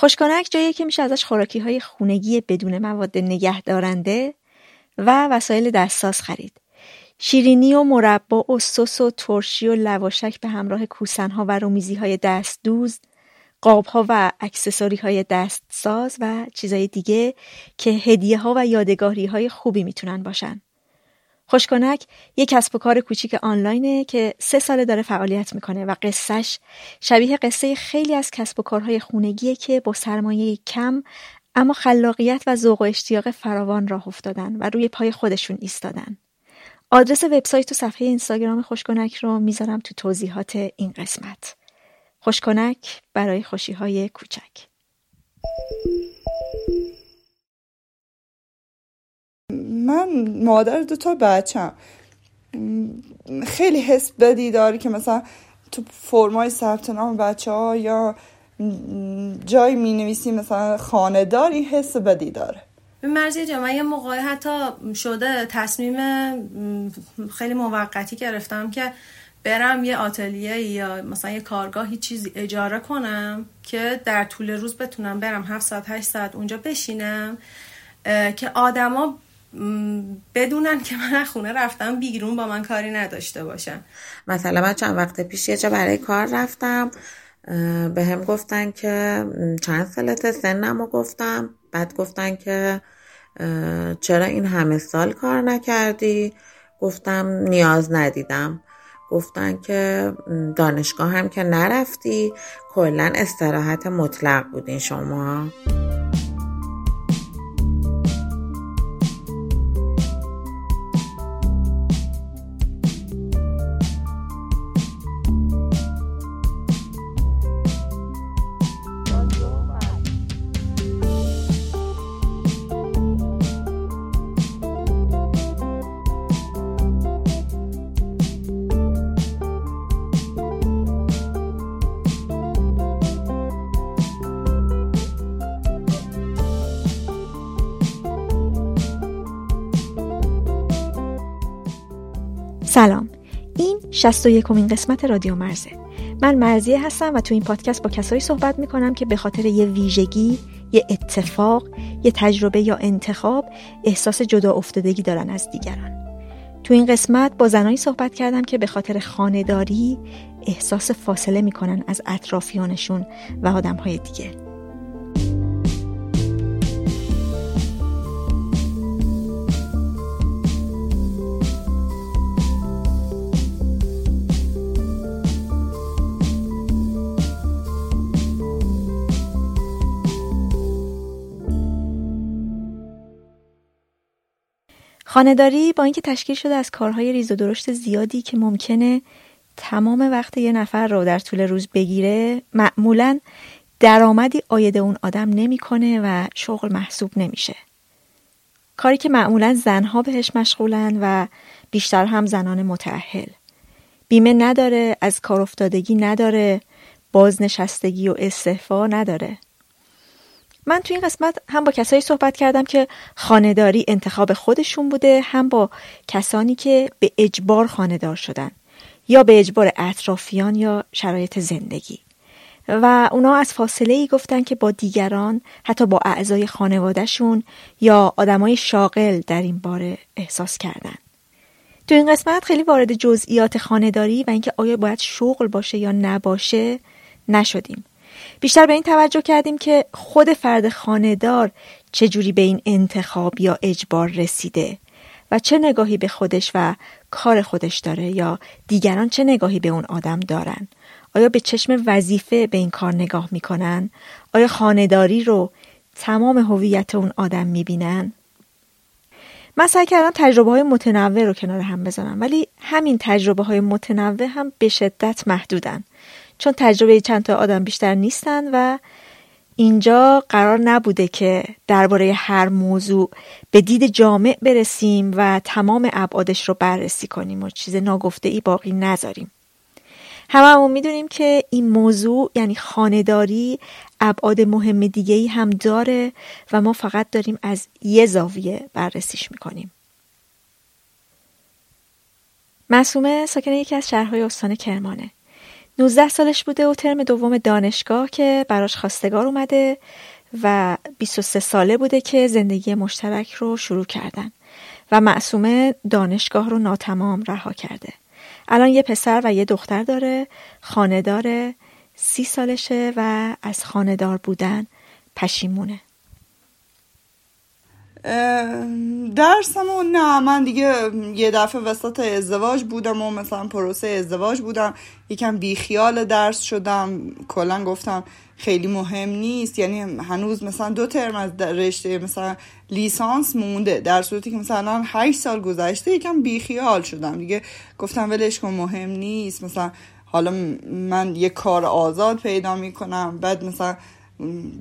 خوشکنک جایی که میشه ازش خوراکی های خونگی بدون مواد نگهدارنده و وسایل دستساز خرید. شیرینی و مربا و سس و ترشی و لواشک به همراه کوسنها و رومیزی دست دوز قاب ها و اکسسوری های دست ساز و چیزهای دیگه که هدیه ها و یادگاری های خوبی می‌تونن باشن. خوشکنک یک کسب و کار کوچیک آنلاینه که سه ساله داره فعالیت می‌کنه و قصهش شبیه قصه خیلی از کسب و کارهای خونگیه که با سرمایه کم اما خلاقیت و ذوق و اشتیاق فراوان راه افتادن و روی پای خودشون ایستادن. آدرس وبسایت و صفحه اینستاگرام خوشکنک رو می‌ذارم تو توضیحات این قسمت. خوشکنک برای خوشی های کوچک. من مادر دو تا بچم خیلی حس بدی داری که مثلا تو فرمای ثبت نام بچه ها یا جایی می نویسی مثلا خانداری حس بدی داره مرزی جا من یه موقعی حتی شده تصمیم خیلی موقتی گرفتم که برم یه آتلیه یا مثلا یه کارگاهی چیزی اجاره کنم که در طول روز بتونم برم 7 ساعت 8 ساعت اونجا بشینم که آدما بدونن که من خونه رفتم بیرون با من کاری نداشته باشن. مثلا من چند وقت پیش یه جا برای کار رفتم به هم گفتن که چند سالت سنم گفتم. بعد گفتن که چرا این همه سال کار نکردی؟ گفتم نیاز ندیدم. گفتن که دانشگاه هم که نرفتی کلا استراحت مطلق بودین شما. 61 کمین قسمت رادیو مرزه. من مرزیه هستم و تو این پادکست با کسایی صحبت می‌کنم که به خاطر یه ویژگی یه اتفاق یه تجربه یا انتخاب احساس جدا افتادگی دارن از دیگران. تو این قسمت با زنایی صحبت کردم که به خاطر خانهداری احساس فاصله می‌کنن از اطرافیانشون و آدمهای دیگه. خانهداری با اینکه تشکیل شده از کارهای ریز و درشت زیادی که ممکنه تمام وقت یه نفر رو در طول روز بگیره معمولا درآمدی آید اون آدم نمی‌کنه و شغل محسوب نمیشه. کاری که معمولا زنها بهش مشغولن و بیشتر هم زنان متعهل بیمه نداره از کار افتادگی نداره بازنشستگی و استعفا نداره. من تو این قسمت هم با کسایی صحبت کردم که خانهداری انتخاب خودشون بوده هم با کسانی که به اجبار خانهدار شدن یا به اجبار اطرافیان یا شرایط زندگی. و اونا از فاصله ای گفتن که با دیگران حتی با اعضای خانوادهشون یا آدمای شاغل در این باره احساس کردن. تو این قسمت خیلی وارد جزئیات خانهداری و اینکه آیا باید شغل باشه یا نباشه نشدیم. بیشتر به این توجه کردیم که خود فرد خانهدار چجوری به این انتخاب یا اجبار رسیده و چه نگاهی به خودش و کار خودش داره یا دیگران چه نگاهی به اون آدم دارن؟ آیا به چشم وظیفه به این کار نگاه می‌کنن؟ آیا خانهداری رو تمام هویت اون آدم می‌بینن؟ من سعی کردم تجربه های متنوع رو کنار هم بزنم ولی همین تجربه های متنوع هم به شدت محدودن. چون تجربه چند تا آدم بیشتر نیستن و اینجا قرار نبوده که درباره هر موضوع به دید جامع برسیم و تمام ابعادش رو بررسی کنیم و چیز ناگفته ای باقی نذاریم. هممون می‌دونیم که این موضوع یعنی خانداری ابعاد مهم دیگه ای هم داره و ما فقط داریم از یه زاویه بررسیش می‌کنیم. معصومه ساکن یکی از شهرهای استان کرمانه. 19 سالش بوده و ترم دوم دانشگاه که براش خواستگار اومده و 23 ساله بوده که زندگی مشترک رو شروع کردن و معصومه دانشگاه رو ناتمام رها کرده. الان یه پسر و یه دختر داره خانه داره سی سالشه و از خاندار بودن پشیمونه. درسمو نه من دیگه یه دفعه وسط ازدواج بودم و مثلا پروسه ازدواج بودم. یکم بیخیال درس شدم. کلا گفتم خیلی مهم نیست. یعنی هنوز مثلا دو ترم از رشته مثلا لیسانس مونده. در صورتی که مثلا هشت سال گذشته یکم بیخیال شدم. دیگه گفتم ولش کن مهم نیست. مثلا حالا من یه کار آزاد پیدا می‌کنم. بعد مثلا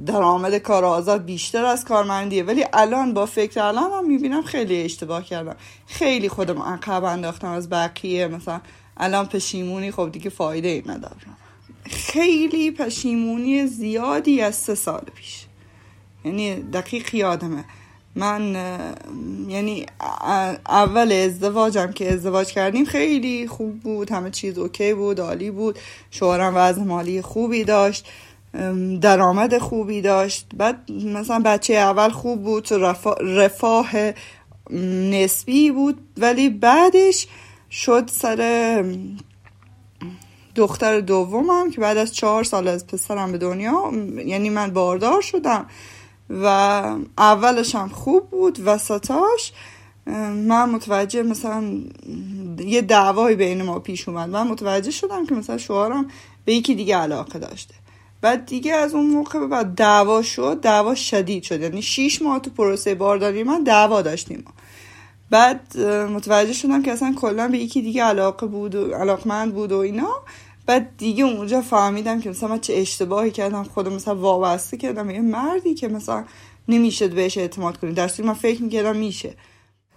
درآمد کار آزاد بیشتر از کارمندیه. ولی الان با فکر الان هم می‌بینم خیلی اشتباه کردم. خیلی خودم عقب انداختم از بقیه. مثلا الان پشیمونی خب دیگه فایده ای ندارم. خیلی پشیمونی زیادی از سه سال پیش. یعنی دقیق یادمه. من یعنی اول ازدواجم که ازدواج کردیم خیلی خوب بود. همه چیز اوکی بود عالی بود. شوهرم وضع مالی خوبی داشت. درآمد خوبی داشت. بعد مثلا بچه اول خوب بود رفاه نسبی بود. ولی بعدش شد سر دختر دومم که بعد از چهار سال از پسرم به دنیا یعنی من باردار شدم و اولش هم خوب بود وسطاش. من متوجه مثلا یه دعوایی بین ما پیش اومد. من متوجه شدم که مثلا شوهرم به یکی دیگه علاقه داشته. بعد دیگه از اون موقع بعد دعوا شد دعوا شدید شد. یعنی شیش ماه تو پروسه بارداری من دعوا داشتیم. بعد متوجه شدم که اصلا کلا به یکی دیگه علاقه بود و علاقمند بود و اینا. بعد دیگه اونجا فهمیدم که مثلا من چه اشتباهی کردم خودم مثلا وابسته کردم. یه مردی که مثلا نمیشه بهش اعتماد کنی. در من فکر می‌کردم میشه.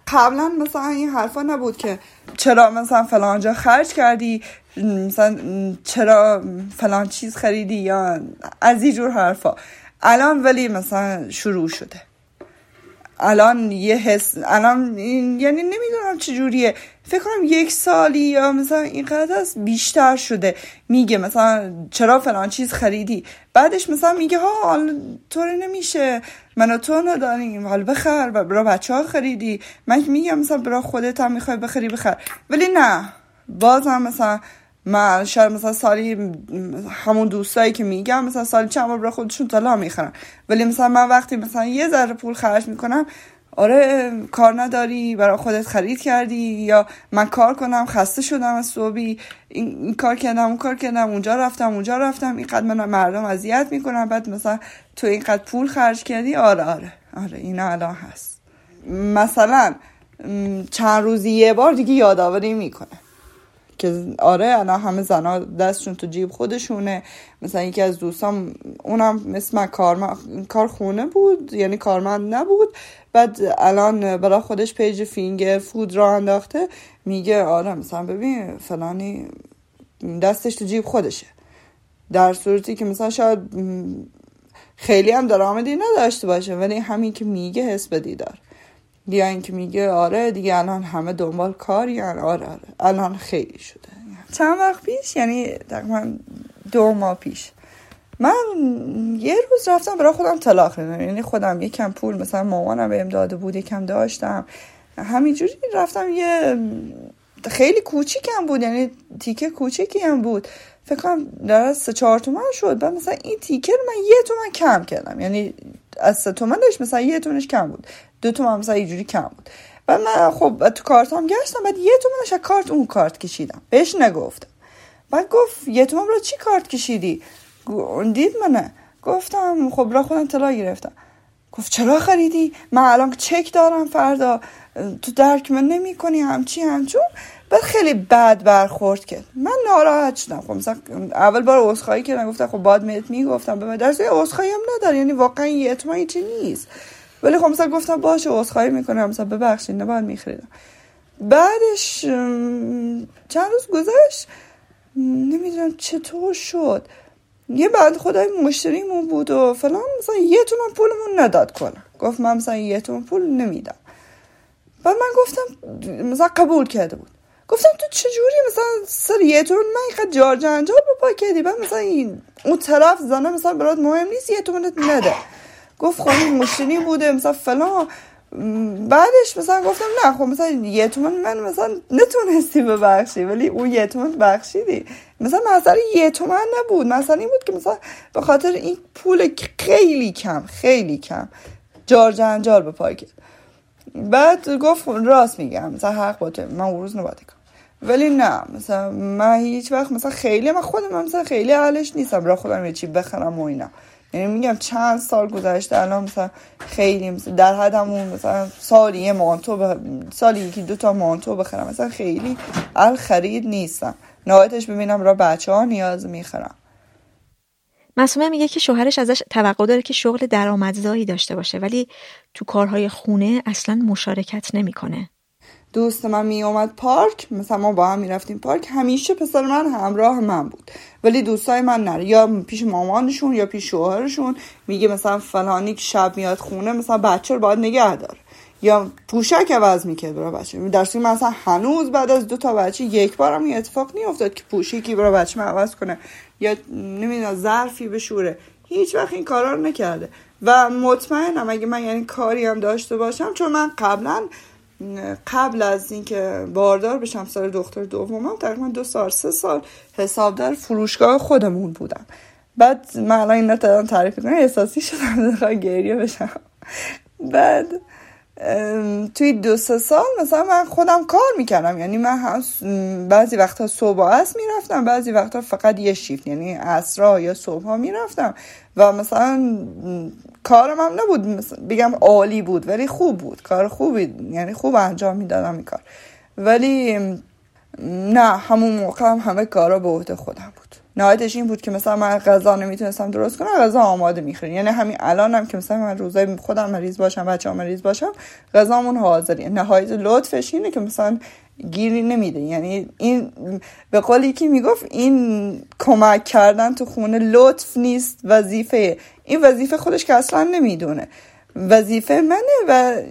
قبلا مثلا این حرفا نبود که چرا مثلا فلان جا خرج کردی مثلا چرا فلان چیز خریدی یا از این جور حرفا. الان ولی مثلا شروع شده. الان یه حس الان یعنی نمی‌دونم چجوریه فکر کنم یک سالی یا مثلا اینقدر از بیشتر شده. میگه مثلا چرا فلان چیز خریدی؟ بعدش مثلا میگه ها طوری نمیشه. من تو نداریم حالا بخر. و برا بچه ها خریدی. من میگم مثلا برا خودت هم می‌خوای بخری بخر. ولی نه. باز هم مثلا من شاید مثلا سالی همون دوستایی که میگم مثلا سالی چند بار برای خودشون طلا می‌خرن. ولی مثلا من وقتی مثلا یه ذره پول خرج می‌کنم آره کار نداری برای خودت خرید کردی یا من کار کنم خسته شدم از صبحی این, کار کردم اون کار کردم اونجا رفتم اونجا رفتم اینقدر من مردم اذیت می‌کنم بعد مثلا تو اینقدر پول خرج کردی آره آره آره اینا الان هست. مثلا چند روزی یه بار دیگه یادآوری می‌کنه. که آره الان همه زنا دستشون تو جیب خودشونه. مثلا یکی از دوستام اونم مثل من کار, کار خونه بود یعنی کارمند نبود. بعد الان برای خودش page finger food راه انداخته میگه آره مثلا ببین فلانی دستش تو جیب خودشه. در صورتی که مثلا شاید خیلی هم درآمدی نداشته باشه ولی همین که میگه حس بدی دار یا اینکه میگه آره دیگه الان همه دنبال کاری آره آره. الان خیلی شده. چند وقت پیش؟ یعنی تقریبا دو ماه پیش. من یه روز رفتم برای خودم طلاق یعنی خودم یکم پول مثلا مامانم بهم داده بود یکم داشتم. همینجوری رفتم یه خیلی کوچیکم بود. یعنی تیکه کوچیکی هم بود. فکر کنم در سه چهار تومن شد. بعد مثلا این تیکه رو من یه تومن کم کردم. یعنی از سه تومنش مثلا یه تومنش کم بود. دو تومن مثلا اینجوری کم بود. بعد من خب تو کارت هم گشتم بعد یه تومنش از کارت اون کارت کشیدم. بهش نگفتم. بعد گفت یه تومن رو چی کارت کشیدی؟ دید منه. گفتم خب را خودم طلا گرفتم. گفت چرا خریدی؟ من الان چک دارم فردا. تو درک من نمی کنی همچی همچون. بعد خیلی بد برخورد کرد. من ناراحت شدم. خب مثلا اول بار عذرخواهی کردم گفتم خب بعد میت می‌گفتم. به من درس عذرخواهی هم نداره یعنی واقعا یه اتمایی چی نیست. ولی خب مثلا گفتم باشه عذرخواهی می‌کنم. مثلا ببخشید نه بعد میخریدم. بعدش چند روز گذشت. نمی‌دونم چطور شد. یه بعد خدای مشتریمون بود و فلان. مثلا یه تومن پولمون نداد کنه گفت من مثلا یه تومن پول نمیدم. بعد من گفتم مثلا قبول کرده بود. گفتم تو چجوری مثلا سر یه تومن من اینقدر جار جنجال بپا کردی؟ بعد مثلا این اون طرف زنه مثلا برات مهم نیست یه تومنت نده. گفت خب مشتری بوده مثلا فلان. بعدش مثلا گفتم نه خب مثلا یه تومن من مثلا نتونستی ببخشی ولی اون یه تومن بخشیدی. مثلا مثلا یه تومن نبود. مثلا این بود که مثلا به خاطر این پول خیلی کم خیلی کم. جار جنجال به پای کرد بعد گفت راست میگم مثلا حق با من اون روز نباید ولی نه مثلا من هیچ وقت مثلا خیلی من خودم مثلا خیلی اهلش نیستم را خودم یه چی بخرم و اینا. یعنی میگم چند سال گذشته الان مثلا خیلی مثلا در حد همون مثلا سالی یه مانتو بخ... سالی یکی دو تا مانتو بخرم مثلا خیلی ال خرید نیستم. نهایتش ببینم را بچه ها نیاز می‌خرم. مسئومه میگه که شوهرش ازش توقع داره که شغل درآمدزایی داشته باشه ولی تو کارهای خونه اصلا مشارکت نمی‌کنه. دوست من می اومد پارک مثلا ما با هم می‌رفتیم پارک همیشه پسر من همراه من بود. ولی دوستای من نره. یا پیش مامانشون یا پیش شوهرشون میگه مثلا فلانی شب میاد خونه مثلا بچه رو باید نگه داره یا پوشک عوض می‌کرد برای بچه. در صورتی مثلا هنوز بعد از دو تا بچه یک بارم یه اتفاق نیافتاد که پوشکی برای بچه عوض کنه یا نمی‌دونم ظرفی بشوره هیچ وقت این کارا رو نکرده. و مطمئنم اگه من یعنی کاری هم داشته باشم چون من قبلا قبل از اینکه باردار بشم سال دختر دومم تقریبا دو سال سه سال حسابدار فروشگاه خودمون بودم. بعد من الان این تعریف کنم احساسی شدم گریه بشم. بعد توی دو سه سال مثلا من خودم کار می‌کردم. یعنی من بعضی وقتا صبح است می‌رفتم بعضی وقتا فقط یه شیفت یعنی عصرا یا صبح ها می‌رفتم. و مثلا کارم هم نبود. بگم عالی بود ولی خوب بود. کار خوبی یعنی خوب انجام می‌دادم این کار. ولی نه همون موقع هم همه کارا به عهده خودم بود. نهایتش این بود که مثلا من غذا نمی‌تونستم درست کنم غذا آماده می‌خوریم یعنی همین الانم هم که مثلا من روزای خودم مریض باشم بچه مریض باشم غذامون حاضری نهایت لطفش اینه که مثلا گیری نمیده. یعنی این به قولی که می‌گفت این کمک کردن تو خونه لطف نیست وظیفه. این وظیفه خودش که اصلا نمی‌دونه. وظیفه منه و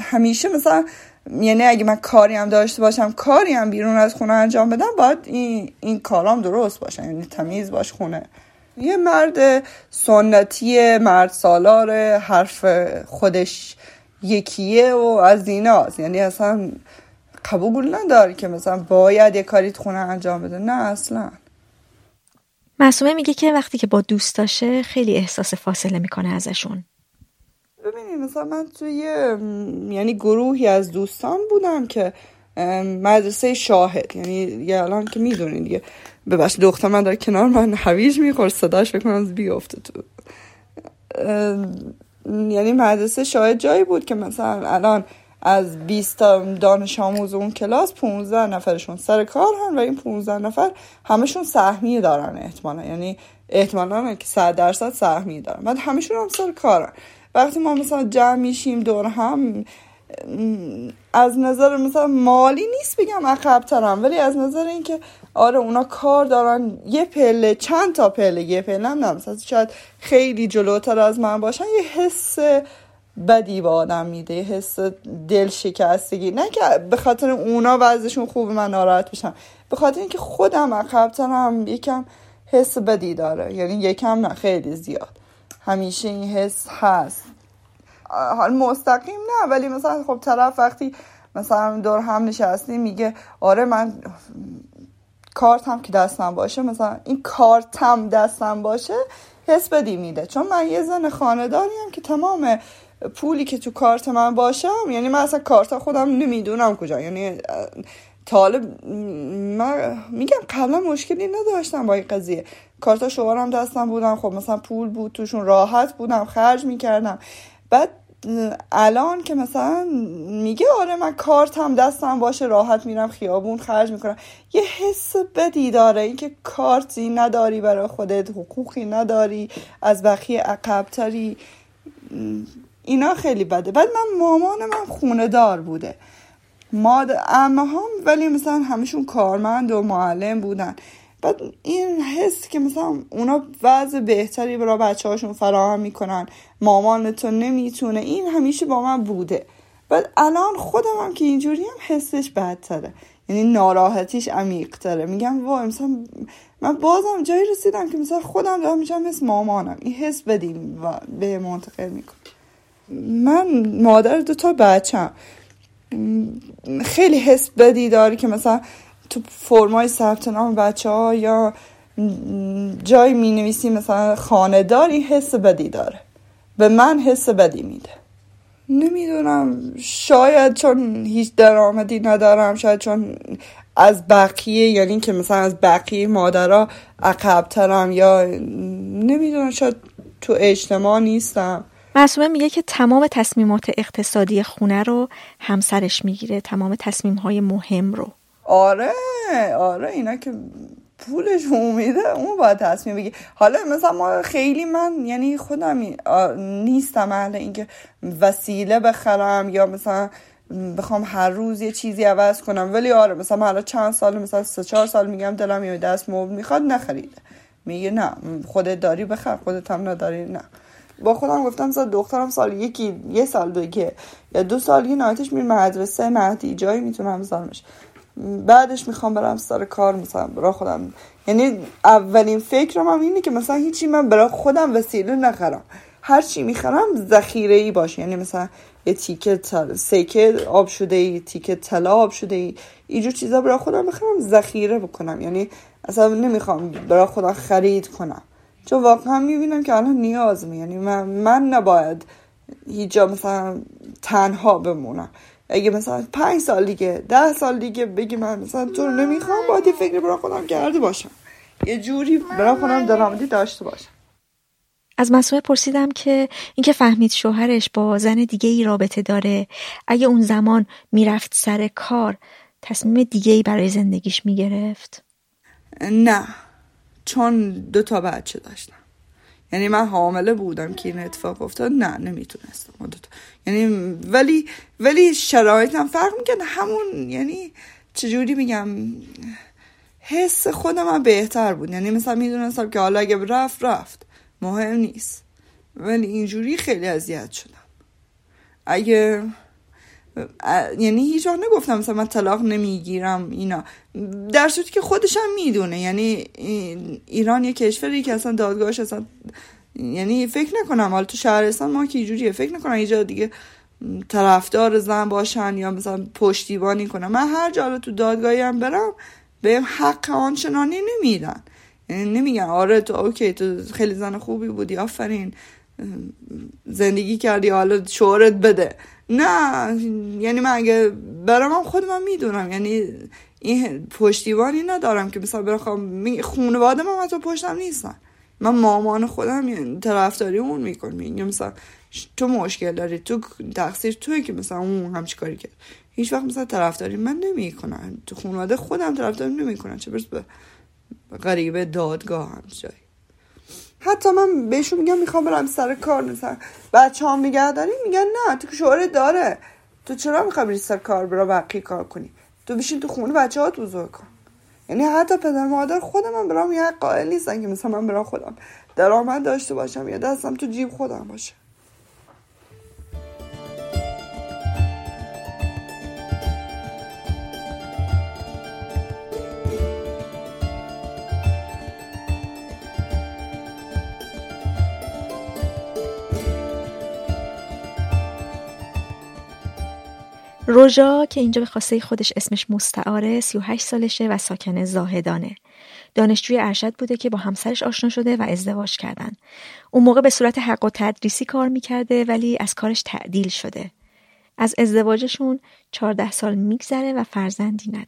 همیشه مثلا یعنی اگه من کاری هم داشته باشم کاری هم بیرون از خونه انجام بدم باید این, این کارام درست باشه یعنی تمیز باش خونه. یه مرد سنتی مرد سالار حرف خودش یکیه و از ایناست یعنی اصلا قبول نداره که مثلا باید یه کاری خونه انجام بده. نه اصلا. معصومه میگه که وقتی که با دوستاشه خیلی احساس فاصله می‌کنه ازشون. ببینید مثلا من توی یعنی گروهی از دوستان بودم که مدرسه شاهد. یعنی یه الان که می‌دونین دیگه. ببخش دختر من داره کنار من هویج میخور صداش بکنم بیافته تو. یعنی مدرسه شاهد جایی بود که مثلا الان از 20 تا دانش آموز اون کلاس 15 نفرشون سر کار هن و این 15 نفر همشون سهمی دارن احتمالا. یعنی احتمالا که 100 درصد سهمی دارن. بعد همشون هم سر کارن. وقتی ما مثلا جمع میشیم دور هم از نظر مثلا مالی نیست بگم عقب ترم ولی از نظر اینکه آره اونا کار دارن یه پله چند تا پله یه پله هم نه مثلا شاید خیلی جلوتر از من باشن یه حس بدی به آدم میده یه حس دل شکستگی نه که به خاطر اونا وضعشون خوب من ناراحت بشم به خاطر اینکه خودم عقبترم یکم حس بدی داره. یعنی یکم نه خیلی زیاد. همیشه این حس هست. حال مستقیم نه ولی مثلا خب طرف وقتی مثلا دور هم نشستی میگه آره من کارتم که دستم باشه مثلا این کارتم دستم باشه حس بدی میده. چون من یه زن خانداریم که تمام پولی که تو کارت من باشم یعنی من اصلا کارت خودم نمی‌دونم کجا. یعنی طالب من میگم قبلا مشکلی نداشتم با این قضیه. کارت شوهرم دستم بودم. خب مثلا پول بود توشون راحت بودم خرج می‌کردم. بعد الان که مثلا میگه آره من کارتم دستم باشه راحت میرم خیابون خرج می‌کنم. یه حس بدی داره اینکه کارتی نداری برای خودت حقوقی نداری از بقیه عقبتری. اینا خیلی بده. بعد من مامان من خونه دار بوده. ماد امه هم ولی مثلا همشون کارمند و معلم بودن. بعد این حس که مثلا اونا وضع بهتری برای بچه هاشون فراهم می‌کنن مامان تو نمی‌تونه این همیشه با من بوده. بعد الان خودم هم که اینجوری هم حسش بدتره. یعنی ناراحتیش عمیقتره. میگم وای مثلا من بازم جایی رسیدم که مثلا خودم دارم میشم مثل مامانم. این حس بدیم و به منتقل می‌کنم. من مادر دو تا بچم خیلی حس بدی داری که مثلا تو فرمای ثبت نام بچه ها یا جایی می نویسی مثلا خاندار این حس بدی داره. به من حس بدی میده. نمی‌دونم شاید چون هیچ درآمدی ندارم شاید چون از بقیه یعنی که مثلا از بقیه مادرها عقبترم یا نمی‌دونم شاید تو اجتماع نیستم. معصومه میگه که تمام تصمیمات اقتصادی خونه رو همسرش می‌گیره تمام تصمیم های مهم رو. آره آره اینا که پولش میده اون باید تصمیم بگی حالا مثلا ما خیلی من یعنی خودم نیستم اهل اینکه وسیله بخرم یا مثلا بخوام هر روز یه چیزی عوض کنم. ولی آره مثلا حالا چند سال مثلا سه چهار سال میگم دلم یه دست موب می‌خواد نخریده میگه نه خودت داری بخر خودت هم نداری نه. با خودم گفتم سال دخترم سال یکی یه سال دیگه یا دو سال یه نایتش میره مدرسه مهدی جایی می‌تونم بذارمش بعدش می‌خوام برم سر کار مثلا برای خودم. یعنی اولین فکرم هم اینه که مثلا هیچی من برای خودم وسیله نخرم. هر چی می‌خرم ذخیره ای باشه. یعنی مثلا یه تیکه تل... سکه آب شده ای تیکه طلا آب شده ای اینجور چیزا برای خودم بخرم ذخیره بکنم. یعنی اصلا نمی‌خوام برای خودم خرید کنم. چون واقعا می‌بینم که الان نیاز می یعنی من, من نباید هیچ جا مثلا تنها بمونم. اگه مثلا پنج سال دیگه ده سال دیگه بگی من مثلا تو رو نمی‌خوام باید یه فکر برای خودم کرده باشم. یه جوری برای خودم درآمدی داشته باشم. از مسئول پرسیدم که اینکه فهمید شوهرش با زن دیگه ای رابطه داره. اگه اون زمان می‌رفت سر کار تصمیم دیگه ای برای زندگیش می‌گرفت؟ نه چون دو تا بچه داشتم یعنی من حامله بودم که این اتفاق افتاد. نه نمی‌تونستم. یعنی ولی ولی شرایطم فرق می‌کنه همون یعنی چجوری میگم حس خودم من بهتر بود. یعنی مثلا می‌دونستم که حالا اگه رفت رفت. مهم نیست. ولی اینجوری خیلی اذیت شدم. اگه یعنی هیچ وقت نگفتم مثلا من طلاق نمی‌گیرم اینا. در صورتی که خودشم می‌دونه. یعنی ایران یه کشوری که اصلا دادگاهش اصلا یعنی فکر نکنم. حالا تو شهرستان ما که جوریه فکر نکنم اینجا دیگه طرفدار زن باشن یا مثلا پشتیبانی کنم من هر جا تو دادگاهی هم برم بهم حق آنچنانی نمیدن. یعنی نمیگن آره تو اوکی تو خیلی زن خوبی بودی آفرین. زندگی کردی حالا شعرت بده. نه یعنی من اگه برام خودم می‌دونم. یعنی این پشتیبانی ندارم که مثلا برخوام خونواده من حتی پشتم نیستن. من مامان خودم یعنی طرفداری اون می‌کنم میگم مثلا تو مشکل داری تو تقصیر توی که مثلا اون همچی کاری کرد. هیچ وقت مثلا طرفداری من نمی‌کنن. تو خانواده خودم طرفداری نمی‌کنن. چه برس به غریبه دادگاه هم جایی. حتی من بهشون میگم می‌خوام برم سر کار مثلا بچه میگه داری میگن نه تو شعره داره. تو چرا می‌خوای بری سر کار برا بقیه کار کنی؟ تو بشین تو خونه بچه ها بزرگ کن. یعنی حتی پدر مادر خودم هم برام یه قائل نیستن که مثلا من برام خودم درآمد داشته باشم یا دستم تو جیب خودم باشه. روژا که اینجا به خواسته خودش اسمش مستعاره 38 سالشه و ساکن زاهدانه. دانشجوی ارشد بوده که با همسرش آشنا شده و ازدواج کردن. اون موقع به صورت حق و تدریسی کار می‌کرده ولی از کارش تعدیل شده. از ازدواجشون 14 سال میگذره و فرزندی ندارن.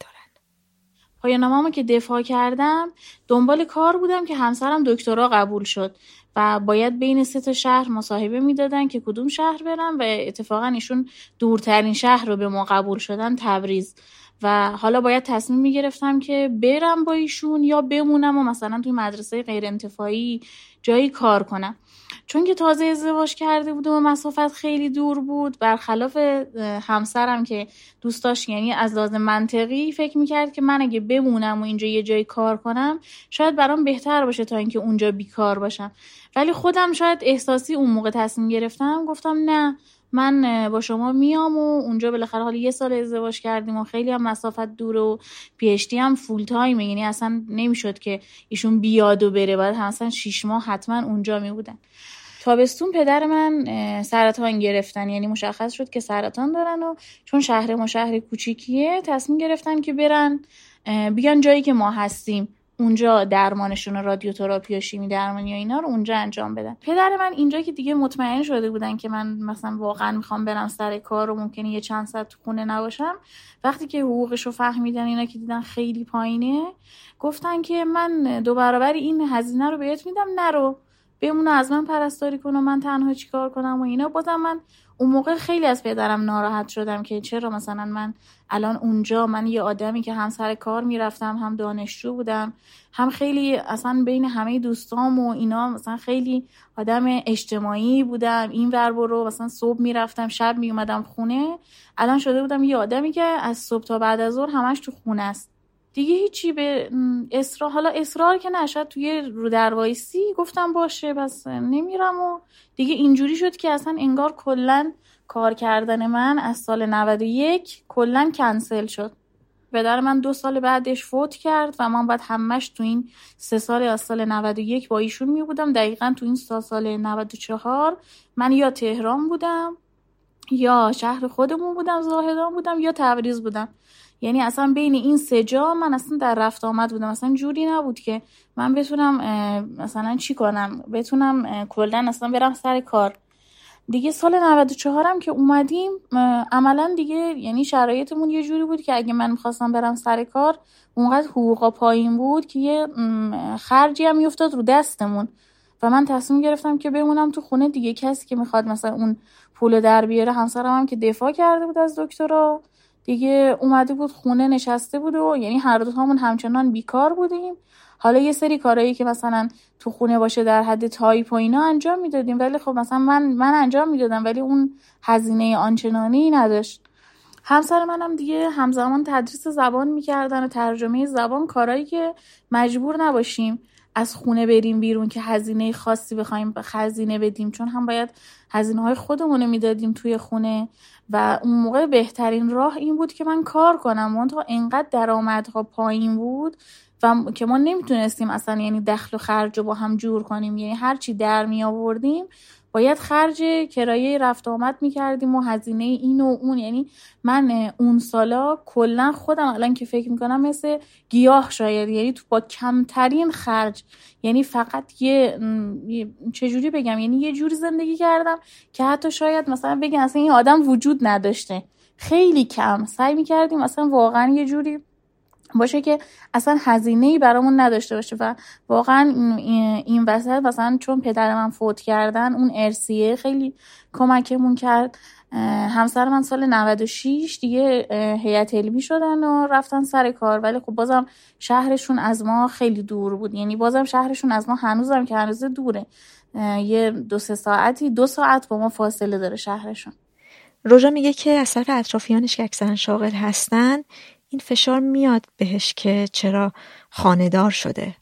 پایانامه‌مو که دفاع کردم دنبال کار بودم که همسرم دکترا قبول شد و باید بین سه تا شهر مصاحبه می‌دادن که کدوم شهر برم و اتفاقا ایشون دورترین شهر رو به ما قبول شدن تبریز. و حالا باید تصمیم می‌گرفتم که برم با ایشون یا بمونم و مثلا توی مدرسه غیر انتفاعی جایی کار کنم. چون که تازه ازدواج کرده بودم و مسافت خیلی دور بود برخلاف همسرم که دوست داشت یعنی از لازم منطقی فکر می‌کرد که من اگه بمونم و اینجا یه جایی کار کنم شاید برام بهتر باشه تا اینکه اونجا بیکار باشم. ولی خودم شاید احساسی اون موقع تصمیم گرفتم گفتم نه من با شما میام و اونجا بالاخره حالا یه سال ازدواج کردیم و خیلی هم مسافت دور و پیشتی هم فول تایمه یعنی اصلا نمی‌شد که ایشون بیاد و بره باید اصلا شیش ماه حتما اونجا می بودن تابستون پدر من سرطان گرفتن. یعنی مشخص شد که سرطان دارن و چون شهر ما شهر کوچیکیه تصمیم گرفتن که برن بیان جایی که ما هستیم. اونجا درمانشون رادیوتراپی و شیمی درمانی و اینا رو اونجا انجام بدن. پدر من اینجا که دیگه مطمئن شده بودن که من مثلا واقعا می‌خوام برم سر کار و ممکنه یه چند ساعت تو خونه نباشم وقتی که حقوقش رو فهمیدن اینا که دیدن خیلی پایینه گفتن که من دو برابر این هزینه رو بهت میدم نرو. بمونه از من پرستاری کن و من تنها چیکار کنم و اینا. بازم من اون موقع خیلی از پدرم ناراحت شدم که چرا مثلا من الان اونجا من یه آدمی که هم سر کار می‌رفتم هم دانشجو بودم هم خیلی اصلا بین همه دوستام و اینا مثلا خیلی آدم اجتماعی بودم. این ور برو مثلا صبح می‌رفتم شب میومدم خونه. الان شده بودم یه آدمی که از صبح تا بعد از ظهر همش تو خونه است. دیگه هیچی به اصرار حالا اصرار که نشد توی رو دروایسی گفتم باشه بس نمیرم و دیگه اینجوری شد که اصلا انگار کلا کار کردن من از سال 91 کلا کنسل شد. پدر من دو سال بعدش فوت کرد و من باید همش تو این سه سال از سال 91 با ایشون می بودم. دقیقا تو این سه سال 94 من یا تهران بودم یا شهر خودمون بودم زاهدان بودم یا تبریز بودم. یعنی اصلا بین این سه جا من اصلا در رفت آمد بودم. اصلا جوری نبود که من بتونم مثلا چی کنم؟ بتونم کلا اصلا برم سر کار. دیگه سال 94 هم که اومدیم عملا دیگه یعنی شرایطمون یه جوری بود که اگه من می‌خواستم برم سر کار اونقدر حقوقا پایین بود که یه خرجی هم میافتاد رو دستمون. و من تصمیم گرفتم که بمونم تو خونه دیگه. کسی که می‌خواد مثلا اون پول در بیاره همسرم هم که دفاع کرده بود از دکترا. دیگه اومده بود خونه نشسته بود و یعنی هر دو همون همچنان بیکار بودیم. حالا یه سری کارهایی که مثلا تو خونه باشه در حد تایپ و اینا انجام می‌دادیم. ولی خب مثلا من من انجام می‌دادم ولی اون هزینه آنچنانی نداشت. همسر منم دیگه همزمان تدریس زبان می‌کردن و ترجمه زبان کارهایی که مجبور نباشیم از خونه بریم بیرون که هزینه خاصی بخوایم خزینه بدیم چون هم باید هزینه های خودمون می‌دادیم توی خونه. و اون موقع بهترین راه این بود که من کار کنم. تا انقدر درآمدها پایین بود و که ما نمی‌تونستیم اصلا یعنی دخل و خرج رو با هم جور کنیم. یعنی هرچی در می آوردیم باید خرج کرایه رفت آمد می‌کردیم و هزینه این و اون. یعنی من اون سالا کلا خودم الان که فکر می‌کنم مثل گیاه شاید. یعنی تو با کمترین خرج. یعنی فقط یه چجوری بگم؟ یعنی یه جوری زندگی کردم که حتی شاید مثلا بگم اصلا این آدم وجود نداشته. خیلی کم. سعی می‌کردیم اصلا واقعا یه جوری باشه که اصلا هزینه ای برامون نداشته باشه و واقعا این وسط مثلا چون پدر من فوت کردن اون ارسیه خیلی کمکمون کرد. همسر من سال 96 دیگه هیئت علمی شدن و رفتن سر کار. ولی خب بازم شهرشون از ما خیلی دور بود. یعنی بازم شهرشون از ما هنوزم که هنوز دوره. یه دو سه ساعتی دو ساعت با ما فاصله داره شهرشون. روژا میگه که از طرف اطرافیانش که اکثرا شاغل هستن این فشار میاد بهش که چرا خاندار شده.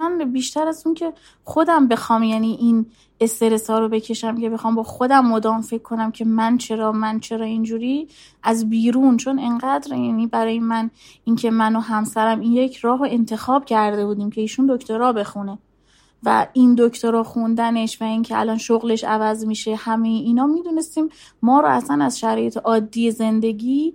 من بیشتر از اون که خودم بخوام یعنی این استرس ها رو بکشم که بخوام با خودم مدام فکر کنم که من چرا من چرا اینجوری از بیرون. چون انقدر یعنی برای من اینکه من و همسرم این یک راه رو انتخاب کرده بودیم که ایشون دکترا بخونه و این دکترا خوندنش و اینکه الان شغلش عوض میشه همه اینا می‌دونستیم ما رو اصلا از شرایط عادی زندگی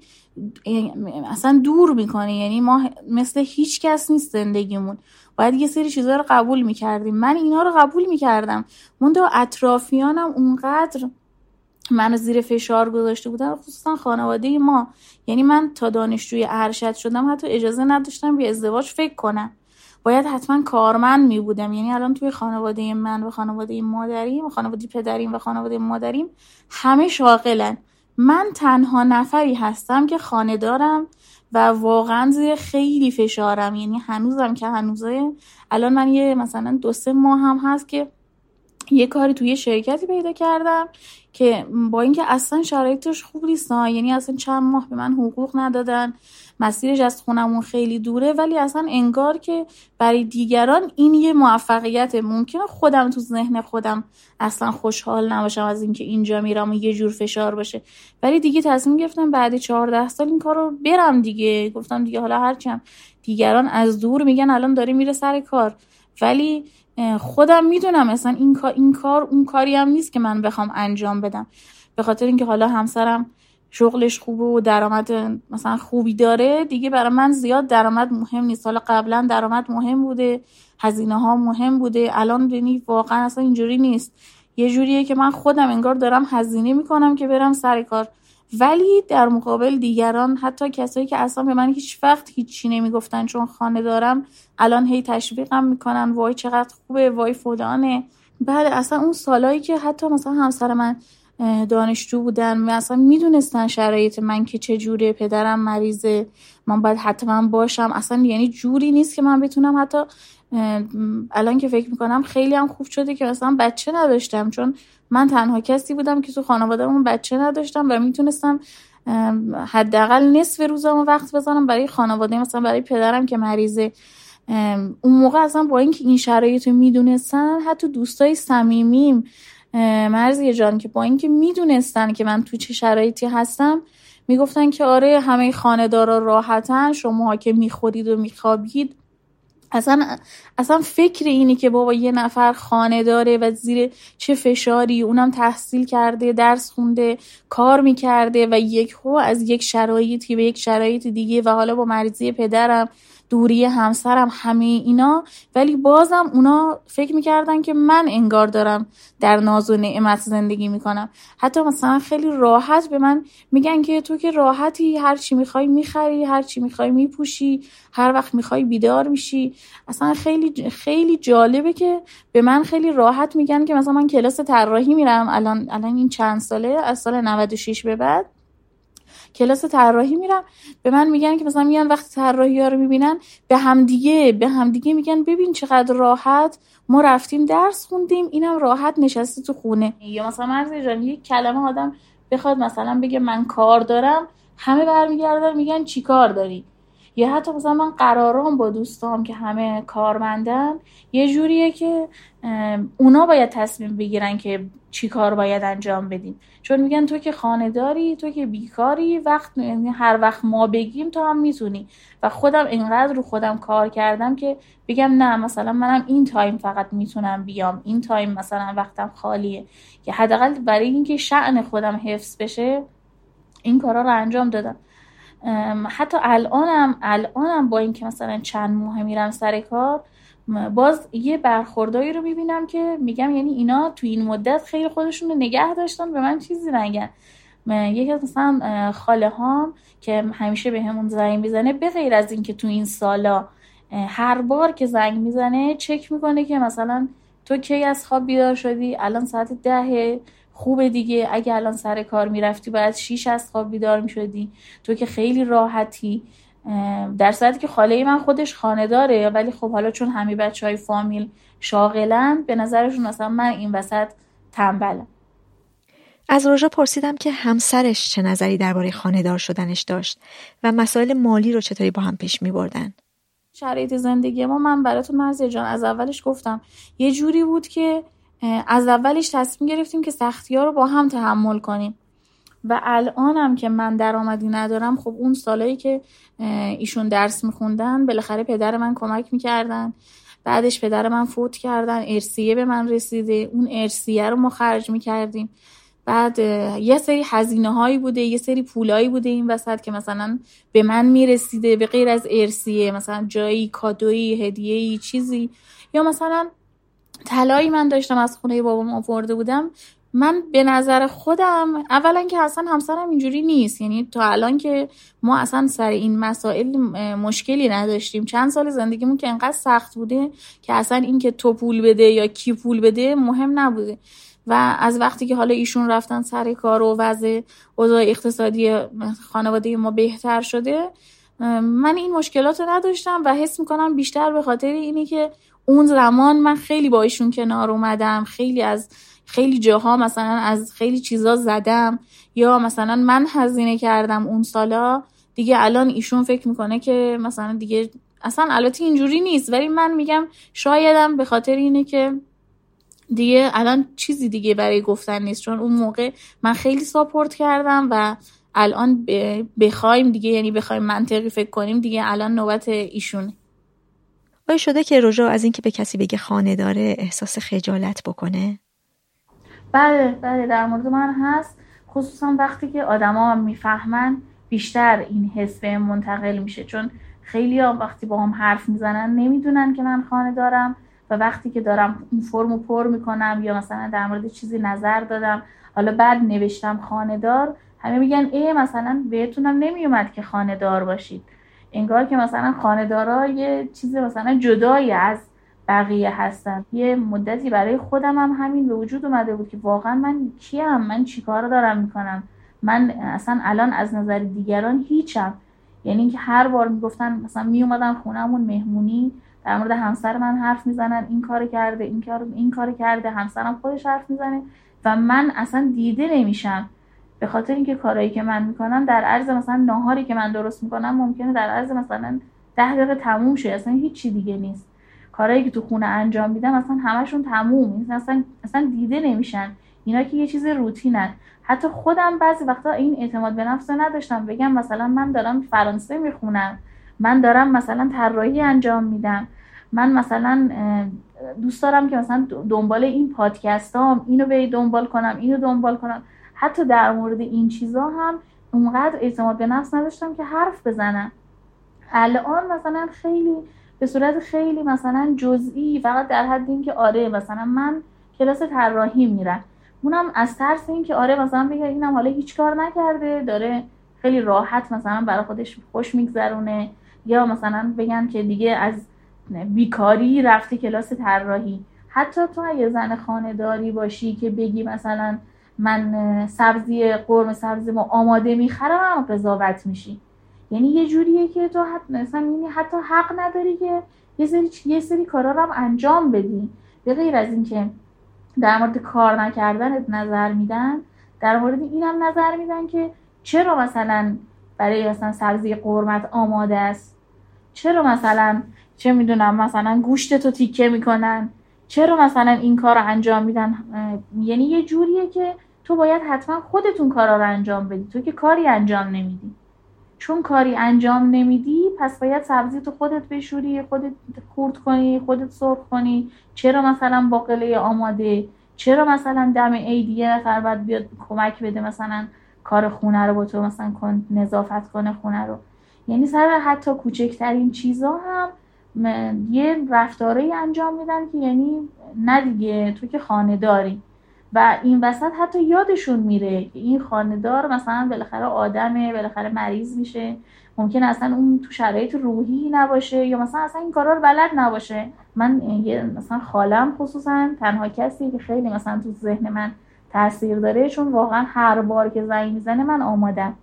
اصلا دور می‌کنه یعنی ما مثل هیچ کس نیست زندگیمون. باید یه سری چیزها رو قبول می‌کردیم. من اینا رو قبول می‌کردم. مونده اطرافیانم اونقدر منو زیر فشار گذاشته بودن خصوصا خانواده ما. یعنی من تا دانشجوی ارشد شدم حتی اجازه نداشتم به ازدواج فکر کنم. باید حتما کارمند می بودم یعنی الان توی خانواده من و خانواده مادریم و خانواده پدریم و خانواده مادریم همه شاغلن. من تنها نفری هستم که خانه دارم و واقعا زیر خیلی فشارم. یعنی هنوزم که هنوزه. الان من یه مثلا دو سه ماه هم هست که یه کاری توی شرکتی پیدا کردم که با اینکه اصلا شرایطش خوب نیست یعنی اصلا چند ماه به من حقوق ندادن. مسیرش از خونمون خیلی دوره ولی اصلا انگار که برای دیگران این یه موفقیت ممکنه خودم تو ذهن خودم اصلا خوشحال نباشم از اینکه اینجا میرم و یه جور فشار باشه. ولی دیگه تصمیم گرفتم بعد چهارده سال این کار رو برم دیگه. گفتم دیگه حالا هرچم دیگران از دور میگن الان داره میره سر کار. ولی خودم می‌دونم مثلا این کار این کار اون کاری هم نیست که من بخوام انجام بدم. به خاطر اینکه حالا همسرم شغلش خوبه و درآمد مثلا خوبی داره دیگه برای من زیاد درآمد مهم نیست. حالا قبلا درآمد مهم بوده هزینه ها مهم بوده. الان ببینی واقعا اصلا اینجوری نیست. یه جوریه که من خودم انگار دارم هزینه می‌کنم که برم سر کار. ولی در مقابل دیگران حتی کسایی که اصلا به من هیچ وقت هیچی نمی‌گفتن چون خانه دارم الان هی تشویقم می‌کنن. وای چقدر خوبه وای فلانه. بعد اصلا اون سالایی که حتی مثلا همسر من دانشجو بودن و اصلا می‌دونستن شرایط من که چه جوره پدرم مریضه من باید حتما باشم. اصلا یعنی جوری نیست که من بتونم حتی الان که فکر می‌کنم خیلی هم خوب شده که مثلا بچه نداشتم. چون من تنها کسی بودم که تو خانوادهمون بچه نداشتم و می‌تونستم حداقل نصف روزمو وقت بزنم برای خانواده مثلا برای پدرم که مریضه. اون موقع اصلا با اینکه این شرایط رو می‌دونستن حتی دوستای صمیمیم مرزی جان که با اینکه می‌دونستن که من تو چه شرایطی هستم می‌گفتن که آره همه خانهدارا راحتن شما که می‌خورید و میخوابید. اصلا اصلا فکر اینی که بابا یه نفر خانه داره و زیر چه فشاری اونم تحصیل کرده درس خونده کار می‌کرده و یک هو از یک شرایطی به یک شرایط دیگه و حالا با مریضی پدرم دوری همسرم همه اینا. ولی بازم اونا فکر می‌کردن که من انگار دارم در ناز و نعمت زندگی می‌کنم. حتی مثلا خیلی راحت به من میگن که تو که راحتی هر چی می‌خوای می‌خری هر چی می‌خوای میپوشی هر وقت می‌خوای بیدار میشی. اصلا خیلی خیلی جالبه که به من خیلی راحت میگن که مثلا من کلاس طراحی میرم. الان الان این چند ساله از سال 96 به بعد. کلاس طراحی میرم به من میگن که مثلا میان وقتی طراحی ها رو می‌بینن به همدیگه به همدیگه میگن ببین چقدر راحت ما رفتیم درس خوندیم اینم راحت نشسته تو خونه. یا مثلا مرزی جان یک کلمه آدم بخواد مثلا بگه من کار دارم همه برمیگردن میگن چی کار داری؟ یا حتی مثلا من قرارام با دوستام که همه کارمندن یه جوریه که اونا باید تصمیم بگیرن که چی کار باید انجام بدیم چون میگن تو که خانه داری تو که بیکاری وقت یعنی هر وقت ما بگیم تو هم می‌تونی. و خودم اینقدر رو خودم کار کردم که بگم نه مثلا منم این time فقط می‌تونم بیام. این time مثلا وقتم خالیه. که حداقل برای اینکه شأن خودم حفظ بشه این کارا رو انجام دادم. حتی الانم الانم با اینکه مثلا چند ماه میرم سر کار باز یه برخوردایی رو می‌بینم که میگم یعنی اینا تو این مدت خیلی خودشون رو نگه داشتن به من چیزی نگن. یکی از مثلا خاله هام که همیشه به همون زنگ می‌زنه به غیر از اینکه تو این سالا هر بار که زنگ می‌زنه چک می‌کنه که مثلا تو کی از خواب بیدار شدی؟ الان ساعت ده خوبه دیگه. اگه الان سر کار می‌رفتی باید شیش از خواب بیدار می‌شدی. تو که خیلی راحتی. در صورتی که خاله من خودش خانه داره ولی خب حالا چون همه بچه های فامیل شاغلن به نظرشون مثلا من این وسط تنبلم. از روژا پرسیدم که همسرش چه نظری درباره خانهدار شدنش داشت و مسائل مالی رو چطوری با هم پیش می بردن. شرایط زندگی ما من براتون مرزی جان از اولش گفتم. یه جوری بود که از اولش تصمیم گرفتیم که سختی ها رو با هم تحمل کنیم. و الانم که من درآمدی ندارم خب اون سالایی که ایشون درس میخوندن بالاخره پدر من کمک می‌کردن. بعدش پدر من فوت کردن ارسیه به من رسیده اون ارسیه رو ما خرج می‌کردیم. بعد یه سری هزینه هایی بوده یه سری پولایی بوده این وسط که مثلا به من می‌رسیده به غیر از ارسیه مثلا جایی کادویی هدیه‌ای چیزی. یا مثلا طلایی من داشتم از خونه بابام آورده بودم. من به نظر خودم اولا که اصلا همسرم اینجوری نیست. یعنی تا الان که ما اصلا سر این مسائل مشکلی نداشتیم. چند سال زندگیمون که انقدر سخت بوده که اصلا این که تو پول بده یا کی پول بده مهم نبوده. و از وقتی که حالا ایشون رفتن سر کار و وضع اوضاع اقتصادی خانواده ما بهتر شده من این مشکلات رو نداشتم و حس می‌کنم بیشتر به خاطر اینی که اون زمان من خیلی با ایشون کنار اومدم خیلی از خیلی جاها مثلا از خیلی چیزا زدم یا مثلا من هزینه کردم اون سالا دیگه الان ایشون فکر می‌کنه که مثلا دیگه اصلا البته اینجوری نیست ولی من میگم شایدم به خاطر اینه که دیگه الان چیزی دیگه برای گفتن نیست. چون اون موقع من خیلی ساپورت کردم و الان بخوایم دیگه یعنی بخوایم منطقی فکر کنیم دیگه الان نوبت ایشونه. آیا شده که رجوع از اینکه به کسی بگه خانه داره احساس خجالت بکنه؟ بله بله در مورد من هست. خصوصا وقتی که آدما می‌فهمن بیشتر این حس به منتقل میشه. چون خیلی ها وقتی با هم حرف می‌زنن نمی‌دونن که من خانه دارم و وقتی که دارم اون فرمو پر می‌کنم یا مثلا در مورد چیزی نظر دادم حالا بعد نوشتم خانه دار همه میگن ای مثلا بهتونم نمیومد که خانه دار باشید. انگار که مثلا خانهدارا یه چیز مثلا جدایی از بقیه هستن. یه مدتی برای خودم هم همین به وجود اومده بود که واقعا من کیم؟ من چیکار دارم می‌کنم؟ من اصلا الان از نظر دیگران هیچم. یعنی اینکه هر بار می‌گفتن مثلا میومدن خونهمون مهمونی در مورد همسر من حرف می‌زنن این کار کرده این کار این کار کرده همسرم خودش حرف می‌زنه و من اصلا دیده نمیشم. به خاطر اینکه کارهایی که من می‌کنم در عرض مثلا ناهاری که من درست می‌کنم ممکنه در عرض مثلا ده دقیقه تموم شه. اصلا هیچی دیگه نیست. کارهایی که تو خونه انجام میدم اصلا همشون تموم اصلا اصلا دیده نمیشن. اینا که یه چیز روتینن. حتی خودم بعضی وقتا این اعتماد به نفس نداشتم. بگم مثلا من دارم فرانسه می‌خونم. من دارم مثلا طراحی انجام میدم. من مثلا دوست دارم که مثلا دنبال این پادکست هم اینو به دنبال کنم اینو دنبال کنم. حتی در مورد این چیزا هم اونقدر اعتماد به نفس نداشتم که حرف بزنم. الان مثلا خیلی به صورت خیلی مثلا جزئی فقط در حد اینکه آره مثلا من کلاس طراحی میرم. اونم از ترس اینکه آره مثلا بگه اینم حالا هیچ کار نکرده داره خیلی راحت مثلا برای خودش خوش میگذرونه. یا مثلا بگن که دیگه از بیکاری رفته کلاس طراحی. حتی تو اگه زن خانه داری باشی که بگی مثلا من سبزی قرم سبزی ما آماده می‌خرم هم قضاوت میشی. یعنی یه جوریه که تو حتی مثلا یعنی حتی حق نداری که یه سری یه سری کارا رو هم انجام بدی. به غیر از اینکه در مورد کار نکردنت نظر میدن در مورد اینم نظر میدن که چرا مثلا برای مثلا سبزی قرمت آماده است؟ چرا مثلا چه می‌دونم مثلا گوشت تو تیکه می‌کنن؟ چرا مثلا این کار رو انجام میدن؟ یعنی یه جوریه که تو باید حتما خودتون کارا رو انجام بدی. تو که کاری انجام نمیدی. چون کاری انجام نمیدی پس باید سبزی تو خودت بشوری خودت خورد کنی خودت سرخ کنی. چرا مثلا باقله آماده؟ چرا مثلا دم عید یه نفر باید بیاد کمک بده مثلا کار خونه رو با تو مثلا کن نظافت کنه خونه رو؟ یعنی سر حتی کوچکترین چیزا هم یه رفتاره انجام میدن که یعنی نه دیگه تو که خانه داری. و این وسط حتی یادشون میره این خاندار مثلا بالاخره آدمه بالاخره مریض میشه. ممکن اصلا اون تو شرایط روحی نباشه یا مثلا اصلا این کارا رو بلد نباشه. من یه مثلا خالم خصوصا تنها کسی که خیلی مثلا تو ذهن من تاثیر داره چون واقعا هر بار که زنگ می‌زنه من آمادم.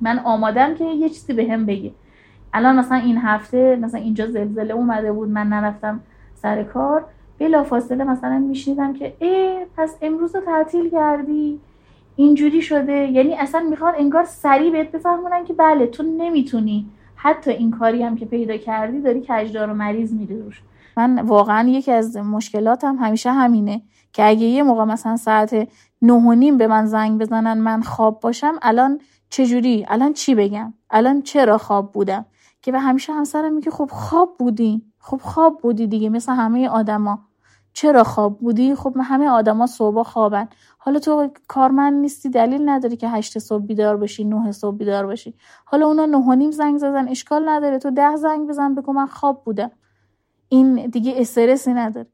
من آمادم که یه چیزی بهم هم بگه. الان مثلا این هفته مثلا اینجا زلزله اومده بود من نرفتم سر کار. بلا فاصله مثلا میشنیدم که ای پس امروز رو تعطیل کردی؟ اینجوری شده. یعنی اصلا می‌خواد انگار سریع بهت بفهمونن که بله تو نمی‌تونی. حتی این کاری هم که پیدا کردی داری کجدار و مریض میری روش. من واقعا یکی از مشکلاتم همیشه همینه که اگه یه موقع مثلا ساعت نه و نیم به من زنگ بزنن من خواب باشم الان چجوری؟ الان چی بگم؟ الان چرا خواب بودم؟ که به همیشه همسرم میگه خب خواب بودی. خب خواب بودی دیگه مثل همه آدما. چرا خواب بودی؟ خب همه آدما صبح خوابن. حالا تو کارمند نیستی دلیل نداری که هشت صبح بیدار باشی نه صبح بیدار باشی حالا اونا نه و نیم زنگ زدن اشکال نداره. تو ده زنگ بزن بگو من خواب بودم. این دیگه استرسی نداره.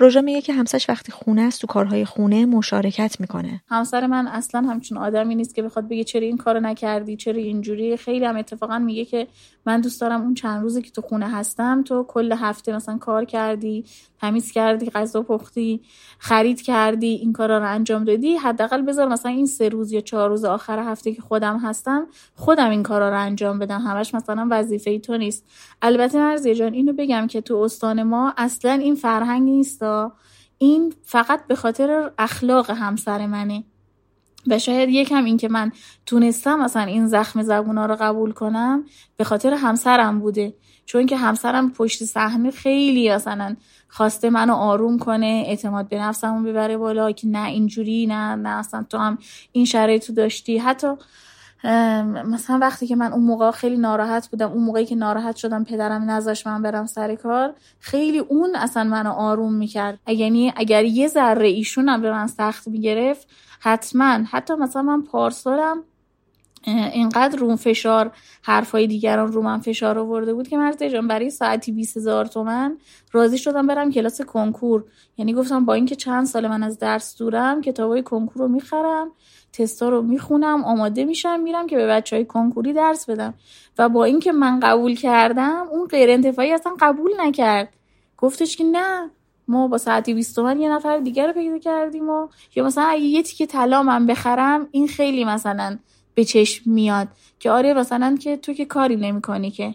روژا میگه که همسرش وقتی خونه است تو کارهای خونه مشارکت می‌کنه. همسر من اصلا همچون آدمی نیست که بخواد بگه چرا این کارو نکردی چرا اینجوری. خیلی هم اتفاقا میگه که من دوست دارم اون چند روزی که تو خونه هستم تو کل هفته مثلا کار کردی تمیز کردی غذا پختی خرید کردی این کارا رو انجام دادی. حداقل بذار مثلا این سه روز یا چهار روز آخر هفته که خودم هستم خودم این کارا رو انجام بدم. همش مثلا وظیفه تو نیست. البته مرزی جان اینو بگم که تو استان ما اصلا این فرهنگ نیست این فقط به خاطر اخلاق همسر منه. و شاید یکم این که من تونستم مثلا این زخم زبونا رو قبول کنم به خاطر همسرم بوده. چون که همسرم پشت صحنه خیلی مثلا خواسته منو آروم کنه اعتماد به نفسمو ببره بالا که نه اینجوری نه نه اصلا تو هم این شرایطو داشتی. حتی مثلا وقتی که من اون موقع خیلی ناراحت بودم اون موقعی که ناراحت شدم پدرم نذاش من برم سر کار خیلی اون اصلا منو آروم می‌کرد. یعنی اگر یه ذره ایشونم به من سخت می‌گرفت حتما. حتی مثلا من پارسالم اینقدر روم فشار حرفای دیگران رو من فشار آورده بود که مرد جان برای ساعتی 20 هزار تومن راضی شدم برم کلاس کنکور. یعنی گفتم با اینکه چند سال من از درس دورم کتابای کنکور رو می‌خرم تستا رو می‌خونم آماده میشم میرم که به بچه های کنکوری درس بدم. و با اینکه من قبول کردم اون غیر انتفاعی اصلا قبول نکرد. گفتش که نه ما با ساعتی 20 تومن یه نفر دیگر رو پیدا کردیم و یا مثلا اگه یه تیکه طلا من بخرم این خیلی مثلا به چشم میاد که آره مثلا که تو که کاری نمی‌کنی که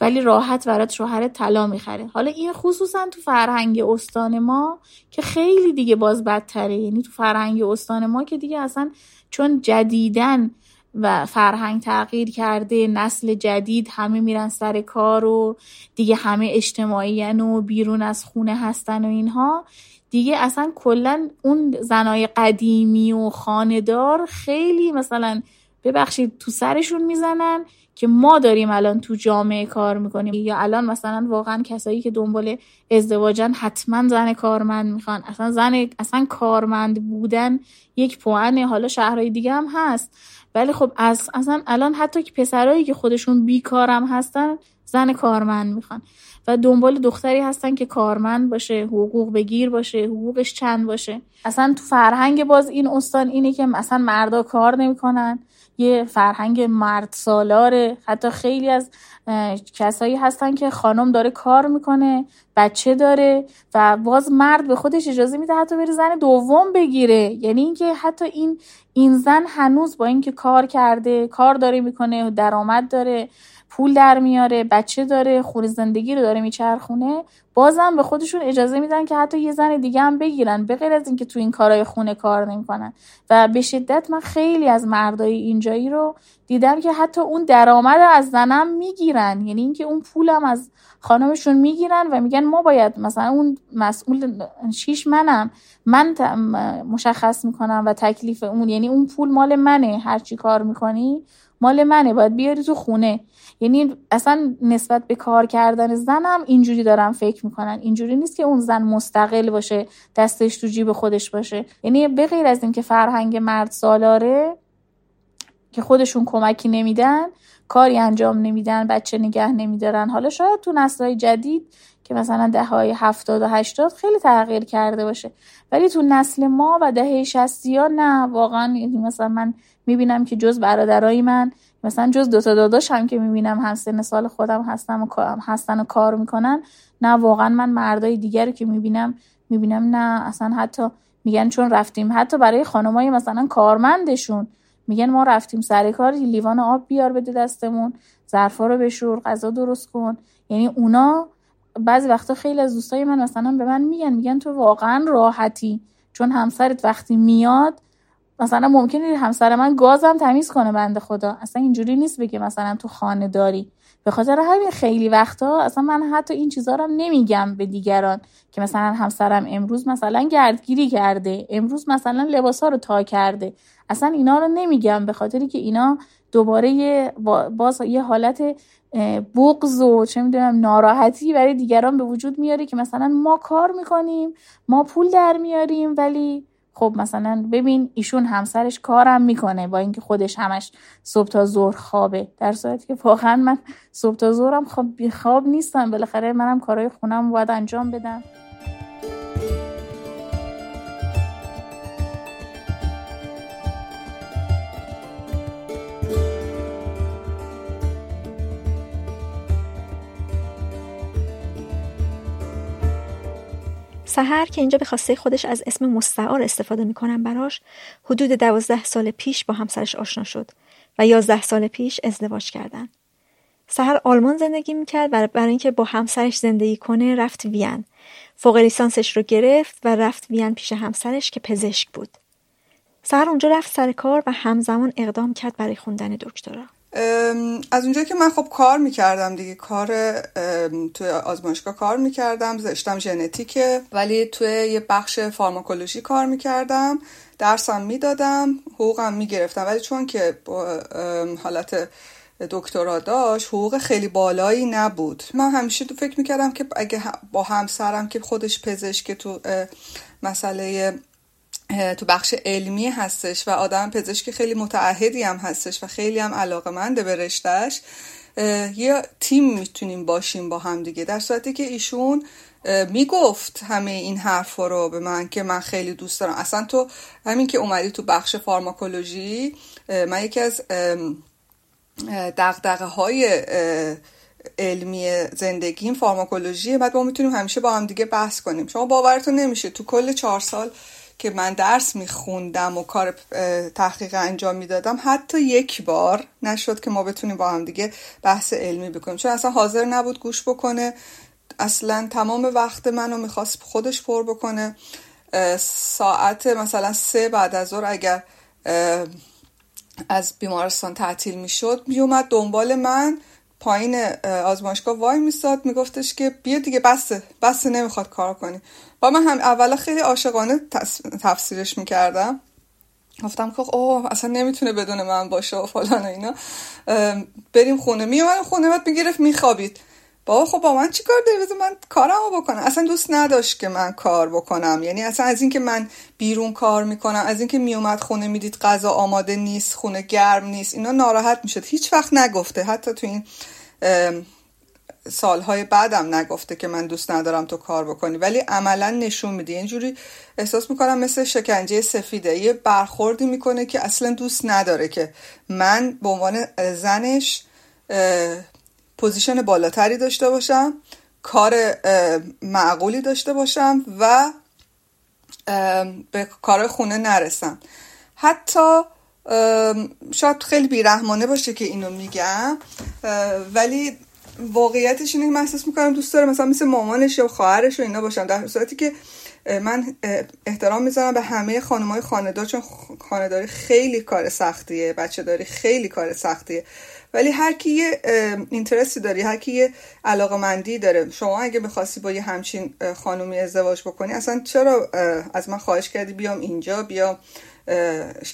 ولی راحت برات شوهر طلا می‌خره. حالا این خصوصا تو فرهنگ استان ما که خیلی دیگه باز بدتره. یعنی تو فرهنگ استان ما که دیگه اصلا چون جدیدن و فرهنگ تغییر کرده نسل جدید همه میرن سر کار و دیگه همه اجتماعی و بیرون از خونه هستن و اینها دیگه اصلا کلا اون زنای قدیمی و خاندار خیلی مثلا ببخشید تو سرشون می‌زنن که ما داریم الان تو جامعه کار می‌کنیم. یا الان مثلا واقعا کسایی که دنبال ازدواجن حتما زن کارمند می‌خوان. اصلا زن اصلا کارمند بودن یک پوانه. حالا شهرهای دیگه هم هست. ولی خب از اصلا الان حتی که پسرایی که خودشون بیکارم هستن زن کارمند می‌خوان. و دنبال دختری هستن که کارمند باشه حقوق بگیر باشه حقوقش چند باشه. اصلا تو فرهنگ باز این استان اینه که مثلا مردا کار نمی‌کنن. یه فرهنگ مرد سالاره حتی خیلی از کسایی هستن که خانم داره کار می‌کنه بچه داره و باز مرد به خودش اجازه میده حتی بره زن دوم بگیره. یعنی اینکه حتی این این زن هنوز با اینکه کار کرده کار داره می‌کنه درآمد داره. پول در میاره بچه داره خور زندگی رو داره میچرخونه. بازم به خودشون اجازه میدن که حتی یه زن دیگه هم بگیرن به غیر از اینکه تو این کارهای خونه کار نمی‌کنن. و به شدت من خیلی از مردای اینجایی رو دیدم که حتی اون درآمد از زنم می‌گیرن. یعنی اینکه اون پولم از خانمشون می‌گیرن و میگن ما باید مثلا اون مسئول شیش منم من مشخص می‌کنم و تکلیف اون یعنی اون پول مال منه. هر چی کار می‌کنی مال منه. باید بیاری تو خونه. یعنی اصلا نسبت به کار کردن زنم اینجوری دارم فکر می‌کنن. اینجوری نیست که اون زن مستقل باشه دستش تو جیب خودش باشه. یعنی به غیر از اینکه فرهنگ مرد سالاره که خودشون کمکی نمیدن کاری انجام نمیدن بچه نگه نمیدارن. حالا شاید تو نسلهای جدید که مثلا دهه های هفتاد و هشتاد خیلی تغییر کرده باشه. ولی تو نسل ما و دهه شستی ها نه واقعا یعنی مثلا من می‌بینم که جز برادرای من مثلا جز دوتا داداش هم که می‌بینم هم سن سال خودم هستم و هستن و کار می‌کنن نه واقعا من مردای دیگری که می‌بینم می‌بینم نه. اصلا حتی میگن چون رفتیم حتی برای خانمای مثلا کارمندشون میگن ما رفتیم سر کار لیوان آب بیار بده دستمون ظرفا رو بشور غذا درست کن. یعنی اونا بعضی وقتا خیلی از دوستای من مثلا به من میگن میگن تو واقعا راحتی چون همسرت وقتی میاد مثلا ممکنه همسر من گازم تمیز کنه بنده خدا. اصلا اینجوری نیست بگه مثلا تو خانه داری. به خاطر همین خیلی وقتا اصلا من حتی این چیزا رو نمیگم به دیگران که مثلا همسرم امروز مثلا گردگیری کرده امروز مثلا لباسا رو تا کرده. اصلا اینا رو نمیگم به خاطری که اینا دوباره یه باز یه حالت بغض و چه می‌دونم ناراحتی برای دیگران به وجود میاره که مثلا ما کار می‌کنیم ما پول در میاریم ولی خب مثلا ببین ایشون همسرش کارم می‌کنه با اینکه خودش همش صبح تا ظهر خوابه. در صورتی که واقعا من صبح تا ظهرم خواب خواب نیستم. بالاخره منم کارهای خونم باید انجام بدم. سهر که اینجا به خواسته خودش از اسم مستعار استفاده می‌کنم براش حدود دوازده سال پیش با همسرش آشنا شد و یازده سال پیش ازدواج کردن. سهر آلمان زندگی می‌کرد و برای اینکه با همسرش زندگی کنه رفت وین. فوق لیسانسش رو گرفت و رفت وین پیش همسرش که پزشک بود. سهر اونجا رفت سر کار و همزمان اقدام کرد برای خوندن دکترا. از اونجا که من خب کار می‌کردم دیگه کار توی آزمایشگاه کار می‌کردم زشتم ژنتیکه ولی توی یه بخش فارماکولوژی کار می‌کردم درسم می‌دادم حقوقم می‌گرفتم. ولی چون که حالت دکترا داشت حقوق خیلی بالایی نبود. من همیشه تو فکر می‌کردم که اگه با همسرم که خودش پزشک تو مسئله تو بخش علمی هستش و آدم پزشکی خیلی متعهدی هم هستش و خیلی هم علاقه منده به رشتهش. یه تیم می‌تونیم باشیم با هم دیگه. در صورتی که ایشون می‌گفت همه این حرف رو به من که من خیلی دوست دارم. اصلا تو همین که اومدی تو بخش فارماکولوژی من یکی از دقدقه های علمی زندگیم فارماکولوژی بعد ما می‌تونیم همیشه با هم دیگه بحث کنیم. شما باورتون نمیشه تو کل چهار سال که من درس میخوندم و کار تحقیق انجام می‌دادم حتی یک بار نشد که ما بتونیم با هم دیگه بحث علمی بکنیم. چون اصلا حاضر نبود گوش بکنه. اصلا تمام وقت منو می‌خواست خودش پر بکنه. ساعت مثلا سه بعد از ظهر اگر از بیمارستان تعطیل می‌شد میومد دنبال من. پایین آزمایشگاه وای میستاد میگفتش که بیا دیگه بسته بسته نمی‌خواد کار کنی. و من هم اولا خیلی عاشقانه تفسیرش می‌کردم. گفتم که اوه اصلا نمی‌تونه بدون من باشه و فلان و اینا. بریم خونه. میومد خونه بعد می‌گرفت میخوابید. بابا خب با من چیکار داری؟ بذار من کارمو بکنم. اصلا دوست نداشت که من کار بکنم. یعنی اصلا از اینکه من بیرون کار می‌کنم از اینکه میومد خونه می‌دید غذا آماده نیست خونه گرم نیست اینا ناراحت می‌شد. هیچ وقت نگفته. حتی تو این سالهای بعدم نگفته که من دوست ندارم تو کار بکنی. ولی عملا نشون میده. اینجوری احساس می‌کنم مثل شکنجه سفیده. یه برخوردی می‌کنه که اصلا دوست نداره که من به عنوان زنش پوزیشن بالاتری داشته باشم کار معقولی داشته باشم و به کار خونه نرسم. حتی شاید خیلی بیرحمانه باشه که اینو میگم ولی واقعیتش اینه که من احساس می‌کنم دوست دارم مثلا مثل مامانش یا خواهرش و اینا باشم در صورتی که من احترام می‌ذارم به همه خانمای خاندار چون خانداری خیلی کار سختیه بچه داری خیلی کار سختیه. ولی هر کی یه اینترستی داری هر کی یه علاقه مندی داره شما اگه بخواستی با یه همچین خانومی ازدواج بکنی اصلا چرا از من خواهش کردی بیام اینجا بیام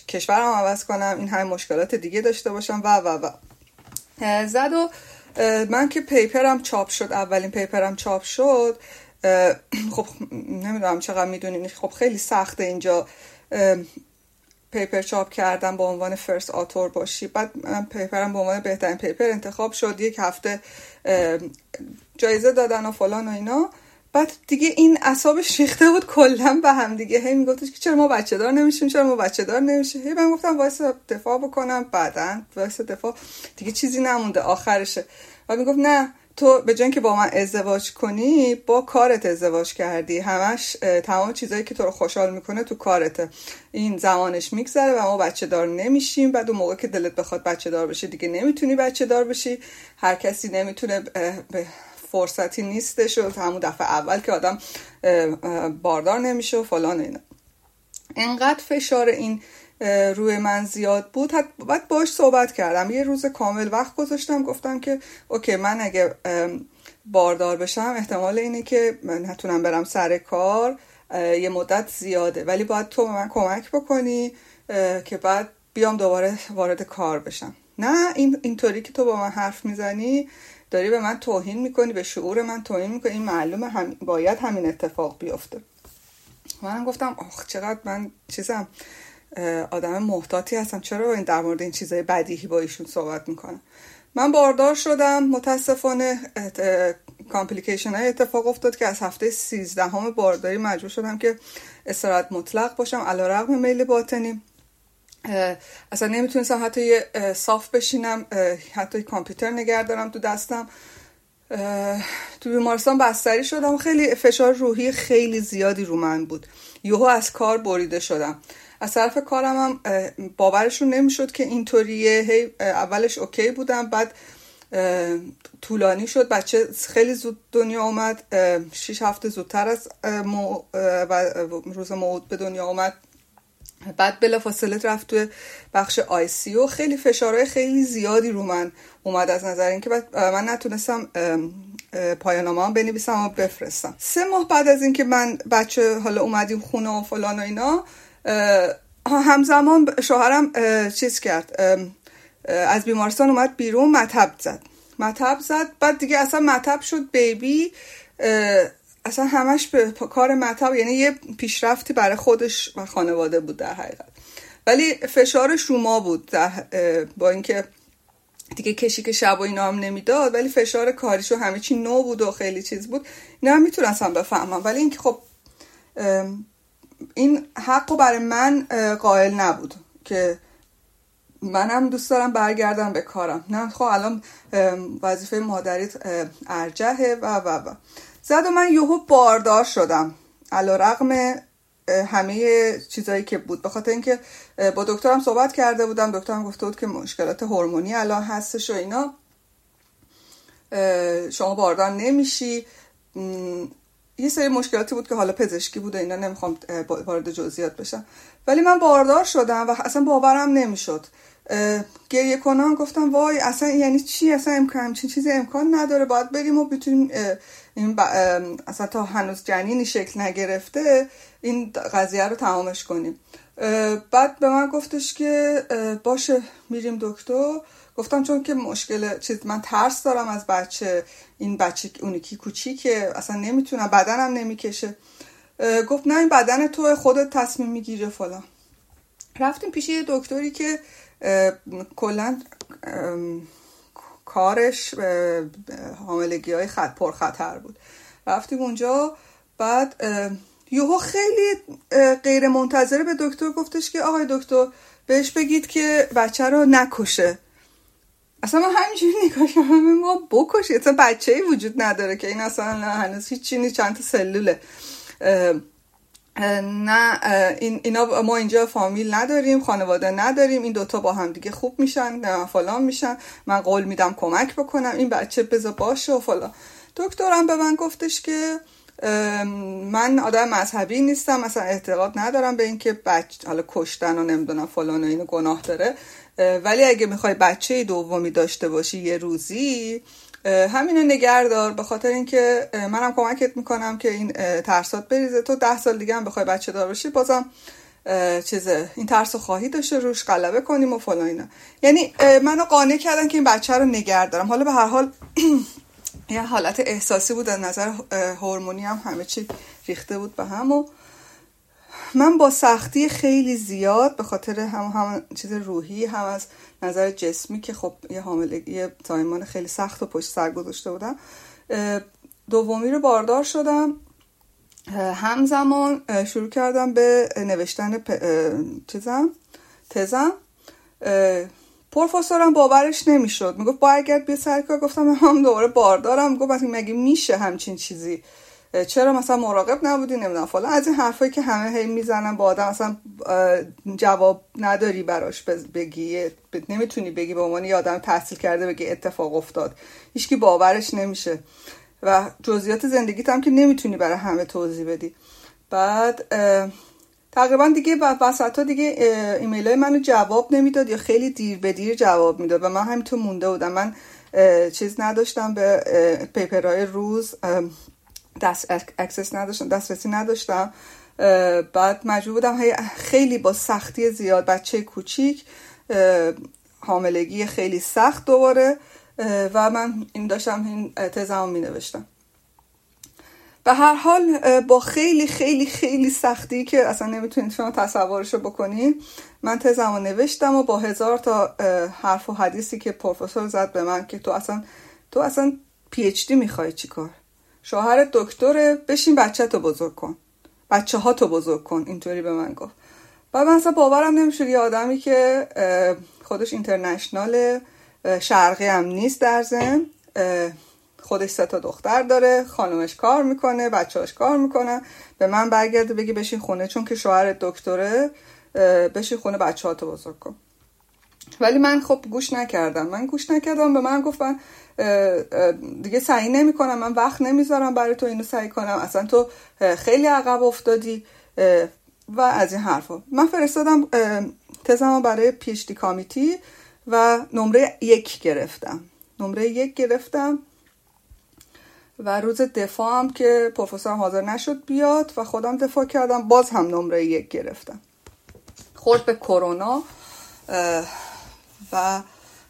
کشورم عوض کنم این همه مشکلات دیگه داشته باشم و و و. زد و من که پیپرم چاپ شد اولین پیپرم چاپ شد خب نمی‌دونم چقدر می‌دونین خب خیلی سخته اینجا paper چاپ کردم به عنوان first author باشی. بعد من paper م به عنوان بهترین paper انتخاب شد. یک هفته جایزه دادن و فلان و اینا. بعد دیگه این اعصابش ریخته بود کلا به هم دیگه. هی میگفتش که چرا ما بچه دار نمیشیم چرا ما بچه دار نمیشه هی من گفتم وایسا دفاع بکنم. بعدا وایسا دفاع. دیگه چیزی نمونده. آخرشه. و می‌گفت نه تو به جای که با من ازدواج کنی با کارت ازدواج کردی. همش تمام چیزایی که تو رو خوشحال می‌کنه تو کارته. این زمانش میگذره و ما بچه دار نمیشیم. بعد اون موقع که دلت بخواد بچه دار بشه دیگه نمی‌تونی بچه دار بشی. هر کسی نمی‌تونه به فرصتی نیستش و همون دفعه اول که آدم باردار نمیشه و فلان اینا. انقدر فشار این روی من زیاد بود. بعد باش صحبت کردم. یه روز کامل وقت گذاشتم. گفتم که اوکی من اگه باردار بشم احتمال اینه که من نتونم برم سر کار یه مدت زیاده. ولی باید تو من کمک بکنی که بعد بیام دوباره وارد کار بشم. نه این اینطوری که تو با من حرف می‌زنی داری به من توهین می‌کنی به شعور من توهین می‌کنی. این معلومه. هم باید همین اتفاق بیفته. من گفتم آخ چقدر من چیزم آدم محتاطی هستم چرا این در مورد این چیزای بدیهی با ایشون صحبت می‌کنم من باردار شدم. متاسفانه کامپلیکیشن های اتفاق افتاد که از هفته سیزدهم بارداری مجبور شدم که استراحت مطلق باشم. علا رقم میل باطنی. اصلا نمی‌تونستم حتی یه صاف بشینم. حتی کامپیوتر نگه دارم تو دستم. تو بیمارستان بستری شدم. خیلی فشار روحی خیلی زیادی رو من بود. یهو از کار بریده شدم. از طرف کارم هم باورشون نمی‌شد که اینطوریه. هی اولش اوکی بودم بعد طولانی شد. بچه خیلی زود دنیا اومد. شیش هفته زودتر از روز موعود به دنیا اومد. بعد بلا فاصله رفت توی بخش آی سی و خیلی فشارهای خیلی زیادی رو من اومد از نظر اینکه من نتونستم پایانامه هم بنویسم و بفرستم. سه ماه بعد از اینکه من بچه حالا اومدیم خونه و فلان و اینا همزمان شوهرم چیز کرد از بیمارستان اومد بیرون مطب زد. مطب زد بعد دیگه اصلا مطب شد بیبی اصلا همش به کار مطب یعنی یه پیشرفتی برای خودش و خانواده بود در حقیقت. ولی فشارش رو ما بود با اینکه دیگه کشی که شب و اینا هم نمی‌داد ولی فشار کاریش و همه چی نو بود و خیلی چیز بود. اینا هم می‌تونستم بفهمم ولی اینکه خب این حق و برای من قائل نبود که منم دوست دارم برگردم به کارم. نه خب الان وظیفه مادریت ارجهه و و و. زد و من یهو باردار شدم. علا رقم همه چیزایی که بود. به خاطر اینکه با دکترم صحبت کرده بودم. دکترم گفته بود که مشکلات هورمونی الان هستش و اینا. شما باردار نمیشی. یه سری مشکلاتی بود که حالا پزشکی بود و اینا نمی‌خوام وارد جزئیات بشم. ولی من باردار شدم و اصلا باورم نمی‌شد. گریه کنان گفتم وای اصلا یعنی چی؟ اصلا امکان چی چیزی امکان نداره. باید بریم و بتونیم این اصلا تا هنوز جنینی شکل نگرفته این قضیه رو تمامش کنیم. بعد به من گفتش که باشه میریم دکتر. گفتم چون که مشکل چیز من ترس دارم از بچه این بچه اونی که کوچیکه اصلا نمی‌تونم بدنم نمی‌کشه. گفت نه این بدن تو خودت تصمیم می‌گیره فلان. رفتیم پیش یه دکتری که کلا کارش حاملگی های خط پرخطر بود. رفتیم اونجا بعد یهو خیلی غیر منتظره به دکتر گفتش که آقای دکتر بهش بگید که بچه رو نکشه. اصلا من همینجوری نگاه کردم ما بکشی اصلا بچه ای وجود نداره که این اصلا هنوز هیچی نیست چند تا سلوله. نه این اینا ما اینجا فامیل نداریم خانواده نداریم این دوتا با هم دیگه خوب میشن فلان میشن من قول میدم کمک بکنم این بچه بذار باشه و فلان. دکترم به من گفتش که من آدم مذهبی نیستم مثلا اعتقاد ندارم به اینکه بچه حالا کشتن و نمی‌دونم فلان و اینو گناه داره. ولی اگه می‌خوای بچه دومی داشته باشی یه روزی همینو نگردار به خاطر اینکه منم کمکت می‌کنم که این ترسات بریزه. تو ده سال دیگه هم بخوای بچه دار باشی بازم چیزه این ترس خواهی داشته روش غلبه کنیم و فلان اینا. یعنی منو قانع کردن که این بچه رو نگه دارم. حالا به هر حال یه حالت احساسی بود از نظر هورمونی هم همه چی ریخته بود به هم و من با سختی خیلی زیاد به خاطر هم, هم چیز روحی هم از نظر جسمی که خب یه حاملگی زایمان خیلی سخت و پشت سر گذاشته بودم دومی رو باردار شدم. همزمان شروع کردم به نوشتن چیزم تزم. پروفسورم باورش نمی‌شد. می‌گفت برگرد بیا سر کار گفتم هم دوباره باردارم. گفت مگه میشه همچین چیزی؟ چرا مثلا مراقب نبودی؟ نمی‌دونم. فلان. از این حرفایی که همه هی می‌زنن با آدم اصلا جواب نداری براش بگی. نمی‌تونی بگی به عنوان یه آدم تحصیل کرده بگی اتفاق افتاد. هیچکی باورش نمیشه. و جزئیات زندگیت هم که نمی‌تونی برای همه توضیح بدی. بعد تقریبا دیگه وسط ها دیگه ایمیل های منو جواب نمی‌داد یا خیلی دیر به دیر جواب می‌داد و من همینطور مونده بودم. من چیز نداشتم به paper های روز دست access نداشتم دسترسی نداشتم. بعد مجبور بودم خیلی با سختی زیاد بچه کوچیک حاملگی خیلی سخت دوباره و من این داشتم این تزم می نوشتم به هر حال با خیلی خیلی خیلی سختی که اصلا نمی‌تونید شما تصورشو بکنید من تزم رو نوشتم و با هزار تا حرف و حدیثی که پروفسور زد به من که تو اصلا تو اصلا پی اچ دی می‌خوای چیکار شوهر دکتره بشین بچه تو بزرگ کن. بچه ها تو بزرگ کن اینطوری به من گفت. و من اصلا باورم نمی‌شد یه آدمی که خودش اینترنشنال شرقی هم نیست در زن خودش سه تا دختر داره خانومش کار می‌کنه بچهاش کار می‌کنه. به من برگرده بگی بشین خونه چون که شوهر دکتره بشین خونه بچه ها تو بزرگ کن. ولی من خب گوش نکردم. من گوش نکردم به من گفتن دیگه سعی نمی کنم من وقت نمی‌ذارم برای تو اینو سعی کنم. اصلا تو خیلی عقب افتادی. و از این حرفا. من فرستادم تزم برای پیشتی کامیتی و نمره یک گرفتم. نمره یک گرفتم. و روز دفاع هم که پروفسور حاضر نشد بیاد و خودم دفاع کردم باز هم نمره یک گرفتم. خورد به کرونا و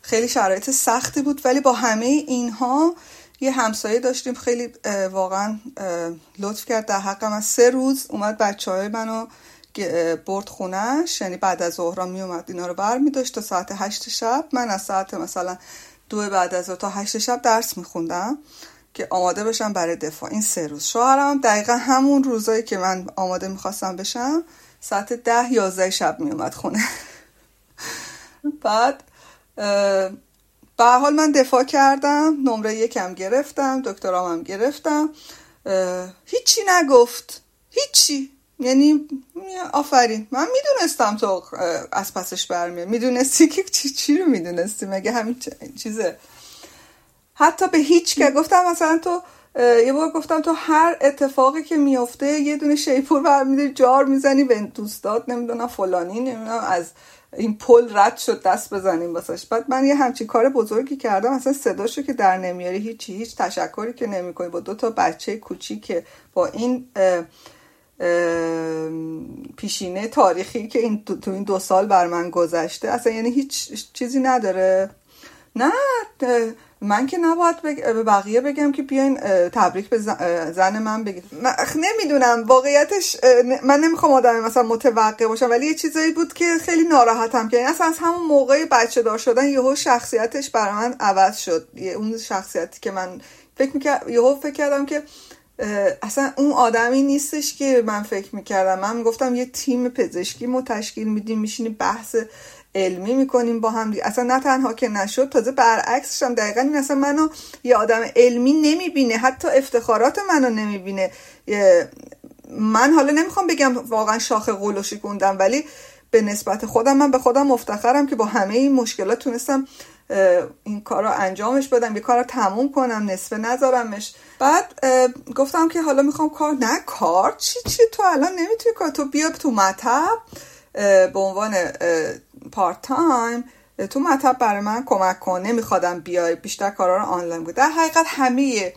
خیلی شرایط سختی بود ولی با همه اینها یه همسایه داشتیم. خیلی واقعا لطف کرد در حقم از سه روز اومد بچه های منو برد خونش یعنی بعد از ظهرا می اومد اینا رو بر می داشت تا ساعت هشت شب. من از ساعت مثلا دو بعد از تا هشت شب درس می خوندم که آماده بشم برای دفاع. این سه روز. شوهرم دقیقا همون روزایی که من آماده می‌خواستم بشم ساعت ده یازده شب می اومد خونه. بعد به حال من دفاع کردم نمره یکم گرفتم دکترام هم گرفتم هیچی نگفت. هیچی. یعنی آفرین. من می‌دونستم تو از پسش برمیاد. می‌دونستی که چی, چی رو می‌دونستی؟ مگه همین چیزه؟ حتی به هیچ که گفتم مثلا تو یه بار گفتم تو هر اتفاقی که میافته یه دونه شیپور برمیداری جار می‌زنی به دوستات نمی‌دونم فلانی نمی‌دونم از این پل رد شد دست بزنیم واسش. بعد من یه همچین کار بزرگی کردم اصلا صداشو که در نمیاری هیچی هیچ تشکری که نمی‌کنی. با دو تا بچه کوچیک که با این پیشینه تاریخی که این تو این دو سال بر من گذشته اصلا یعنی هیچ چیزی نداره. نه من که نباید به بقیه بگم که بیاین تبریک به زن من بگید. من نمی‌دونم. واقعیتش من نمی‌خوام آدم مثلا متوقع باشم ولی یه چیزایی بود که خیلی ناراحتم که اصلا از همون موقع بچه دار شدن یهو شخصیتش برای من عوض شد. اون شخصیتی که من فکر می‌کردم یهو فکر کردم که اصلا اون آدمی نیستش که من فکر می‌کردم. من می‌گفتم یه تیم پزشکی ما تشکیل میدیم میشینی بحث علمی می‌کنیم با هم دیگه. اصلا نه تنها که نشد تازه برعکسش هم دقیقا این اصلا منو یه آدم علمی نمی‌بینه حتی افتخارات منو نمی‌بینه. من حالا نمی‌خوام بگم واقعا شاخ قول و ولی به نسبت خودم من به خودم مفتخرم که با همه این مشکلات تونستم این کار رو انجامش بدم یه کار رو تموم کنم نصفه نذارمش. بعد گفتم که حالا می‌خوام کار نه کار؟ چی چی؟ تو الان نمی‌تونی کار تو بیا تو مطب. به عنوان part time تو مطب برای من کمک کن. نمیخوادم بیای. بیشتر کارا رو آنلاین بود در حقیقت همه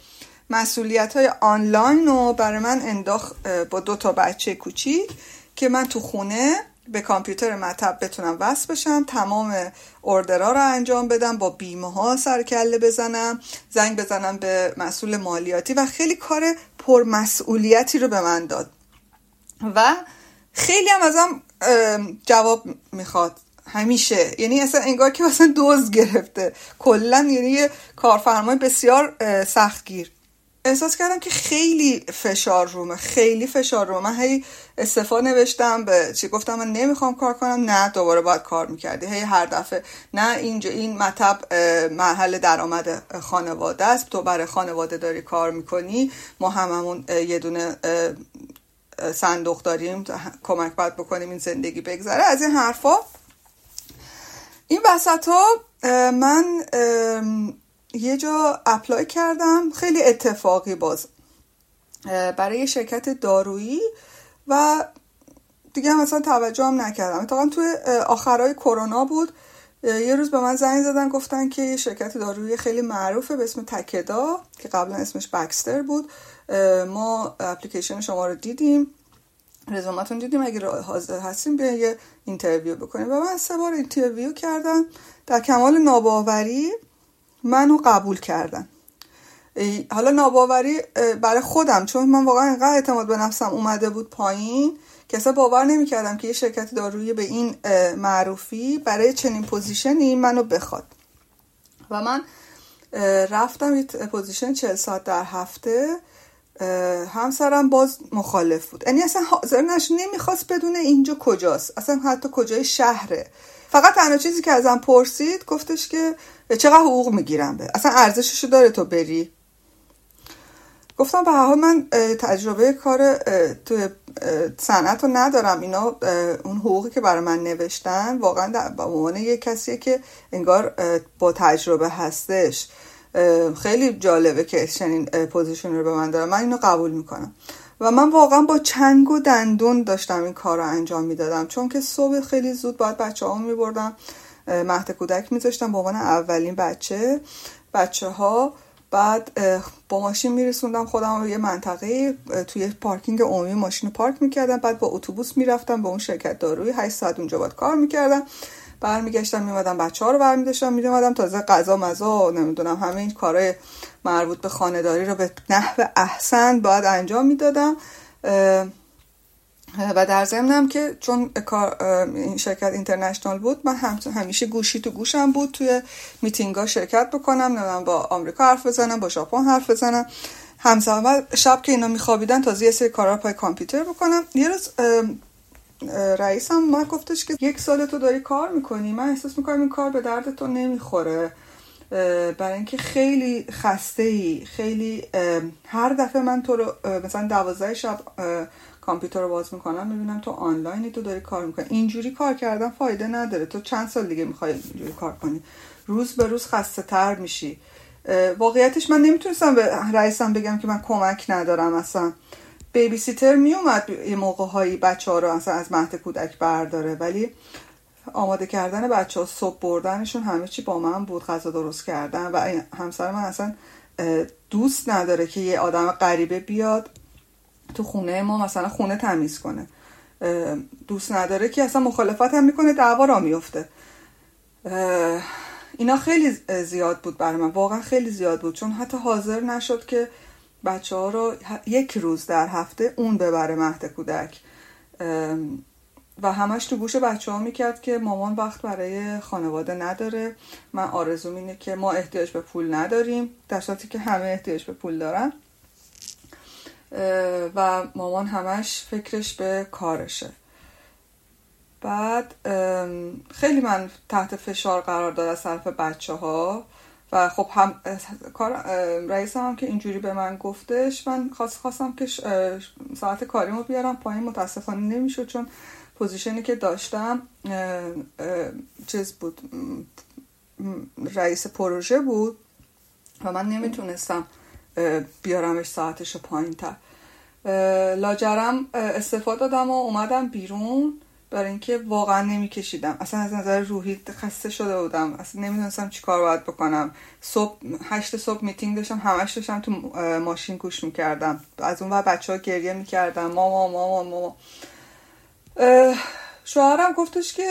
مسئولیت های آنلاین رو برای من انداخت با دو تا بچه کوچیک که من تو خونه به کامپیوتر مطب بتونم وصل بشم تمام اردرا رو انجام بدم با بیمه ها سر کله بزنم زنگ بزنم به مسئول مالیاتی و خیلی کار پرمسئولیتی رو به من داد. و خیلی هم ازم جواب می‌خواد. همیشه. یعنی اصلا انگار که مثلا دوز گرفته. کلا یعنی یه کارفرمای بسیار سختگیر. احساس کردم که خیلی فشار رومه. خیلی فشار رومه. من هی استفا نوشتم به چی گفتم من نمی‌خوام کار کنم. نه دوباره باید کار می‌کردی. هی هر دفعه نه اینجا این مطب محل درآمد خانواده است. تو برای خانواده داری کار می‌کنی. ما هممون یه دونه صندوق داریم کمک باید بکنیم این زندگی بگذره. از این حرفا این وسط ها من یه جا اپلای کردم خیلی اتفاقی باز برای شرکت دارویی و دیگه هم مثلا توجه هم نکردم. اتفاقا توی آخرای کرونا بود. یه روز به من زنگ زدن گفتن که یه شرکت دارویی خیلی معروفه به اسم Takeda که قبلا اسمش Baxter بود. ما اپلیکیشن شما رو دیدیم رزومتون دیدیم اگه حاضر هستیم بیا یه interview بکنیم. و من سه بار interview کردم. در کمال ناباوری منو قبول کردن. حالا ناباوری برای خودم چون من واقعا اینقدر اعتماد به نفسم اومده بود پایین که اصلا باور نمی‌کردم که یه شرکت دارویی به این معروفی برای چنین position ی منو بخواد. و من رفتم یه position 40 ساعت در هفته. همسرم باز مخالف بود. یعنی اصلا حاضر نش نمی‌خواست بدونه اینجا کجاست. اصلا حتی کجای شهره. فقط تنها چیزی که ازم پرسید گفتش که چقدر حقوق می‌گیرم به. اصلا ارزششو داره تو بری. گفتم به حال من تجربه کار تو صنعت رو ندارم. اینا اون حقوقی که برای من نوشتن واقعا به عنوان یه کسیه که انگار با تجربه هستش. خیلی جالبه که چنین پوزیشن رو به من دارم من اینو قبول می‌کنم. و من واقعا با چنگ و دندون داشتم این کار رو انجام می‌دادم. چون که صبح خیلی زود باید بچه ها میبردم مهد کودک میذاشتم به اولین بچه. بچه ها بعد با ماشین میرسوندم خودم رو یه منطقه توی پارکینگ عمومی ماشین رو پارک می‌کردم. بعد با اتوبوس می‌رفتم به اون شرکت داروی 8 ساعت اونجا باید کار می‌کردم. برمیگشتم میمدم بچه ها رو برمیداشتم میدومدم تازه غذا مزا نمی‌دونم همه این کارهای مربوط به خانداری رو به نحو احسن باید انجام می‌دادم. و در ضمنم که چون این شرکت اینترنشنال بود من همیشه گوشی تو گوشم بود توی میتینگ ها شرکت بکنم نمی‌دونم با آمریکا حرف بزنم با ژاپن حرف بزنم. همزمان شب که اینا میخوابیدن تازه یه سری کارا پای کامپیوتر بکنم. یه روز رئیسم ما گفتش که یک سال تو داری کار می‌کنی. من احساس می‌کنم این کار به درد تو نمی‌خوره. برای اینکه خیلی خسته ای خیلی هر دفعه من تو رو مثلا دوازده شب کامپیوتر رو باز می‌کنم می‌بینم تو آنلاینی تو داری کار می‌کنی. اینجوری کار کردن فایده نداره. تو چند سال دیگه می‌خوای اینجوری کار کنی. روز به روز خسته تر میشی واقعیتش من نمی‌تونستم به رئیسم بگم که من کمک ندارم اصلا. بیبی سیتر میومد یه موقع هایی بچه ها رو اصلا از مهد کودک برداره ولی آماده کردن بچه ها صبح بردنشون همه چی با من بود غذا درست کردن و همسر من اصلا دوست نداره که یه آدم غریبه بیاد تو خونه ما مثلا خونه تمیز کنه. دوست نداره که اصلا مخالفت هم می‌کنه دعوا را میفته اینا خیلی زیاد بود برای من واقعا خیلی زیاد بود چون حتی حاضر نشد که بچه ها رو یک روز در هفته اون ببره مهد کودک. و همش تو گوش بچه ها می‌کرد که مامان وقت برای خانواده نداره. من آرزوم اینه که ما احتیاج به پول نداریم در صورتی که همه احتیاج به پول دارن. و مامان همش فکرش به کارشه. بعد خیلی من تحت فشار قرار داد از طرف بچه ها و خب هم رئیس هم که اینجوری به من گفتش من خواست خواستم که ساعت کاریمو بیارم پایین متاسفانه نمی‌شد چون position ی که داشتم چیز بود رئیس پروژه بود و من نمی‌تونستم بیارمش ساعتش پایین تر لاجرم استعفا دادم و اومدم بیرون. برای اینکه واقعا نمیکشیدم. اصلا از نظر روحی خسته شده بودم. اصلا نمی‌دونستم چی کار باید بکنم. صبح هشت صبح میتینگ داشتم. همش داشتم تو ماشین گوش می‌کردم. از اونور بچه ها گریه می‌کردم ماما ماما ماما شوهرم گفتش که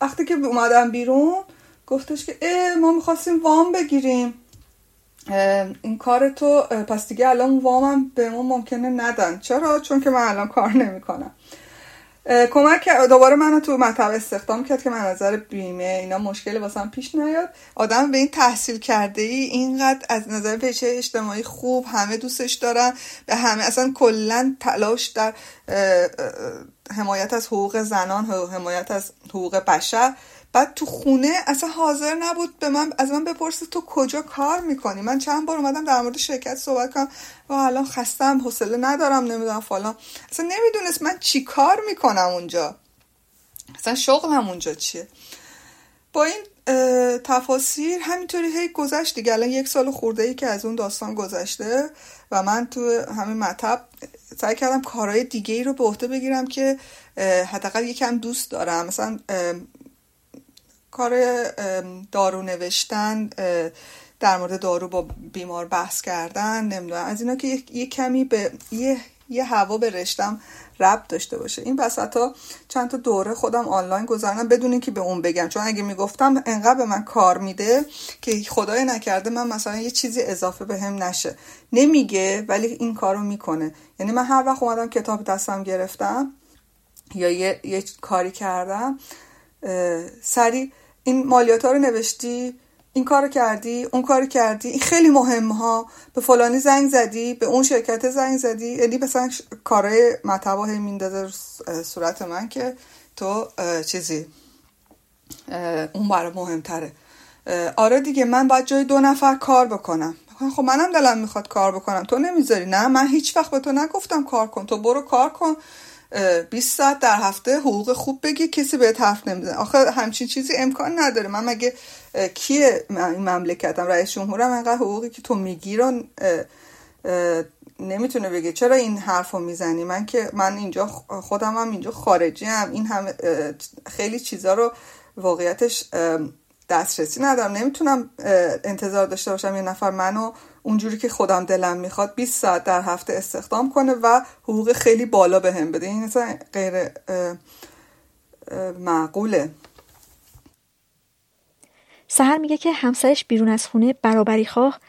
وقتی که اومدم بیرون گفتش که ما می‌خواستیم وام بگیریم. این کار تو پس دیگه الان وامم به ما ممکنه ندن. چرا؟ چون که من الان کار نمی‌کنم. کمک دوباره منو تو مطب استخدام کرد که من نظر بیمه اینا مشکلی واسم پیش نیاد. آدم به این تحصیل کرده ای اینقدر از نظر پیچه اجتماعی خوب همه دوستش دارن به همه اصلا کلا تلاش در حمایت از حقوق زنان حمایت از حقوق بشر. بعد تو خونه اصلا حاضر نبود به من از من بپرسه تو کجا کار می‌کنی؟ من چند بار اومدم در مورد شرکت صحبت کنم. و الان خستم حوصله ندارم نمی‌دونم فلان. اصلا نمی‌دونست من چی کار می‌کنم اونجا. اصلا شغلم اونجا چیه؟ با این تفاصیل همینطوری هی گذشت دیگه. الان یک سال خورده ای که از اون داستان گذشته و من تو همین مطب سعی کردم کارهای دیگه ای رو به عهده بگیرم که حداقل یکم دوست دارم. مثلا کار دارو نوشتن در مورد دارو با بیمار بحث کردن نمی‌دونم از اینا که یه, کمی به یه یه هوا به رشتم ربط داشته باشه. این ها چند تا دوره خودم آنلاین گذارنم بدون اینکه به اون بگم. چون اگه می‌گفتم انقدر به من کار میده که خدای نکرده من مثلا یه چیزی اضافه به هم نشه. نمیگه ولی این کارو می‌کنه. یعنی من هر وقت اومدم کتاب دستم گرفتم یا یه, یه کاری کردم سریع این مالیات ها رو نوشتی این کار کردی اون کار کردی این خیلی مهم ها به فلانی زنگ زدی به اون شرکت زنگ زدی. یعنی مثلا کارهای مطبع هی میندازه صورت من که تو چیزی اون برای مهمتره. آره دیگه من باید جای دو نفر کار بکنم. خب منم دلم می‌خواد کار بکنم. تو نمی‌ذاری نه؟ من هیچ وقت به تو نگفتم کار کن. تو برو کار کن. 20 ساعت در هفته حقوق خوب بگی کسی بهت حرف نمی‌زنه. آخه همچین چیزی امکان نداره. من مگه کیه این مملکتم؟ رئیس جمهورم انقدر حقوقی که تو میگی رو نمی‌تونه بگه. چرا این حرف رو می‌زنی؟ من که من اینجا خودم هم اینجا خارجی هم این هم خیلی چیزا رو واقعیتش دسترسی ندارم. نمی‌تونم انتظار داشته باشم یه نفر منو اونجوری که خودم دلم می‌خواد 20 ساعت در هفته استخدام کنه و حقوق خیلی بالا به هم بده. این اصلا غیر معقوله. سهر میگه که همسرش بیرون از خونه برابری خواه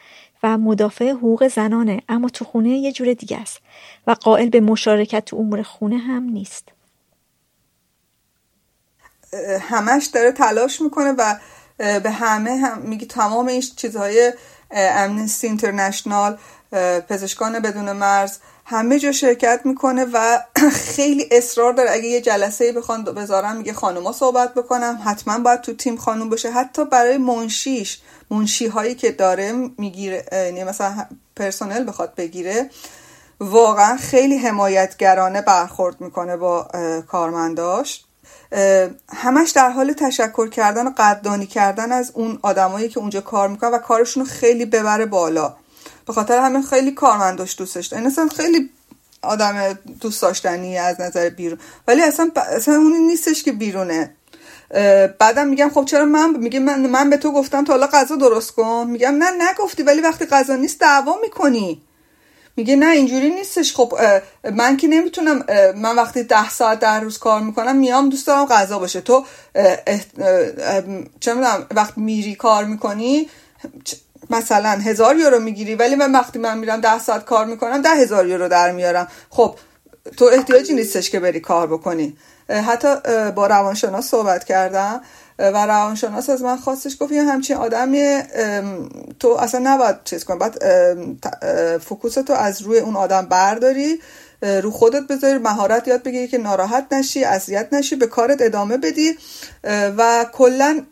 و مدافع حقوق زنانه اما تو خونه یه جور دیگه است و قائل به مشارکت تو امور خونه هم نیست. همش داره تلاش می‌کنه و به همه هم میگه تمام این چیزهای امنستی اینترنشنال پزشکان بدون مرز همه جا شرکت می‌کنه و خیلی اصرار داره. اگه یه جلسه بخوان بذارم میگه خانوما صحبت بکنم. حتما باید تو تیم خانوم باشه. حتی برای منشیش منشی هایی که داره می‌گیره یعنی مثلا پرسنل بخواد بگیره واقعا خیلی حمایتگرانه برخورد می‌کنه با کارمنداش. همش در حال تشکر کردن و قدردانی کردن از اون آدمایی که اونجا کار می‌کنن و کارشون خیلی ببره بالا. به خاطر همه خیلی کارمنداش دوستش. داره این اصلا خیلی آدم دوست داشتنی از نظر بیرون. ولی اصلا اصلا اونی نیستش که بیرونه. بعدم میگم خب چرا من میگه من, من به تو گفتم تا حالا غذا درست کن؟ میگم نه نگفتی ولی وقتی غذا نیست دعوا می‌کنی. میگه نه اینجوری نیستش. خب من که نمی‌تونم من وقتی ده ساعت در روز کار می‌کنم میام دوست دارم غذا باشه. تو چه می‌دونم وقتی میری کار می‌کنی مثلا هزار یورو می‌گیری ولی من وقتی من میرم ده ساعت کار می‌کنم ده هزار یورو در میارم. خب تو احتیاجی نیستش که بری کار بکنی. حتی با روانشناس صحبت کردم. و روانشناس از من خواستش گفت یه همچین آدمی تو اصلا نباید چیز کنی باید فکوس تو از روی اون آدم برداری رو خودت بذاری مهارت یاد بگیری که ناراحت نشی اذیت نشی به کارت ادامه بدی و کلا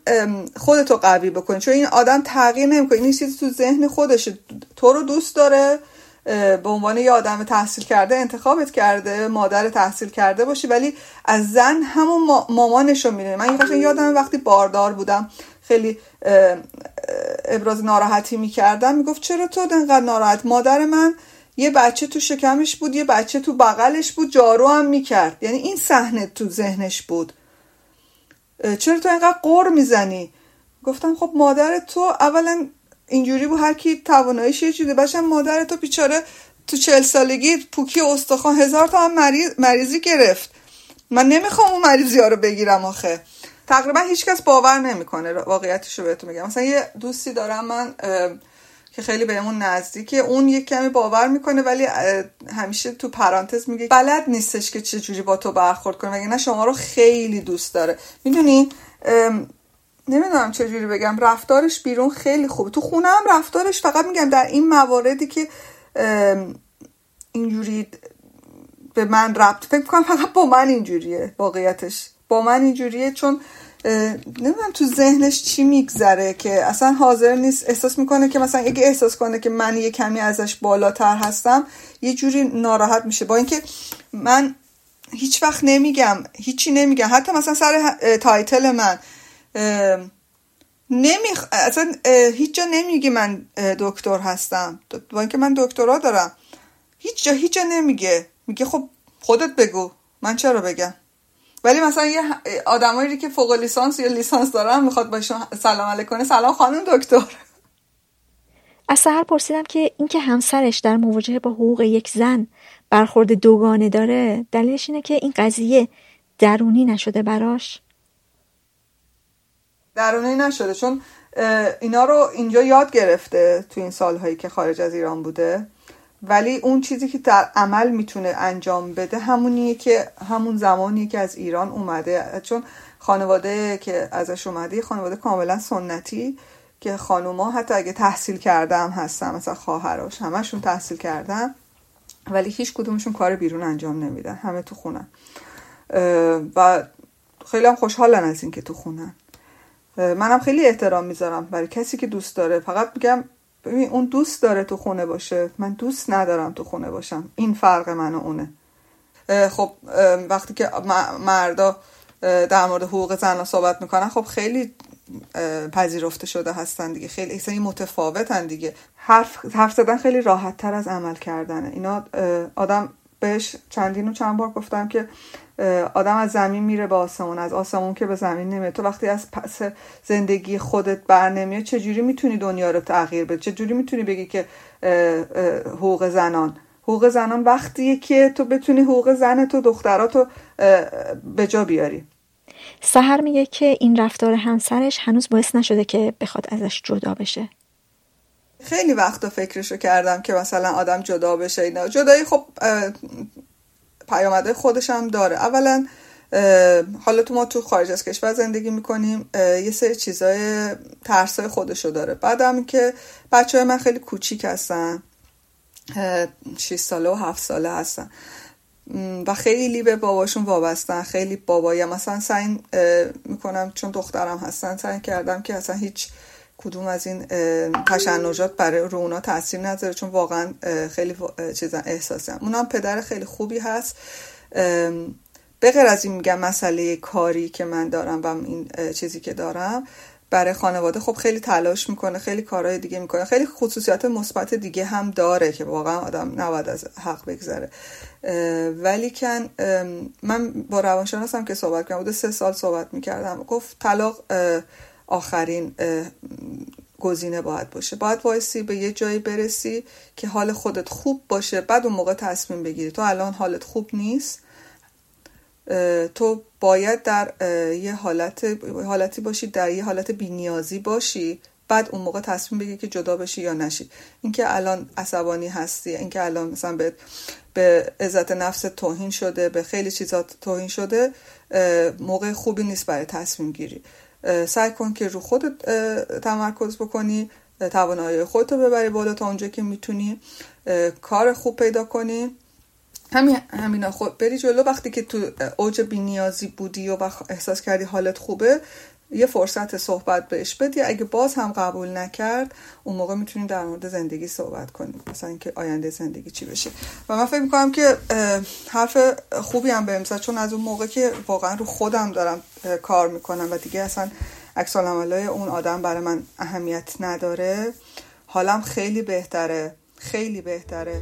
خودتو قوی بکنی. چون این آدم تغییر نمی‌کنه. این چیزی تو ذهن خودشه. تو رو دوست داره. به عنوان یه آدم تحصیل کرده انتخابت کرده مادر تحصیل کرده باشی ولی از زن همون مامانش رو میره من یه یادم وقتی باردار بودم خیلی ابراز ناراحتی می‌کردم. می‌گفت چرا تو انقدر ناراحت؟ مادر من یه بچه تو شکمش بود یه بچه تو بغلش بود جارو هم می‌کرد. یعنی این صحنه تو ذهنش بود. چرا تو اینقدر قور می‌زنی؟ گفتم خب مادر تو اولا اینجوری بود هر کی تواناییش یه چیزی باشم مادر تو بیچاره تو چهل سالگی پوکی استخوان هزار تا هم مریض، مریضی گرفت. من نمی‌خوام اون مریضی رو بگیرم آخه. تقریبا هیچکس باور نمی‌کنه واقعیتش رو بهتون میگم. مثلا یه دوستی دارم من که خیلی بهمون نزدیکه اون یک کمی باور می‌کنه ولی همیشه تو پرانتز میگه بلد نیستش که چجوری با تو برخورد کنه وگرنه شما رو خیلی دوست داره. می‌دونی؟ نمی‌دونم چجوری بگم. رفتارش بیرون خیلی خوبه تو خونه هم رفتارش فقط میگم در این مواردی که اینجوری به من ربط فکر کنم فقط با من اینجوریه واقعیتش. با من اینجوریه چون نمی‌دونم تو ذهنش چی میگذره که اصلا حاضر نیست. احساس می‌کنه که مثلا اگه احساس کنه که من یه کمی ازش بالاتر هستم یه جوری ناراحت میشه. با اینکه من هیچ وقت نمیگم هیچی نمیگم. حتی مثلا سر تایتل من نمیخ... اصلا هیچ جا نمیگه من دکتر هستم. با اینکه من دکترا دارم. هیچ جا هیچ جا نمیگه. میگه خب خودت بگو. من چرا بگم؟ ولی مثلا یه آدمایی که فوق لیسانس یا لیسانس دارن می‌خواد باشون سلام علیک کنه. سلام خانم دکتر. از سهر پرسیدم که اینکه همسرش در مواجهه با حقوق یک زن برخورد دوگانه داره دلیلش اینه که این قضیه درونی نشده براش؟ درونی نشده. چون اینا رو اینجا یاد گرفته تو این سالهایی که خارج از ایران بوده. ولی اون چیزی که در عمل می‌تونه انجام بده همونیه که همون زمانیه که از ایران اومده. چون خانواده که ازش اومده خانواده کاملا سنتی که خانوما حتی اگه تحصیل کرده هم هستن مثلا خواهراش همشون تحصیل کردن ولی هیچ کدومشون کار بیرون انجام نمیدن. همه تو خونن. و خیلی هم خوشحالن از اینکه تو خونن. منم خیلی احترام می‌ذارم برای کسی که دوست داره. فقط میگم ببین اون دوست داره تو خونه باشه. من دوست ندارم تو خونه باشم. این فرق من و اونه. خب وقتی که مردا در مورد حقوق زن صحبت می‌کنن خب خیلی پذیرفته شده هستن دیگه. خیلی اصلا متفاوتن دیگه. حرف حرف زدن خیلی راحت تر از عمل کردنه. اینا آدم بهش چندین و چند بار گفتم که آدم از زمین میره به آسمون از آسمون که به زمین نمیره. تو وقتی از پس زندگی خودت بر نمیاد چجوری می‌تونی دنیا رو تغییر بده چجوری می‌تونی بگی که حقوق زنان؟ حقوق زنان وقتیه که تو بتونی حقوق زن تو دختراتو به جا بیاری. سهر میگه که این رفتار همسرش هنوز باعث نشده که بخواد ازش جدا بشه. خیلی وقتا فکرشو کردم که مثلا آدم جدا بشه اینا. جدایی خب پیامده خودش هم داره. اولا حالا تو ما تو خارج از کشور زندگی می‌کنیم یه سری چیزای ترسای خودشو داره. بعدم که بچه های من خیلی کوچیک هستن. 6 ساله و 7 ساله هستن. و خیلی به باباشون وابستن. خیلی بابایی مثلا سعی می‌کنم چون دخترم هستن سعی کردم که اصلا هیچ کدوم از این تشنجات برای رو تاثیر نذاره؟ چون واقعا خیلی چیزا احساسم. اونم پدر خیلی خوبی هست. به از این میگم مسئله کاری که من دارم و این چیزی که دارم برای خانواده خب خیلی تلاش می‌کنه خیلی کارهای دیگه می‌کنه خیلی خصوصیات مثبت دیگه هم داره که واقعا آدم نباید از حق بگذره. ولی کن من با روانشناسم که صحبت کردم بوده سه سال صحبت می‌کردم گفت طلاق آخرین گزینه باید باشه. باید وایسی به یه جایی برسی که حال خودت خوب باشه بعد اون موقع تصمیم بگیری. تو الان حالت خوب نیست. تو باید در یه حالت حالتی باشی در یه حالت بینیازی باشی بعد اون موقع تصمیم بگیری که جدا بشی یا نشی. اینکه الان عصبانی هستی اینکه الان مثلا به به عزت نفس توهین شده به خیلی چیزات توهین شده موقع خوبی نیست برای تصمیم گیری. سعی کن که رو خودت تمرکز بکنی توانایی خودتو ببری بالا تا اونجا که می‌تونی کار خوب پیدا کنی. همین همینا خود بری جلو. وقتی که تو اوج بینیازی بودی و احساس کردی حالت خوبه یه فرصت صحبت بهش بدی. اگه باز هم قبول نکرد اون موقع می‌تونیم در مورد زندگی صحبت کنیم مثلا اینکه آینده زندگی چی بشه. و من فکر می‌کنم که حرف خوبی هم به امسا چون از اون موقع که واقعا رو خودم دارم کار می‌کنم و دیگه اصلا عکس اون آدم برای من اهمیت نداره حالم خیلی بهتره خیلی بهتره.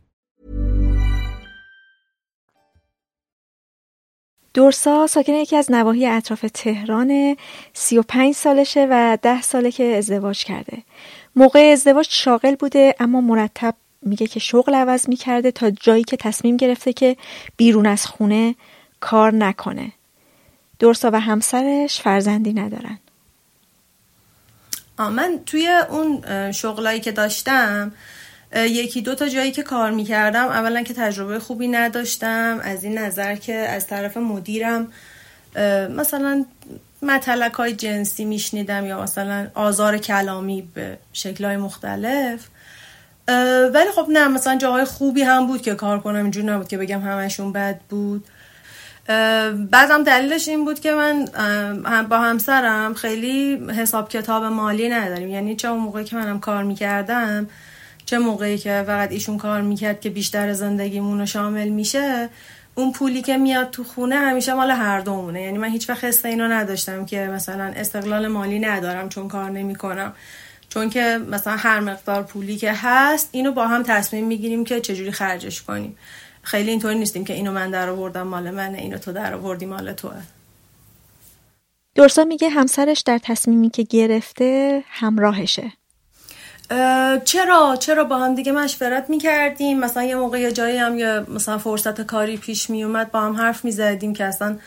دورسا ساکن یکی از نواحی اطراف تهران 35 سالشه و 10 ساله که ازدواج کرده. موقع ازدواج شاغل بوده اما مرتب میگه که شغل عوض می‌کرده تا جایی که تصمیم گرفته که بیرون از خونه کار نکنه. دورسا و همسرش فرزندی ندارن. من توی اون شغلایی که داشتم یکی دو تا جایی که کار می‌کردم اولا که تجربه خوبی نداشتم از این نظر که از طرف مدیرم مثلا مطلق های جنسی میشنیدم یا مثلا آزار کلامی به شکلهای مختلف. ولی خب نه مثلا جاهای خوبی هم بود که کار کنم اینجور نبود که بگم همشون بد بود. بعدم دلیلش این بود که من با همسرم خیلی حساب کتاب مالی نداریم. یعنی چه اون موقعی که منم کار می‌کردم چه موقعی که فقط ایشون کار می‌کرد که بیشتر زندگیمون رو شامل میشه اون پولی که میاد تو خونه همیشه مال هر دومونه. یعنی من هیچ وقت حس اینو نداشتم که مثلا استقلال مالی ندارم چون کار نمی‌کنم. چون که مثلا هر مقدار پولی که هست اینو با هم تصمیم می‌گیریم که چجوری خرجش کنیم. خیلی اینطوری نیستیم که اینو من در آوردم مال منه اینو تو در آوردی مال توه. دورسا میگه همسرش در تصمیمی که گرفته همراهشه. چرا؟ چرا با هم دیگه مشورت می‌کردیم؟ مثلا یه موقع یه جایی هم یه مثلا فرصت کاری پیش میومد با هم حرف می‌زدیم که اصلا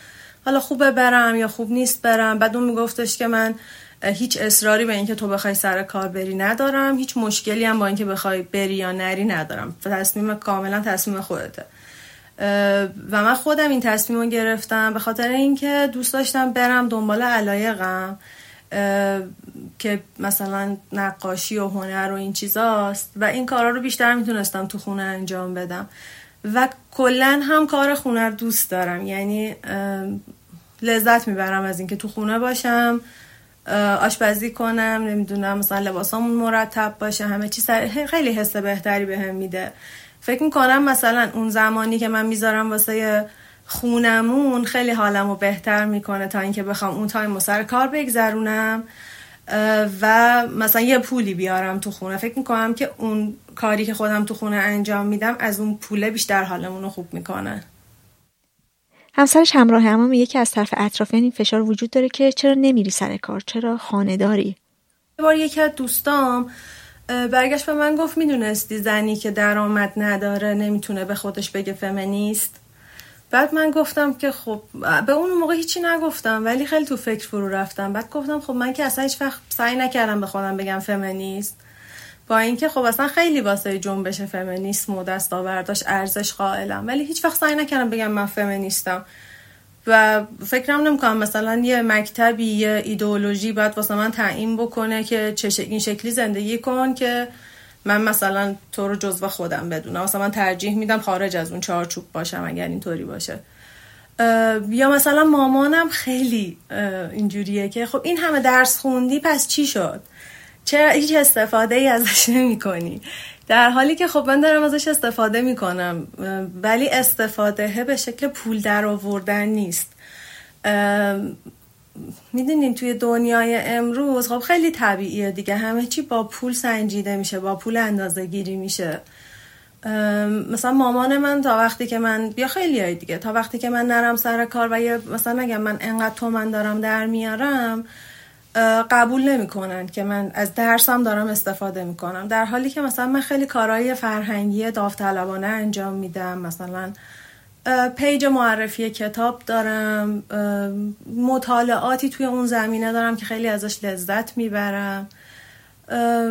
حالا خوبه برم یا خوب نیست برم. بعد اون میگفتش که من هیچ اصراری به اینکه تو بخوای سر کار بری ندارم. هیچ مشکلی هم با اینکه بخوای بری یا نری ندارم. تصمیم کاملا تصمیم خودته. و من خودم این تصمیم رو گرفتم به خاطر اینکه دوست داشتم برم دنبال علایقم. که مثلا نقاشی و هنر و این چیزاست و این کارا رو بیشتر می‌تونستم تو خونه انجام بدم. و کلا هم کار خونه رو دوست دارم. یعنی لذت می‌برم از اینکه تو خونه باشم آشپزی کنم نمی‌دونم مثلا لباسامون مرتب باشه همه چی سر خیلی حس بهتری بهم به میده. فکر می‌کنم مثلا اون زمانی که من می‌ذارم واسه خونمون خیلی حالمو بهتر می‌کنه تا اینکه بخوام اون تایم سر کار بگذرونم. و مثلا یه پولی بیارم تو خونه. فکر می‌کنم که اون کاری که خودم تو خونه انجام میدم از اون پوله بیشتر حالمون رو خوب می‌کنه. همسرش همراه اما میگه که از طرف اطرافیان این فشار وجود داره که چرا نمیری سر کار؟ چرا خانه داری؟ بار یکی از دوستام برگشت به من گفت می‌دونستی زنی که درآمد نداره نمی‌تونه به خودش بگه فمینیست. بعد من گفتم که خب به اون موقع هیچی نگفتم ولی خیلی تو فکر فرو رفتم. بعد گفتم خب من که اصلا هیچ وقت سعی نکردم به خودم بگم فمینیست. با اینکه خب اصلا خیلی واسه جنبش فمینیسم و دستاورداش ارزش قائلم. ولی هیچ وقت سعی نکردم بگم من فمینیستم. و فکرم نمی‌کنم مثلا یه مکتبی یه ایدئولوژی باید واسه من تعیین بکنه که چه این شکلی زندگی کن که من مثلا تو رو جزو خودم بدونم. مثلا من ترجیح میدم خارج از اون چارچوب باشم اگر اینطوری باشه. یا مثلا مامانم خیلی اینجوریه که خب این همه درس خوندی پس چی شد؟ چرا هیچ استفاده ای ازش نمی کنی در حالی که خب من دارم ازش استفاده می کنم ولی استفاده به شکل پول در آوردن نیست می‌دونین توی دنیای امروز خب خیلی طبیعیه دیگه. همه چی با پول سنجیده میشه با پول اندازه گیری میشه مثلا مامان من تا وقتی که من بیا خیلی های دیگه تا وقتی که من نرم سر کار و یه مثلا نگم من انقدر تو من دارم در میارم قبول نمی‌کنن که من از درسم دارم استفاده می‌کنم. در حالی که مثلا من خیلی کارهای فرهنگی داوطلبانه انجام میدم. مثلا پیج معرفی کتاب دارم مطالعاتی توی اون زمینه دارم که خیلی ازش لذت می‌برم.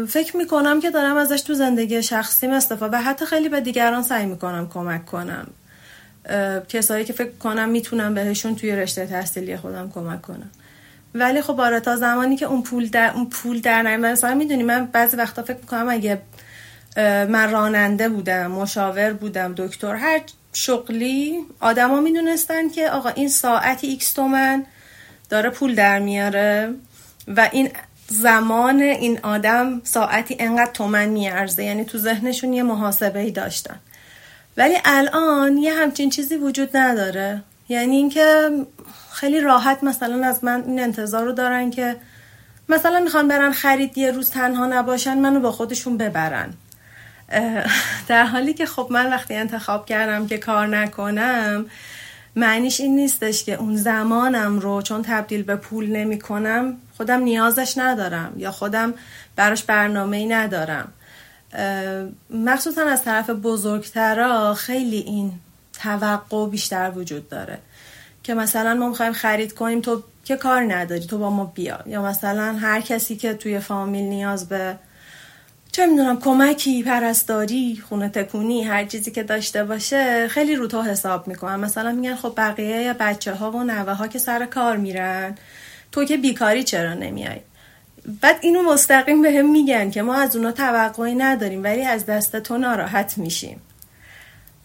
فکر می‌کنم که دارم ازش تو زندگی شخصیم استفاده و حتی خیلی به دیگران سعی می‌کنم کمک کنم. کسایی که فکر کنم می‌تونم بهشون توی رشته تحصیلی خودم کمک کنم. ولی خب آره تا زمانی که اون پول در اون پول در مثلا می‌دونی من بعضی وقتا فکر می‌کنم اگه من راننده بودم مشاور بودم دکتر هر شغلی. آدما می‌دونستن که آقا این ساعتی ایکس تومن داره پول در میاره و این زمان این آدم ساعتی انقدر تومن میارزه. یعنی تو ذهنشون یه محاسبه ای داشتن. ولی الان یه همچین چیزی وجود نداره. یعنی اینکه خیلی راحت مثلا از من این انتظار رو دارن که مثلا می‌خوان برن خرید یه روز تنها نباشن منو با خودشون ببرن. در حالی که خب من وقتی انتخاب کردم که کار نکنم معنیش این نیستش که اون زمانم رو چون تبدیل به پول نمی کنم خودم نیازش ندارم یا خودم براش برنامه ای ندارم مخصوصا از طرف بزرگترا خیلی این توقع بیشتر وجود داره که مثلا ما می‌خوایم خرید کنیم تو که کار نداری تو با ما بیا. یا مثلا هر کسی که توی فامیل نیاز به چه می‌دونم کمکی پرستاری خونه تکونی هر چیزی که داشته باشه خیلی رو تو حساب می‌کنن مثلا میگن خب بقیه بچه ها و نوه ها که سر کار میرن تو که بیکاری چرا نمیای؟ بعد اینو مستقیم به هم میگن که ما از اونا توقعی نداریم ولی از دست تو ناراحت میشیم.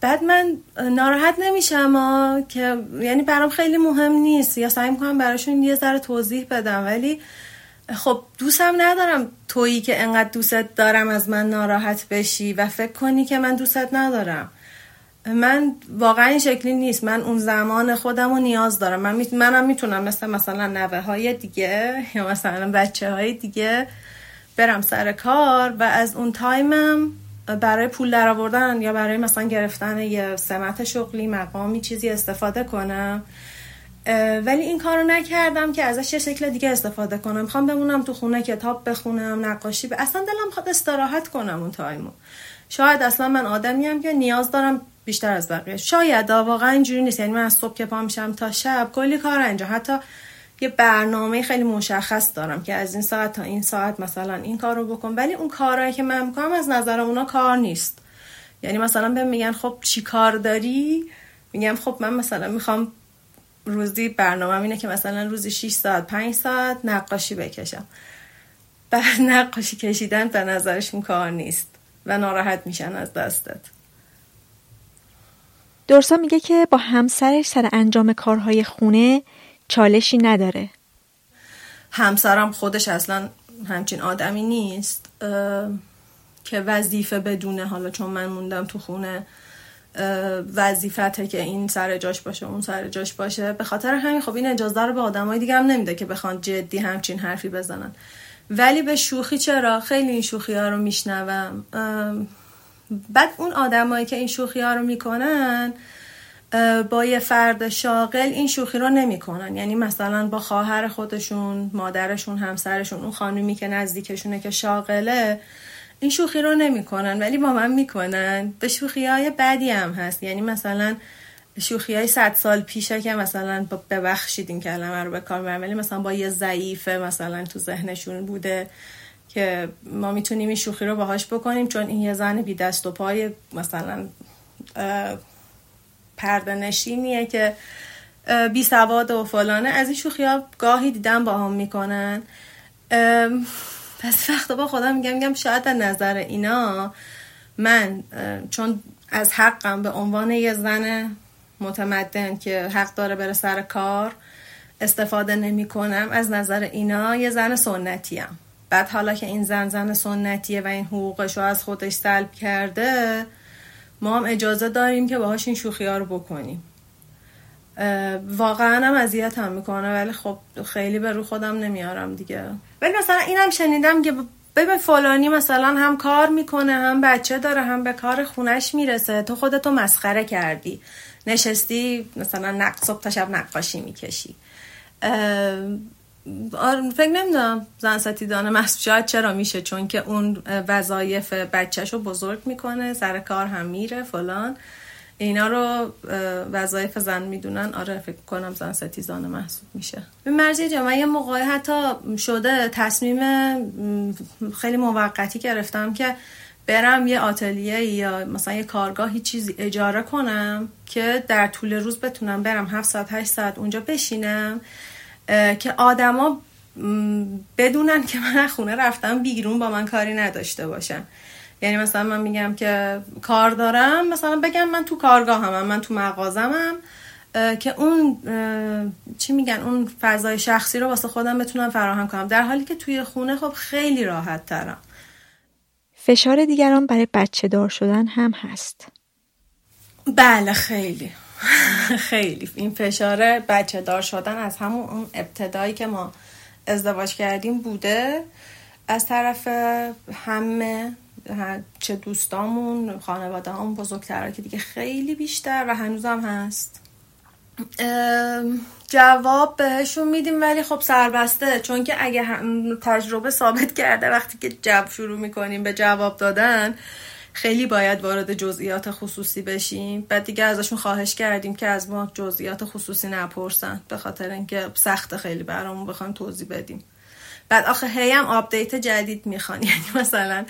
بعد من ناراحت نمیشم که یعنی برام خیلی مهم نیست. یا سعی می‌کنم براشون یه ذره توضیح بدم ولی خب دوستم ندارم تویی که انقدر دوستت دارم از من ناراحت بشی و فکر کنی که من دوستت ندارم. من واقعا این شکلی نیست. من اون زمان خودم رو نیاز دارم. من منم می‌تونم مثل مثلا نوه های دیگه یا مثلا بچه های دیگه برم سر کار و از اون تایمم برای پول در آوردن یا برای مثلا گرفتن یه سمت شغلی مقامی چیزی استفاده کنم. ولی این کارو نکردم که ازش یه شکل دیگه استفاده کنم. می‌خوام بمونم تو خونه کتاب بخونم نقاشی به اصلا دلم می‌خواد استراحت کنم اون تایمو. شاید اصلا من آدمی که نیاز دارم بیشتر از بقیه. شاید واقعا اینجوری نیست. یعنی من از صبح که پا میشم تا شب کلی کار انجام. حتی یه برنامه خیلی مشخص دارم که از این ساعت تا این ساعت مثلا این کار رو بکن. ولی اون کارهایی که من می‌کنم از نظر اونا کار نیست. یعنی مثلا بهم میگن خب چی کار داری؟ میگم خب من مثلا می‌خوام روزی برنامه اینه که مثلا روزی 6 ساعت 5 ساعت نقاشی بکشم. بعد نقاشی کشیدن به نظرشون کار نیست و ناراحت میشن از دستت. دورسا میگه که با همسرش سر انجام کارهای خونه چالشی نداره. همسرم خودش اصلا همچین آدمی نیست که وظیفه بدونه حالا چون من موندم تو خونه وظیفته که این سر جاش باشه اون سر جاش باشه. به خاطر همین خب این اجازه رو به آدمای دیگه هم نمیده که بخوان جدی همچین حرفی بزنن. ولی به شوخی چرا؟ خیلی این شوخی ها رو میشنوم. بعد اون آدمایی که این شوخی ها رو می‌کنن با یه فرد شاغل این شوخی رو نمی‌کنن. یعنی مثلا با خواهر خودشون مادرشون همسرشون اون خانومی که نزدیکشونه که شاغله این شوخی رو نمی‌کنن ولی با من می‌کنن. به شوخی های بدی هم هست. یعنی مثلا شوخی های صد سال پیشه که مثلا ببخشید این کلمه رو به کار ولی مثلا با یه ضعیفه مثلا تو ذهنشون بوده که ما می‌تونیم این شوخی رو باهاش بکنیم. چون این یه زن بی دست و پای مثلا پرده نشینیه که بی سواد و فلانه. از این شوخی ها گاهی دیدن با هم می‌کنن پس وقتا با خودم میگم میگم شاید در نظر اینا من چون از حقم به عنوان یه زن متمدن که حق داره بره سر کار استفاده نمی کنم. از نظر اینا یه زن سنتیم. بعد حالا که این زن زن سنتیه و این حقوقش رو از خودش سلب کرده ما هم اجازه داریم که باهاش این شوخی ها رو بکنیم. واقعا هم اذیت هم می‌کنه ولی خب خیلی به رو خودم نمیارم دیگه. ولی مثلا اینم شنیدم که ببین فلانی مثلا هم کار می‌کنه هم بچه داره هم به کار خونش می‌رسه. تو خودتو مسخره کردی. نشستی مثلا نق صبح تا نقاشی می‌کشی. آره فکر نمی‌دونم زن ستیدانه شاید چرا میشه چون که اون وظایف بچهش بزرگ می‌کنه سر کار هم میره فلان. اینا رو وظایف زن می‌دونن. آره فکر کنم زن ستیزانه محسوب میشه. به مرزی جامعه موقعی حتی شده تصمیم خیلی موقتی گرفتم که برم یه آتلیه یا مثلا یه کارگاهی چیزی اجاره کنم که در طول روز بتونم برم 7 ساعت 8 ساعت اونجا بشینم که آدما بدونن که من خونه رفتم بیرون با من کاری نداشته باشن. یعنی مثلا من میگم که کار دارم مثلا بگم من تو کارگاه هم من تو مغازمم که اون چی میگن اون فضای شخصی رو واسه خودم بتونم فراهم کنم. در حالی که توی خونه خب خیلی راحت ترم. فشار دیگران برای بچه دار شدن هم هست. بله خیلی. خیلی. این فشار بچه دار شدن از همون اون ابتدایی که ما ازدواج کردیم بوده. از طرف همه چه دوستامون خانواده هم بزرگتره که دیگه خیلی بیشتر و هنوزم هست. جواب بهشون میدیم ولی خب سربسته چون که اگه تجربه ثابت کرده وقتی که جواب شروع می‌کنیم به جواب دادن خیلی باید وارد جزئیات خصوصی بشیم. بعد دیگه ازشون خواهش کردیم که از ما جزئیات خصوصی نپرسن به خاطر اینکه سخت خیلی برامون بخوام توضیح بدیم. بعد آخه هی هم update جدید می‌خوان. یعنی مثلا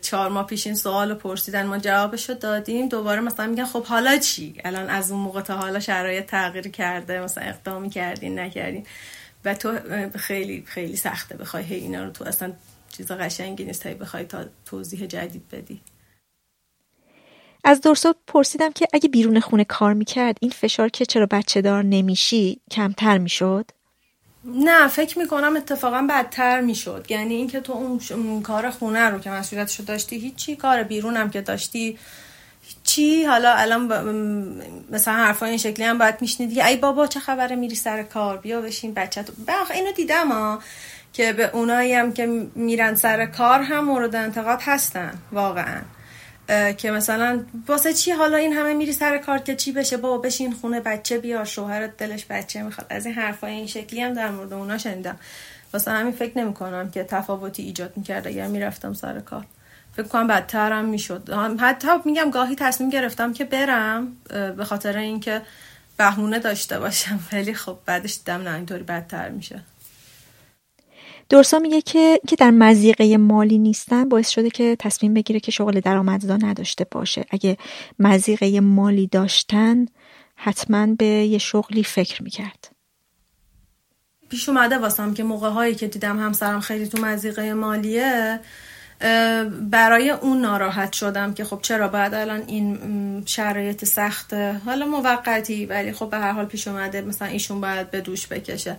چهار ماه پیش این سوال پرسیدن ما جوابشو دادیم. دوباره مثلا میگن خب حالا چی؟ الان از اون موقع تا حالا شرایط تغییر کرده مثلا اقدامی کردین نکردین. و تو خیلی خیلی سخته. بخوای هی اینا رو تو اصلا چیز قشنگی نیست. هی بخوای تا توضیح جدید بدی. از درسا پرسیدم که اگه بیرون خونه کار می‌کرد این فشار که چرا بچه دار نمیشی کمتر می‌شد؟ نه فکر می‌کنم اتفاقا بدتر می‌شد. یعنی اینکه تو اون کار خونه رو که مسئولیتشو داشتی هیچی کار بیرونم که داشتی چی حالا الان مثلا حرفای این شکلی هم باید میشنیدی. ای بابا چه خبره میری سر کار؟ بیا بشین بچه تو اینو دیدم ها که به اونایی هم که میرن سر کار هم مورد انتقاد هستن واقعا. که مثلا واسه چی حالا این همه میری سر کار که چی بشه؟ بابا بشین خونه بچه بیار شوهرت دلش بچه می‌خواد. از این حرفای این شکلی هم در مورد اونا شنیدم. واسه همین فکر نمی کنم که تفاوتی ایجاد می‌کرد اگر می‌رفتم سر کار. فکر کنم بدترم می‌شد. حتی میگم گاهی تصمیم گرفتم که برم به خاطر اینکه بهونه داشته باشم. ولی خب بعدش دیدم نه اینطوری بدتر میشه. دورسا میگه که که در مزیقه مالی نیستن باعث شده که تصمیم بگیره که شغل درآمدزا نداشته باشه. اگه مزیقه مالی داشتن حتما به یه شغلی فکر می‌کرد. پیش اومده واسم که موقع هایی که دیدم همسرم خیلی تو مزیقه مالیه برای اون ناراحت شدم که خب چرا بعد الان این شرایط سخته؟ حالا موقتی ولی خب به هر حال پیش اومده مثلا ایشون باید به دوش بکشه.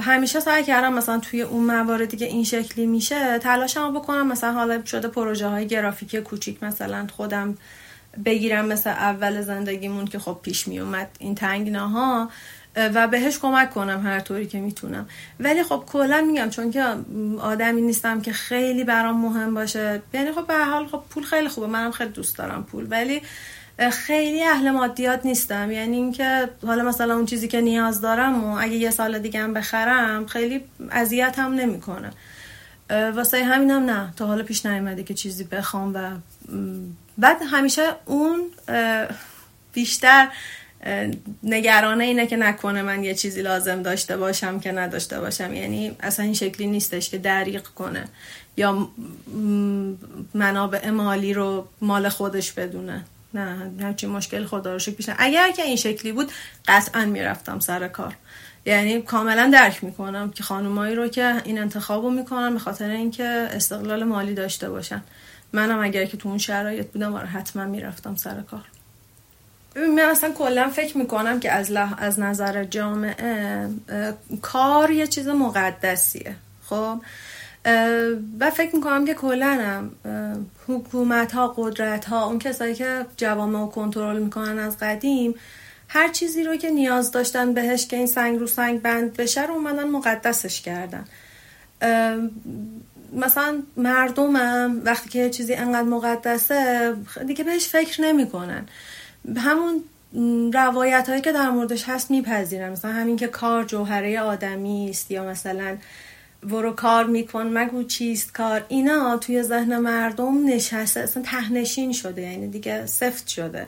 همیشه سعی کردم مثلا توی اون مواردی که این شکلی میشه تلاشمو بکنم. مثلا حالا شده پروژه های گرافیکی کوچیک مثلا خودم بگیرم مثل اول زندگیمون که خب پیش می اومد این تنگناها و بهش کمک کنم هر طوری که می‌تونم. ولی خب کلا میگم چون که آدمی نیستم که خیلی برام مهم باشه. یعنی خب به حال خب پول خیلی خوبه. منم خیلی دوست دارم پول. ولی خیلی اهل مادیات نیستم. یعنی اینکه حالا مثلا اون چیزی که نیاز دارم و اگه یه سال دیگه هم بخرم خیلی اذیت هم نمی‌کنه. واسه همینم نه. تا حالا پیش نیومده که چیزی بخوام و بعد همیشه اون بیشتر نگرانه اینه که نکنه من یه چیزی لازم داشته باشم که نداشته باشم. یعنی اصلا این شکلی نیستش که دریق کنه یا منابع مالی رو مال خودش بدونه. نه همچین مشکل خدا رو شکر اگر که این شکلی بود قطعا می‌رفتم سر کار. یعنی کاملا درک می‌کنم که خانمایی رو که این انتخابو می‌کنن به خاطر اینکه استقلال مالی داشته باشن. منم اگر که تو اون شرایط بودم آره حتما می‌رفتم سر کار. من اصلا کلا فکر می‌کنم که از, از نظر جامعه کار یه چیز مقدسیه. خب؟ و فکر می‌کنم که کلا حکومت ها قدرت ها اون کسایی که جوامع رو کنترل می‌کنن از قدیم هر چیزی رو که نیاز داشتن بهش که این سنگ رو سنگ بند بشه رو اومدن مقدسش کردن. مثلا مردمم وقتی که چیزی انقدر مقدسه دیگه بهش فکر نمی‌کنن. همون روایت هایی که در موردش هست میپذیرن. مثلا همین که کار جوهره آدمی است یا مثلا برو کار میکن مگو چیست کار. اینا توی ذهن مردم نشسته اصلا تهنشین شده یعنی دیگه سفت شده.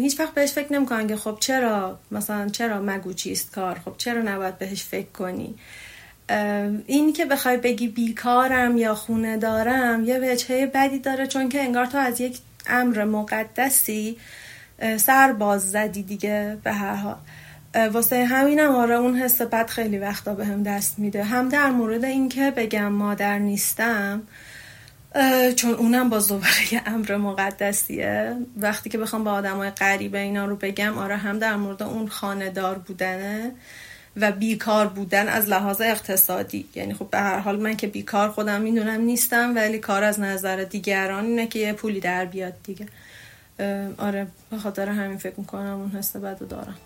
هیچ وقت بهش فکر نمی‌کنن که خب چرا؟ مثلا چرا مگو چیست کار؟ خب چرا نباید بهش فکر کنی؟ این که بخوای بگی بیکارم یا خونه دارم یه وجهه بدی داره چون که انگار تو از یک امر مقدسی سر باز زدی دیگه به هر حال. واسه همینم آره اون حس بد خیلی وقتا به هم دست میده. هم در مورد اینکه بگم مادر نیستم چون اونم با دوباره یه امر مقدسیه. وقتی که بخوام با آدمای غریبه اینا رو بگم آره هم در مورد اون خاندار بودنه و بیکار بودن از لحاظ اقتصادی. یعنی خب به هر حال من که بیکار خودم می‌دونم نیستم ولی کار از نظر دیگران اینه که یه پولی در بیاد دیگه. آره به خاطر همین فکر می‌کنم اون حس بدو دارم.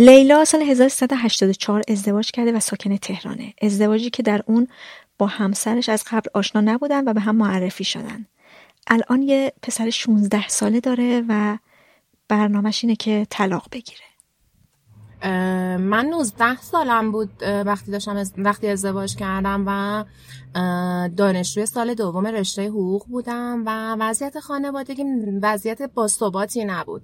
لیلا سال 1384 ازدواج کرده و ساکن تهرانه. ازدواجی که در اون با همسرش از قبل آشنا نبودن و به هم معرفی شدن. الان یه پسر 16 ساله داره و برنامهش اینه که طلاق بگیره. من 19 سالم بود وقتی داشتم وقتی ازدواج کردم و دانشجوی سال دوم رشته حقوق بودم و وضعیت خانوادگی وضعیت باثباتی نبود.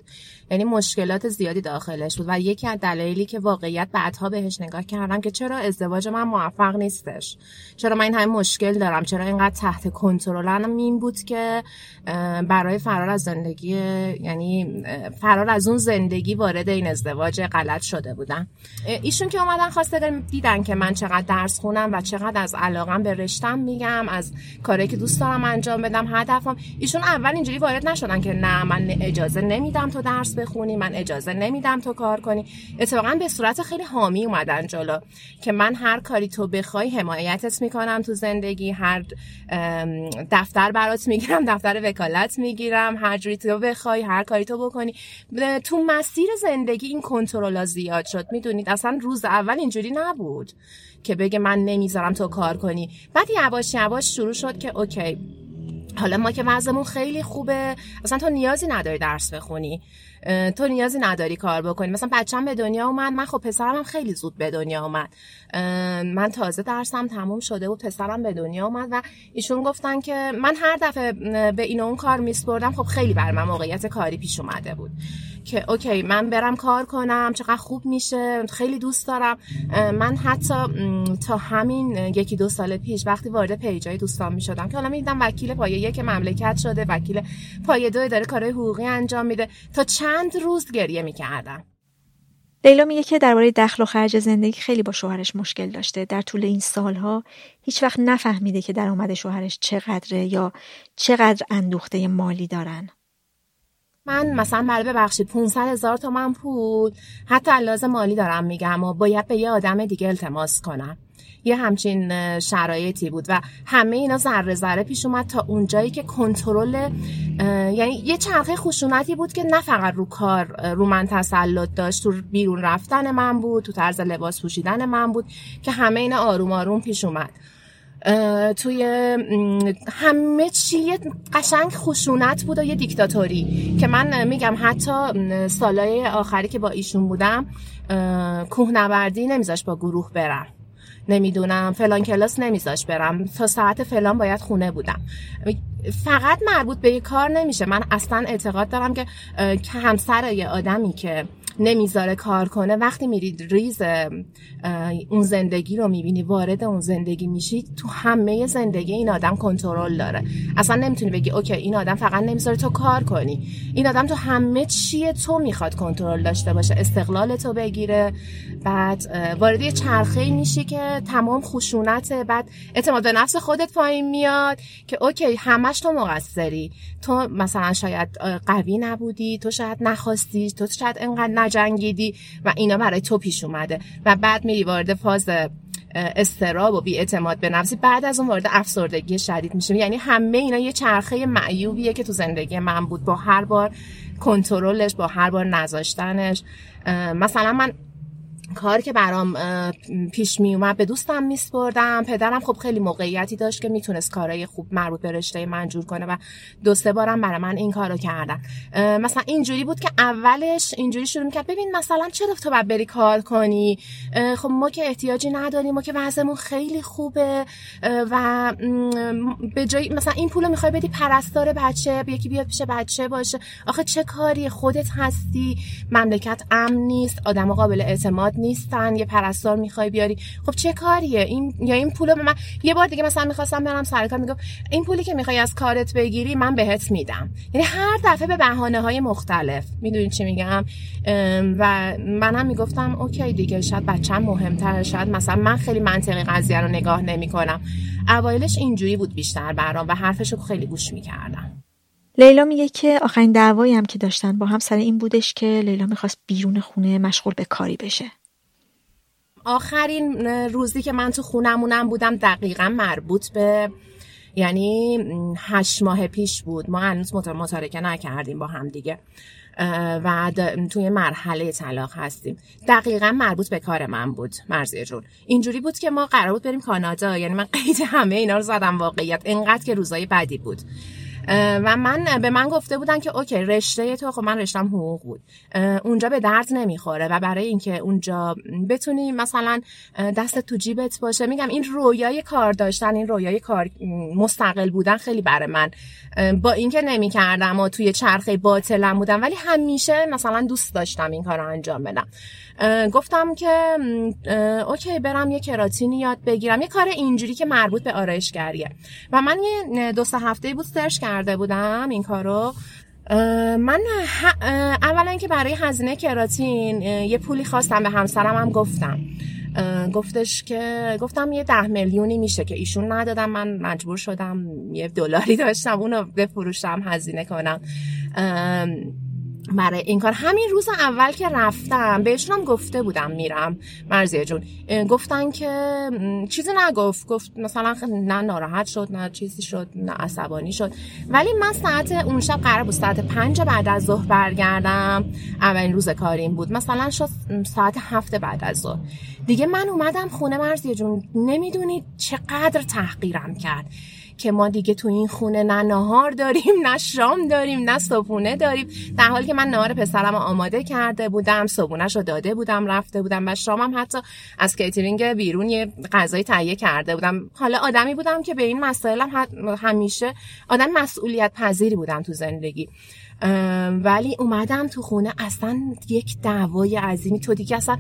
یعنی مشکلات زیادی داخلش بود و یکی از دلایلی که واقعیت بعدها بهش نگاه کردم که چرا ازدواج من موفق نیستش. چرا من این همه مشکل دارم؟ چرا اینقدر تحت کنترلم این بود که برای فرار از زندگی یعنی فرار از اون زندگی وارد این ازدواج غلط شده بودم. ایشون که اومدن خواسته دیدن که من چقدر درس خونم و چقدر از علاقم به رشتم میگم از کاری که دوست دارم انجام بدم هدفم ایشون اول اینجوری وارد نشدن که نه من اجازه نمیدم تو درس بخونی من اجازه نمیدم تو کار کنی. اتفاقا به صورت خیلی حامی اومدن جلو که من هر کاری تو بخوای حمایتت می‌کنم تو زندگی هر دفتر برات می‌گیرم دفتر وکالت می‌گیرم هر جوری تو بخوای هر کاری تو بکنی. تو مسیر زندگی این کنترل زیاد شد می‌دونید؟ اصلا روز اول اینجوری نبود. که بگه من نمی‌ذارم تو کار کنی. بعد یواش یواش شروع شد که اوکی حالا ما که وضعمون خیلی خوبه اصلا تو نیازی نداری درس بخونی. تو نیازی نداری کار بکنی. مثلا بچم به دنیا اومد من خب پسرم هم خیلی زود به دنیا اومد. من تازه درسم تموم شده و پسرم به دنیا اومد و ایشون گفتن که من هر دفعه به این اون کار میسپردم خب خیلی بر من موقعیت کاری پیش اومده بود. که اوکی من برم کار کنم چقدر خوب میشه خیلی دوست دارم. من حتی تا همین یکی دو سال پیش وقتی وارد پیجای دوستان می‌شدم که حالا می‌دیدم وکیل پایه یک مملکت شده وکیل پایه دو داره کارهای حقوقی انجام میده. تا چند روز گریه می‌کردم. لیلا میگه که درباره دخل و خرج زندگی خیلی با شوهرش مشکل داشته. در طول این سالها هیچ وقت نفهمیده که درآمد شوهرش چقدره یا چقدر اندوخته مالی دارن. من مثلا برای ببخشید 500 هزار تومن پول حتی لازم مالی دارم میگم و باید به یه آدم دیگه التماس کنم. یه همچین شرایطی بود و همه اینا ذره ذره پیش اومد تا اونجایی که کنترل یعنی یه چرخه خشونتی بود که نه فقط رو کار رو من تسلط داشت تو بیرون رفتن من بود تو طرز لباس پوشیدن من بود که همه اینا آروم آروم پیش اومد. توی همه چی قشنگ خشونت بود و یه دیکتاتوری که من میگم حتی سالهای آخری که با ایشون بودم کوهنوردی نمیذاش با گروه برم. نمی‌دونم فلان کلاس نمیذاش برم. تا ساعت فلان باید خونه بودم. فقط مربوط به یه کار نمیشه. من اصلا اعتقاد دارم که همسر یه آدمی که نمی‌ذاره کار کنه. وقتی میرید ریز اون زندگی رو می‌بینی وارد اون زندگی میشید تو همه زندگی این آدم کنترل داره. اصلا نمی‌تونی بگی OK این آدم فقط نمی‌ذاره تو کار کنی. این آدم تو همه چیه تو می‌خواد کنترل داشته باشه. استقلال تو بگیره بعد وارد یه چرخه میشی که تمام خشونت بعد اعتماد به نفس خودت پایین میاد که OK همش تو مقصری. تو مثلا شاید قوی نبودی تو شاید نخواستی تو شاید انقدر نجنگیدی و اینا برای تو پیش اومده و بعد میری وارد فاز استراب و بی اعتماد به نفسی. بعد از اون وارد افسردگی شدید میشه یعنی همه اینا یه چرخه معیوبیه که تو زندگی من بود. با هر بار کنترلش با هر بار نذاشتنش. مثلا من کار که برام پیش می اومد به دوستم میسپردم پدرم خب خیلی موقعیتی داشت که می‌تونست کارهای خوب مربوط به رشته من جور کنه و دو سه بارم برای من این کارو کردن. مثلا اینجوری بود که اولش اینجوری شروع می‌کرد ببین مثلا چرا تو باید بری کار کنی؟ خب ما که احتیاجی نداریم ما که وضعمون خیلی خوبه. و به جای مثلا این پولو می‌خوای بدی پرستار بچه یکی بیاد پیش بچه باشه. آخه چه کاری؟ خودت هستی. مملکت امن نیست. آدم قابل اعتماد نیستن یه پرستار می‌خوای بیاری. خب چه کاریه؟ این یا این پولو به من یه بار دیگه مثلا می‌خواستم برم سر کار میگم این پولی که می‌خوای از کارت بگیری من بهت میدم. یعنی هر دفعه به بهانه های مختلف. می‌دونی چی میگم؟ و منم می‌گفتم اوکی دیگه شاید بچم مهمتره شاید مثلا من خیلی منطقی قضیه رو نگاه نمی‌کنم. اوایلش اینجوری بود بیشتر برام و حرفش رو خیلی گوش می‌کردم. لیلا میگه که آخرین دعوایی هم که داشتن با هم سر این بودش که لیلا می‌خواست بیرون خونه مشغول به کاری بشه. آخرین روزی که من تو خونمونم بودم دقیقا مربوط به یعنی هشت ماه پیش بود. ما هنوز متارکه نکردیم با هم دیگه. و توی مرحله طلاق هستیم. دقیقا مربوط به کار من بود مرزیه جون. اینجوری بود که ما قرار بود بریم کانادا. یعنی من قید همه اینا رو زدم واقعیت. اینقدر که روزای بدی بود. و من به من گفته بودن که اوکی رشته تو خب من رشتم حقوق بود. اونجا به درد نمی‌خوره و برای اینکه اونجا بتونی مثلا دست تو جیبت باشه میگم این رویای کار داشتن این رویای کار مستقل بودن خیلی برای من با اینکه نمی‌کردم و توی چرخه باطلم بودم ولی همیشه مثلا دوست داشتم این کار رو انجام بدم. گفتم که اوکی برم یه کراتینی یاد بگیرم. یه کار اینجوری که مربوط به آرایشگریه و من یه دو سه هفته بود سرچ کرده بودم این کارو. من اولا که برای هزینه کراتین یه پولی خواستم به همسرم هم گفتم. گفتش که گفتم یه ده میلیونی میشه که ایشون ندادم من مجبور شدم یه دلاری داشتم اونو بفروشم هزینه کنم. برای این کار. همین روز اول که رفتم بهشون هم گفته بودم میرم. مرزیه جون گفتن که چیزی نگفت. گفت مثلا نه ناراحت شد نه چیزی شد نه عصبانی شد. ولی من ساعت اون شب قرار بود ساعت پنج بعد از ظهر برگردم. اولین روز کاریم بود. مثلا شد ساعت هفت بعد از ظهر. دیگه من اومدم خونه مرزیه جون. نمی‌دونید چقدر تحقیرم کرد. که ما دیگه تو این خونه نه نهار داریم نه شام داریم نه صبحونه داریم. در حالی که من نهار پسرم آماده کرده بودم صبحونهش رو داده بودم رفته بودم و شامم حتی از کیترینگ بیرون یه غذای تهیه کرده بودم. حالا آدمی بودم که به این مسائلم همیشه آدم مسئولیت پذیری بودم تو زندگی. ولی اومدم تو خونه اصلا یک دعوای عظیمی. تو دیگه اصلا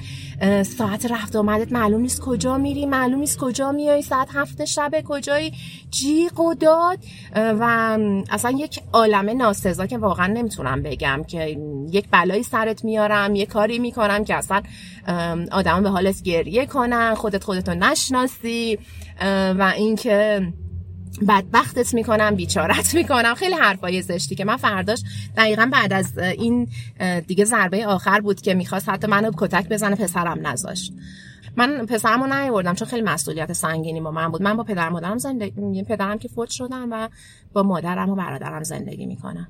ساعت رفت آمدت معلوم نیست کجا میری معلوم نیست کجا میای ساعت هفت شب کجایی. جیغ و داد. و اصلا یک عالمه ناسزا که واقعا نمی‌تونم بگم که یک بلایی سرت میارم یک کاری می‌کنم که اصلا آدم به حالت گریه کنن خودت خودتو نشناسی. و اینکه بدبختت می‌کنم بیچارت می‌کنم. خیلی حرفای زشتی که من فرداش دقیقا بعد از این دیگه ضربه آخر بود که می‌خواست حتی منو کتک بزنه پسرم نذاشت. من پسرم رو نیاوردم چون خیلی مسئولیت سنگینی با من بود. من با پدر مادرم زندگی پدرم که فوت شدم و با مادرم و برادرم زندگی می‌کنم.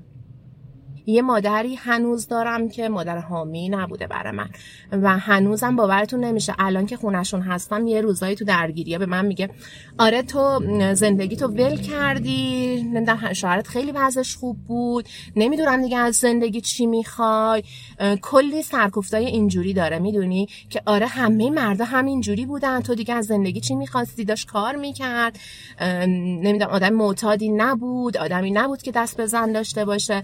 یه مادری هنوز دارم که مادر حامی نبوده برای من. و هنوزم باورتون نمیشه. الان که خونشون هستم یه روزایی تو درگیریه. به من میگه آره تو زندگی تو ول کردی. نمی‌دونم شوهرت خیلی وضعش خوب بود. نمی‌دونم دیگه از زندگی چی می‌خوای. کلی سرکوفتای اینجوری داره می‌دونی؟ که آره همه مردا همینجوری بودن. تو دیگه از زندگی چی می‌خواستی؟ داشت کار می‌کرد. نمی‌دونم آدم معتادی نبود. آدمی نبود که دست به زن داشته باشه.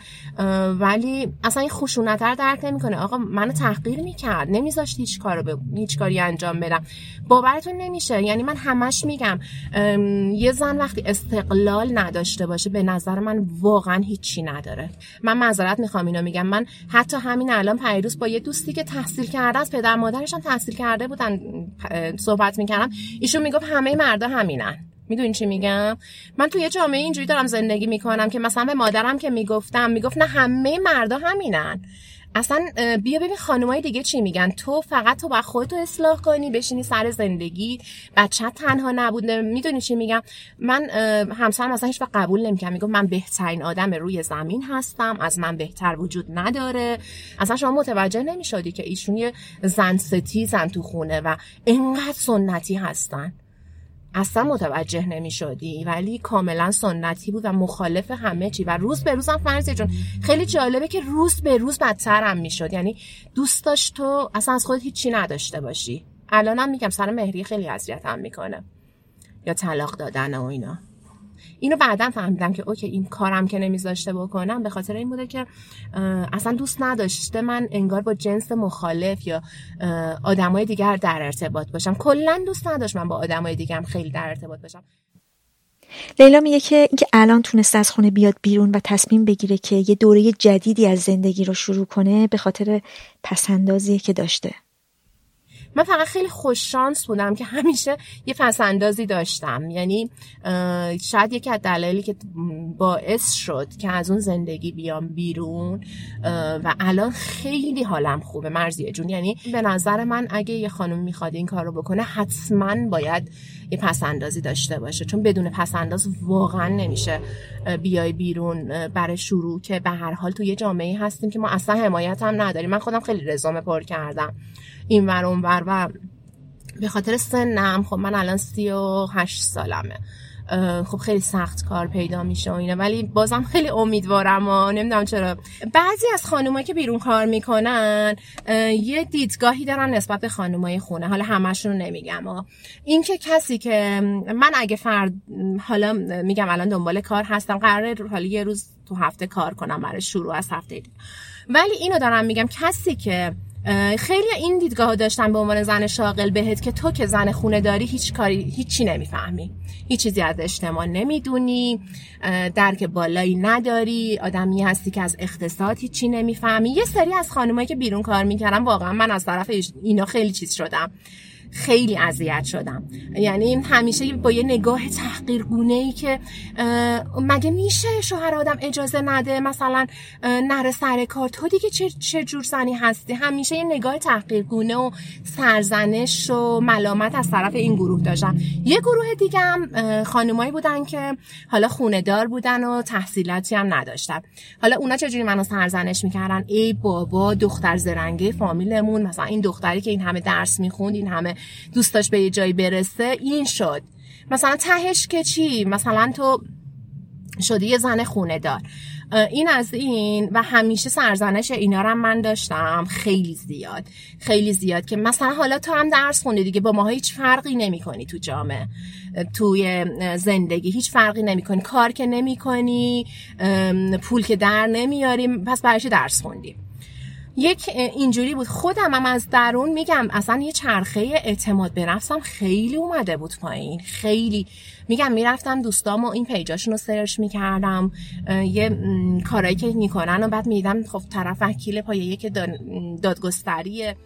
ولی اصلا این خشونت رو درک نمی‌کنه. آقا منو تحقیر می‌کرد. نمیذاشت هیچ کارو به هیچ کاری انجام بدم. باورتون نمیشه. یعنی من همش میگم یه زن وقتی استقلال نداشته باشه به نظر من واقعا هیچی نداره. من معذرت می‌خوام اینو میگم. من حتی همین الان پیروز با یه دوستی که تحصیل کرده از پدر مادرشان تحصیل کرده بودن صحبت می‌کردم. ایشون می‌گفت همه مردا همینن. می‌دونی چی میگم؟ من توی جامعه اینجوری دارم زندگی می‌کنم که مثلا به مادرم که می‌گفتم می‌گفت نه همه مردا همینن. اصلا بیا ببین خانمای دیگه چی میگن. تو فقط تو با خودتو اصلاح کنی بشینی سر زندگی. بچه تنها نبوده می‌دونی چی میگم؟ من همسرم اصلا هیچ قبول نمی‌کنم میگم من بهترین آدم روی زمین هستم. از من بهتر وجود نداره. اصلا شما متوجه نمی‌شدی که ایشون یه زن ستیزن تو خونه و اینقدر سنتی هستن. اصلا متوجه نمی شدی ولی کاملا سنتی بود و مخالف همه چی. و روز به روزم فرضی جون خیلی جالبه که روز به روز بدترم می شد یعنی دوست داشت تو اصلا از خودت هیچی نداشته باشی. الانم میگم سر مهری خیلی اذیتم می‌کنه. یا طلاق دادن و اینا. اینو بعدا فهمیدم که اوکی این کارم که نمیذاشته بکنم به خاطر این بوده که اصلا دوست نداشته من انگار با جنس مخالف یا آدمای دیگر در ارتباط باشم. کلا دوست نداشت من با آدمای دیگه خیلی در ارتباط باشم. لیلا میگه که اینکه الان تونسته از خونه بیاد بیرون و تصمیم بگیره که یه دوره جدیدی از زندگی رو شروع کنه به خاطر پسندازیه که داشته. من فقط خیلی خوش شانس بودم که همیشه یه اندازی داشتم. یعنی شاید یکی از دلایلی که باعث شد که از اون زندگی بیام بیرون و الان خیلی حالم خوبه مرزیه جون. یعنی به نظر من اگه یه خانم می‌خواد این کار رو بکنه حتما باید یه اندازی داشته باشه. چون بدون انداز واقعا نمیشه بیای بیرون برای شروع که به هر حال تو یه جامعه هستیم که ما اصلا حمایت هم نداریم. من خودم خیلی رزومه پر کردم. این ور اون ور و به خاطر سنم خب من الان سی و هشت سالمه. خب خیلی سخت کار پیدا میشه و اینه ولی بازم خیلی امیدوارم و نمی‌دونم چرا. بعضی از خانومایی که بیرون کار می‌کنن یه دیدگاهی دارن نسبت به خانومای خونه. حالا همشون نمیگم. و این که کسی که من اگه فرد حالا میگم الان دنبال کار هستم قراره حالا یه روز تو هفته کار کنم برای شروع از هفته. ولی اینو دارم میگم کسی که خیلی این دیدگاه داشتن به عنوان زن شاغل بهت که تو که زن خونه داری هیچ کاری هیچی نمی‌فهمی. هیچ چیزی از اجتماع نمی‌دونی درک بالایی نداری آدمی هستی که از اقتصاد هیچی نمی‌فهمی. یه سری از خانمایی که بیرون کار می‌کردن واقعا من از طرف اینا خیلی چیز شدم. خیلی اذیت شدم. یعنی همیشه با یه نگاه تحقیرگونه ای که مگه میشه شوهر آدم اجازه نده مثلا نره سر کار؟ تو دیگه چه, چه جور زنی هستی؟ همیشه یه نگاه تحقیرگونه و سرزنش و ملامت از طرف این گروه داشتم. یه گروه دیگه هم خانمایی بودن که حالا خونه دار بودن و تحصیلاتی هم نداشتن. حالا اونا چجوری منو سرزنش می‌کردن؟ ای بابا دختر زرنگه فامیلمون مثلا این دختری که این همه درس می‌خوند این همه دوست داشت به یه جایی برسه این شد. مثلا تهش که چی؟ مثلا تو شدی یه زن خونه دار این از این و همیشه سرزنش اینا رو من داشتم. خیلی زیاد. خیلی زیاد که مثلا حالا تو هم درس خوندی دیگه با ما هیچ فرقی نمی کنی تو جامعه. توی زندگی هیچ فرقی نمی کنی کار که نمی کنی پول که در نمیاری پس برایش درس خوندی؟ یک اینجوری بود. خودم هم از درون میگم اصلا یه چرخه اعتماد به نفسم خیلی اومده بود پایین. خیلی. میگم می‌رفتم دوستام و این پیجاشون رو سرچ می‌کردم. یه کارایی که می‌کنن و بعد میدم خب طرف وکیل پایه که دادگستریه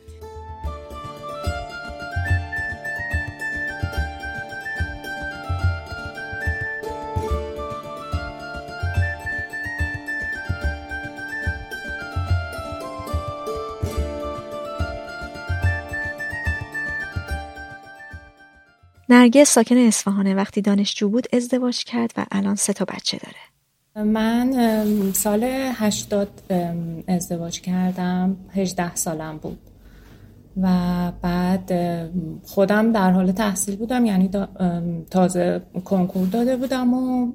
نرگس ساکن اصفهانه. وقتی دانشجو بود ازدواج کرد و الان سه تا بچه داره. من سال هشتاد ازدواج کردم. هجده سالم بود. و بعد خودم در حال تحصیل بودم. یعنی تازه کنکور داده بودم و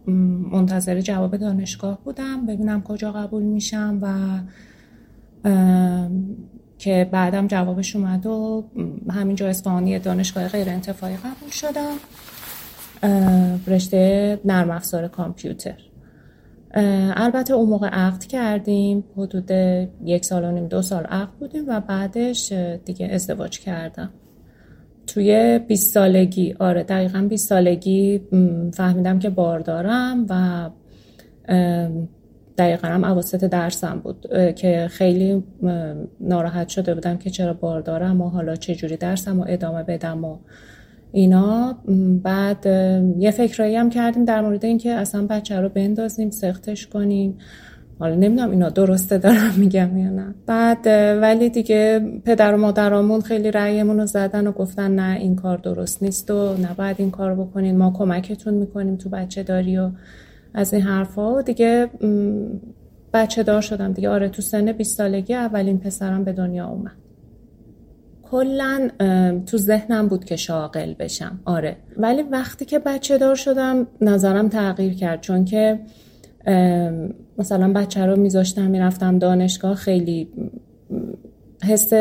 منتظر جواب دانشگاه بودم. ببینم کجا قبول میشم و که بعدم جوابش اومد و همینجا اصفهانی دانشگاه غیر انتفاعی قبول شدم. رشته نرم افزار کامپیوتر. البته اون موقع عقد کردیم حدود یک سال و نیم دو سال عقد بودیم و بعدش دیگه ازدواج کردم. توی 20 سالگی آره دقیقا 20 سالگی فهمیدم که باردارم و دقیقا هم عواسط درسم بود که خیلی ناراحت شده بودم که چرا باردارم و حالا چجوری درسم و ادامه بدم و اینا. بعد یه فکرایی هم کردیم در مورد اینکه اصلا بچه رو بندازیم سختش کنیم. حالا نمی‌دونم اینا درسته دارم میگم یا نه. بعد ولی دیگه پدر و مادرامون خیلی رأیمون رو زدن و گفتن نه این کار درست نیست و نباید این کار بکنین ما کمکتون می‌کنیم تو بچه داری و از این حرفا دیگه بچه دار شدم دیگه. آره تو سن 20 سالگی اولین پسرم به دنیا اومد. کلا تو ذهنم بود که شاغل بشم. آره. ولی وقتی که بچه دار شدم نظرم تغییر کرد. چون که مثلا بچه رو میذاشتم می‌رفتم دانشگاه خیلی حس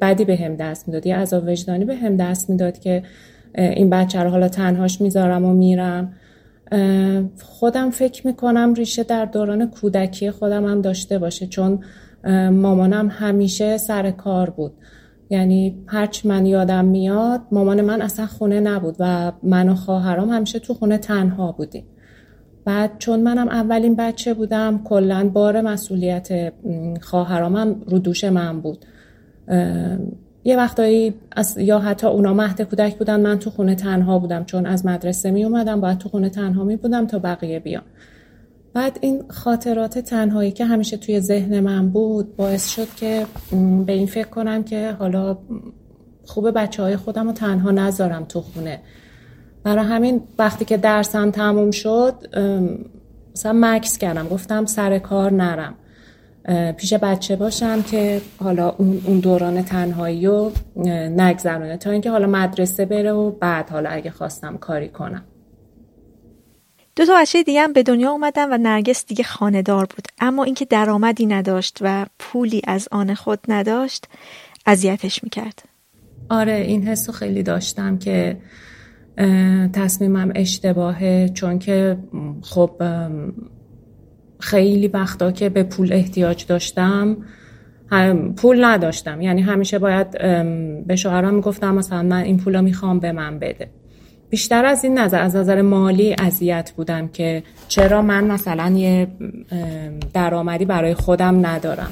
بدی به هم دست می‌داد. یه عذاب وجدانی به هم دست می‌داد که این بچه رو حالا تنهاش می‌ذارم و میرم. خودم فکر می‌کنم ریشه در دوران کودکی خودم هم داشته باشه چون مامانم همیشه سر کار بود. یعنی هرچی من یادم میاد مامان من اصلا خونه نبود و من و خواهرام همیشه تو خونه تنها بودیم. بعد چون منم اولین بچه بودم کلا بار مسئولیت خواهرامم رو دوش من بود. یه وقتایی یا حتی اونا مهد کودک بودن من تو خونه تنها بودم چون از مدرسه می اومدم باید تو خونه تنها می بودم تا بقیه بیان. بعد این خاطرات تنهایی که همیشه توی ذهن من بود باعث شد که به این فکر کنم که حالا خوب بچه های خودم رو تنها نذارم تو خونه. برای همین وقتی که درسم تموم شد مثلا مکس کردم گفتم سر کار نرم. پیش بچه باشم که حالا اون دوران تنهایی رو نگذرونه تا اینکه حالا مدرسه بره و بعد حالا اگه خواستم کاری کنم. دو تا بچه دیگه هم به دنیا اومدن و نرگس دیگه خاندار بود. اما اینکه درآمدی نداشت و پولی از آن خود نداشت اذیتش می‌کرد. آره این حسو خیلی داشتم که تصمیمم اشتباهه چون که خب خیلی وقتا که به پول احتیاج داشتم پول نداشتم. یعنی همیشه باید به شوهرم می‌گفتم مثلا من این پولا می‌خوام به من بده. بیشتر از این نظر از نظر مالی اذیت بودم که چرا من مثلا یه درآمدی برای خودم ندارم.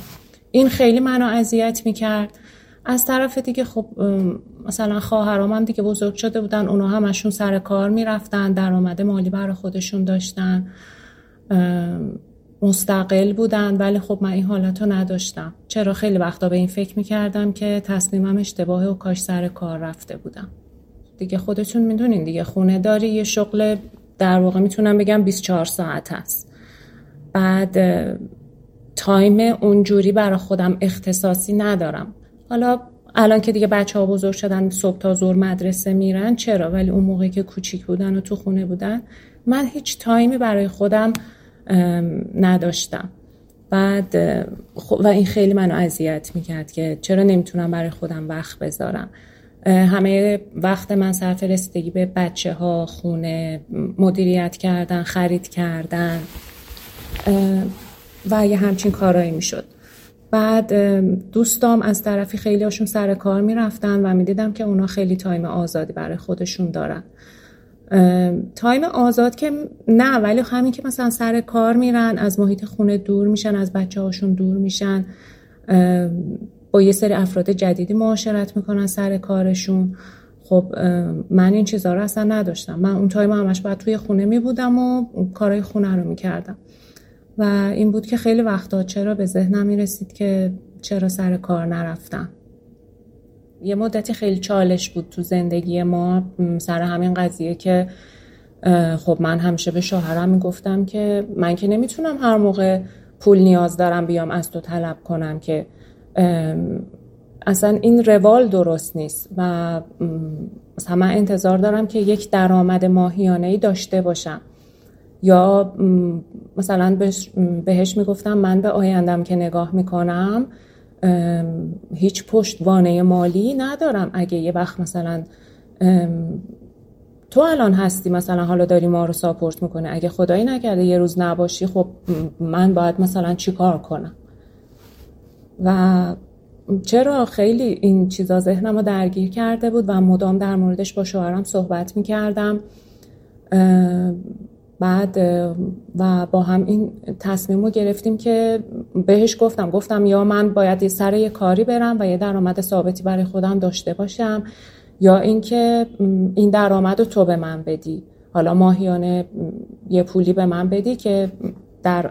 این خیلی منو اذیت می‌کرد. از طرف دیگه خب مثلا خواهرام هم دیگه بزرگ شده بودن اونا همشون سر کار می‌رفتن درآمد مالی برای خودشون داشتن. مستقل بودن ولی خب من این حالت رو نداشتم. چرا خیلی وقتا به این فکر می‌کردم که تصمیمم اشتباهه و کاش سر کار رفته بودم. دیگه خودتون می‌دونین دیگه خونه داری یه شغل در واقع می‌تونم بگم 24 ساعت هست. بعد تایم اونجوری برای خودم اختصاصی ندارم. حالا الان که دیگه بچه ها بزرگ شدن صبح تا زور مدرسه میرن چرا؟ ولی اون موقعی که کوچیک بودن و تو خونه بودن من هیچ تایمی برای خودم نداشتم. بعد و این خیلی منو اذیت می‌کرد که چرا نمی‌تونم برای خودم وقت بذارم. همه وقت من صرف رسیدگی به بچه ها خونه مدیریت کردن خرید کردن و یه همچین کارایی می‌شد. بعد دوستام از طرفی خیلی هاشون سر کار می‌رفتن و می‌دیدم که اونا خیلی تایم آزادی برای خودشون دارن. time آزاد که نه ولی همین که مثلا سر کار میرن از محیط خونه دور میشن از بچه هاشون دور میشن با یه سری افراد جدیدی معاشرت می‌کنن سر کارشون. خب من این چیزها رو اصلا نداشتم. من اون time همش باید توی خونه میبودم و کارهای خونه رو می‌کردم. و این بود که خیلی وقتا چرا به ذهنم می‌رسید که چرا سر کار نرفتم. یه مدتی خیلی چالش بود تو زندگی ما سر همین قضیه که خب من همیشه به شوهرم می‌گفتم که من که نمی‌تونم هر موقع پول نیاز دارم بیام از تو طلب کنم که اصلا این روال درست نیست و مثلا من انتظار دارم که یک درآمد ماهیانه ای داشته باشم. یا مثلا بهش می‌گفتم من به آیندم که نگاه می‌کنم هیچ پشتوانه مالی ندارم. اگه یه وقت مثلا تو الان هستی مثلا حالا داری ما رو ساپورت می‌کنه اگه خدایی نکرده یه روز نباشی خب من باید مثلا چیکار کنم؟ و چرا خیلی این چیزا ذهنم رو درگیر کرده بود و مدام در موردش با شوهرم صحبت می‌کردم. بعد و با هم این تصمیم رو گرفتیم که بهش گفتم گفتم یا من باید سر یه کاری برم و یه درآمد ثابتی برای خودم داشته باشم یا اینکه این درآمد رو تو به من بدی. حالا ماهیانه یه پولی به من بدی که در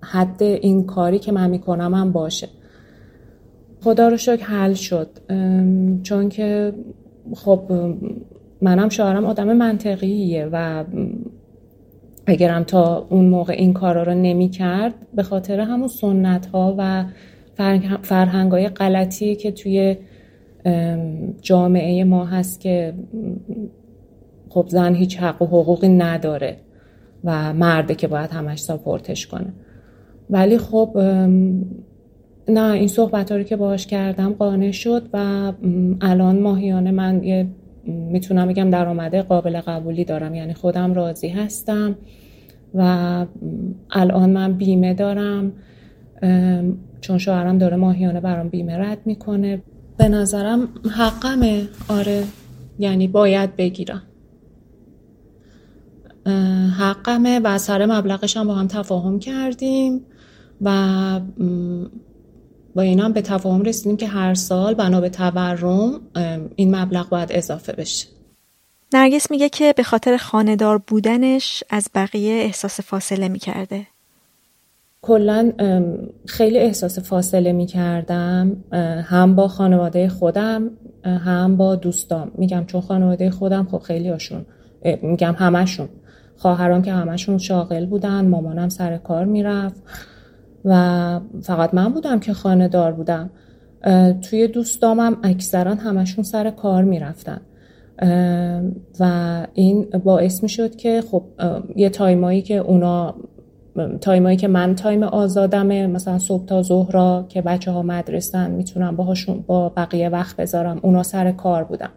حد این کاری که من می‌کنم هم باشه. خدا رو شکر حل شد. چون که خب منم شوهرم آدم منطقیه و اگرم تا اون موقع این کارا رو نمی کرد به خاطر همون سنت ها و فرهنگ های غلطی که توی جامعه ما هست که خب زن هیچ حق و حقوقی نداره و مرده که باید همش ساپورتش کنه. ولی خب نه این صحبت رو که باهاش کردم قانع شد و الان ماهیانه من یه می‌تونم بگم درآمده قابل قبولی دارم. یعنی خودم راضی هستم و الان من بیمه دارم چون شوهرم داره ماهیانه برام بیمه رد می‌کنه. به نظرم حقمه. آره. یعنی باید بگیرم. حقمه و سر مبلغش هم با هم تفاهم کردیم و با این هم به تفاهم رسیدیم که هر سال بنا به تورم این مبلغ باید اضافه بشه. نرگس میگه که به خاطر خاندار بودنش از بقیه احساس فاصله می‌کرده. کلا خیلی احساس فاصله می‌کردم هم با خانواده خودم هم با دوستام. میگم چون خانواده خودم خب خیلی هاشون میگم همشون. خواهران که همشون شاغل بودن مامانم سر کار می‌رفت. و فقط من بودم که خانه دار بودم توی دوستامم اکثرا همشون سر کار می‌رفتن. و این باعث می شد که خب یه time ایی که اونا time ایی که من time آزادمه مثلا صبح تا ظهر که بچه ها مدرسن می‌تونم باهاشون با بقیه وقت بذارم اونا سر کار بودن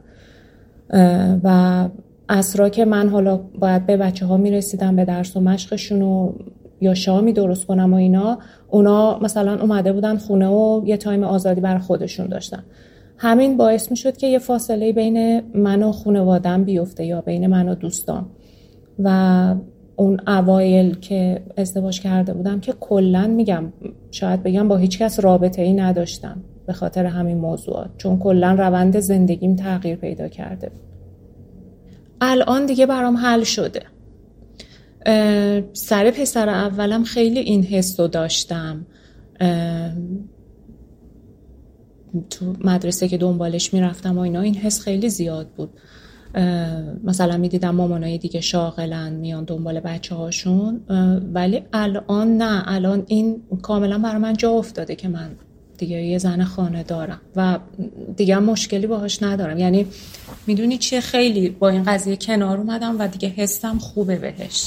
و عصرا که من حالا باید به بچه ها می‌رسیدم به درس و مشقشون و یا شامی درست کنم و اینا اونا مثلا اومده بودن خونه و یه تایم آزادی بر خودشون داشتن. همین باعث می شد که یه فاصله بین من و خانوادم بیفته یا بین من و دوستان. و اون اوایل که ازدواج کرده بودم که کلا میگم شاید بگم با هیچ کس رابطه ای نداشتم به خاطر همین موضوعات چون کلا روند زندگیم تغییر پیدا کرده الان دیگه برام حل شده. سر پسر اولم خیلی این حس رو داشتم. تو مدرسه که دنبالش می‌رفتم و اینا این حس خیلی زیاد بود. مثلا می‌دیدم مامانای دیگه شاغلن میان دنبال بچه هاشون ولی الان نه. الان این کاملا برای من جا افتاده که من دیگه یه زن خانه دارم و دیگه مشکلی باهاش ندارم. یعنی می‌دونی چیه؟ خیلی با این قضیه کنار اومدم و دیگه حسم خوبه بهش.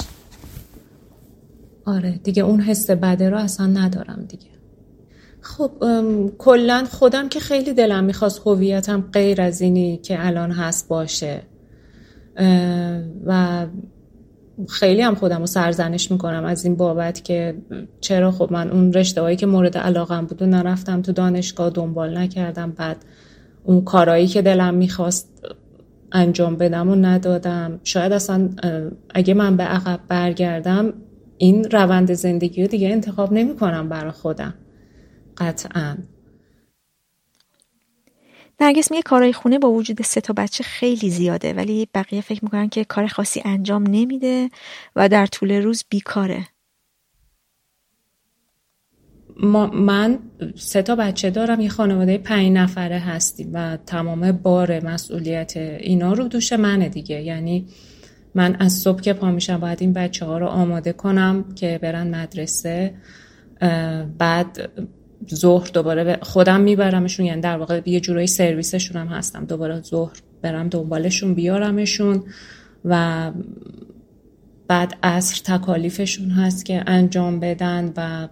آره دیگه اون حس بده رو اصلا ندارم دیگه. خب کلا خودم که خیلی دلم می‌خواست هویتم غیر از اینی که الان هست باشه. و خیلی هم خودم رو سرزنش می‌کنم از این بابت که چرا خب من اون رشته هایی که مورد علاقم بود نرفتم تو دانشگاه دنبال نکردم. بعد اون کارایی که دلم می‌خواست انجام بدم و ندادم. شاید اصلا اگه من به عقب برگردم این روند زندگی رو دیگه انتخاب نمی کنم برای خودم. قطعا. نرگس میگه کارهای خونه با وجود سه تا بچه خیلی زیاده ولی بقیه فکر می‌کنن که کار خاصی انجام نمیده و در طول روز بیکاره. ما من سه تا بچه دارم یه خانواده پنج نفره هستیم و تمام بار مسئولیت اینا رو دوش منه دیگه. یعنی من از صبح که پا میشم باید این بچه ها رو آماده کنم که برن مدرسه بعد ظهر دوباره خودم میبرمشون یعنی در واقع یه جورایی سرویسشون هم هستم. دوباره ظهر برم دنبالشون بیارمشون و بعد عصر تکالیفشون هست که انجام بدن و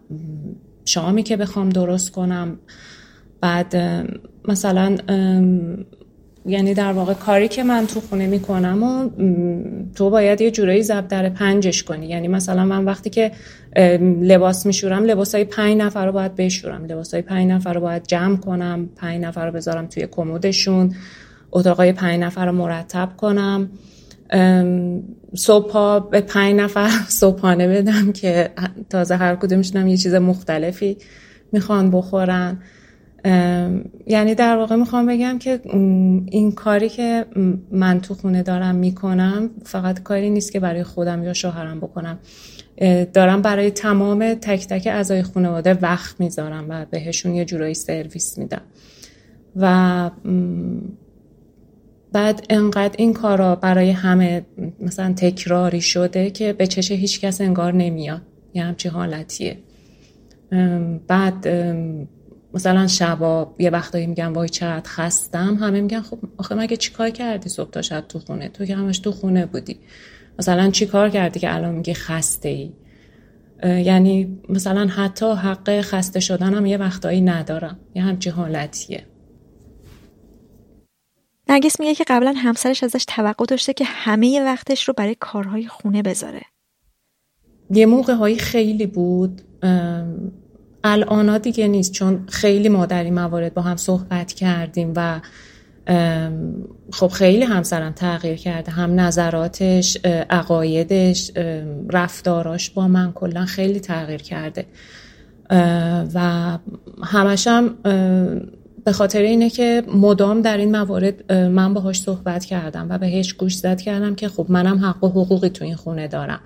شامی که بخوام درست کنم. بعد مثلا یعنی در واقع کاری که من تو خونه می‌کنم و تو باید یه جورایی زب در پنجش کنی. یعنی مثلا من وقتی که لباس میشورم لباس های پنج نفر رو باید بشورم. لباس های پنج نفر رو باید جمع کنم پنج نفر رو بذارم توی کمدشون اتاقای پنج نفر رو مرتب کنم. صبح به پنج نفر صبحانه بدم که تازه هر کدومشون یه چیز مختلفی می‌خوان بخورن. یعنی در واقع می‌خوام بگم که این کاری که من تو خونه دارم می‌کنم فقط کاری نیست که برای خودم یا شوهرم بکنم. دارم برای تمام تک تک اعضای خانواده وقت می‌ذارم و بهشون یه جورایی سرویس میدم. و بعد انقدر این کارا برای همه مثلا تکراری شده که به چش هیچ کس انگار نمیاد. یه همچی حالتیه. بعد مثلا شبا یه وقتایی میگم وای چقدر خستم همه میگن خب آخه مگه چیکار کردی صبح تا شب تو خونه؟ تو که همش تو خونه بودی. مثلا چیکار کردی که الان میگی خسته ای یعنی مثلا حتی حق خسته شدنم یه وقتایی ندارم. یه همچی حالتیه. نرگس میگه که قبلا همسرش ازش توقع داشته که همه وقتش رو برای کارهای خونه بذاره. یه موقع هایی خیلی بود الان دیگه نیست چون خیلی ما در این موارد با هم صحبت کردیم و خب خیلی همسرم تغییر کرده هم نظراتش عقایدش رفتاراش با من کلا خیلی تغییر کرده. و همشم به خاطر اینه که مدام در این موارد من باهاش صحبت کردم و بهش گوش زد کردم که خب منم حق و حقوقی تو این خونه دارم.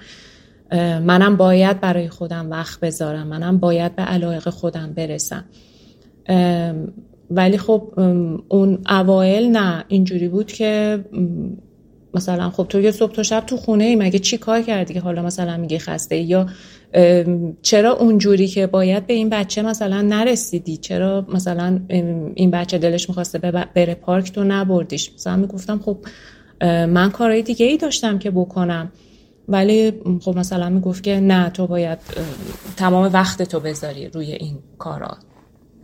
منم باید برای خودم وقت بذارم. منم باید به علایق خودم برسم. ولی خب اون اوایل نه. اینجوری بود که مثلا خب تو یه صبح تا شب تو خونه ای مگه چی کار کردی که حالا مثلا میگه خسته یا چرا اونجوری که باید به این بچه مثلا نرسیدی؟ چرا مثلا این بچه دلش می‌خواسته بره پارک تو نبردیش؟ مثلا می‌گفتم خب من کارهای دیگه ای داشتم که بکنم. ولی خب مثلا می‌گفت که نه تو باید تمام وقت تو بذاری روی این کارا.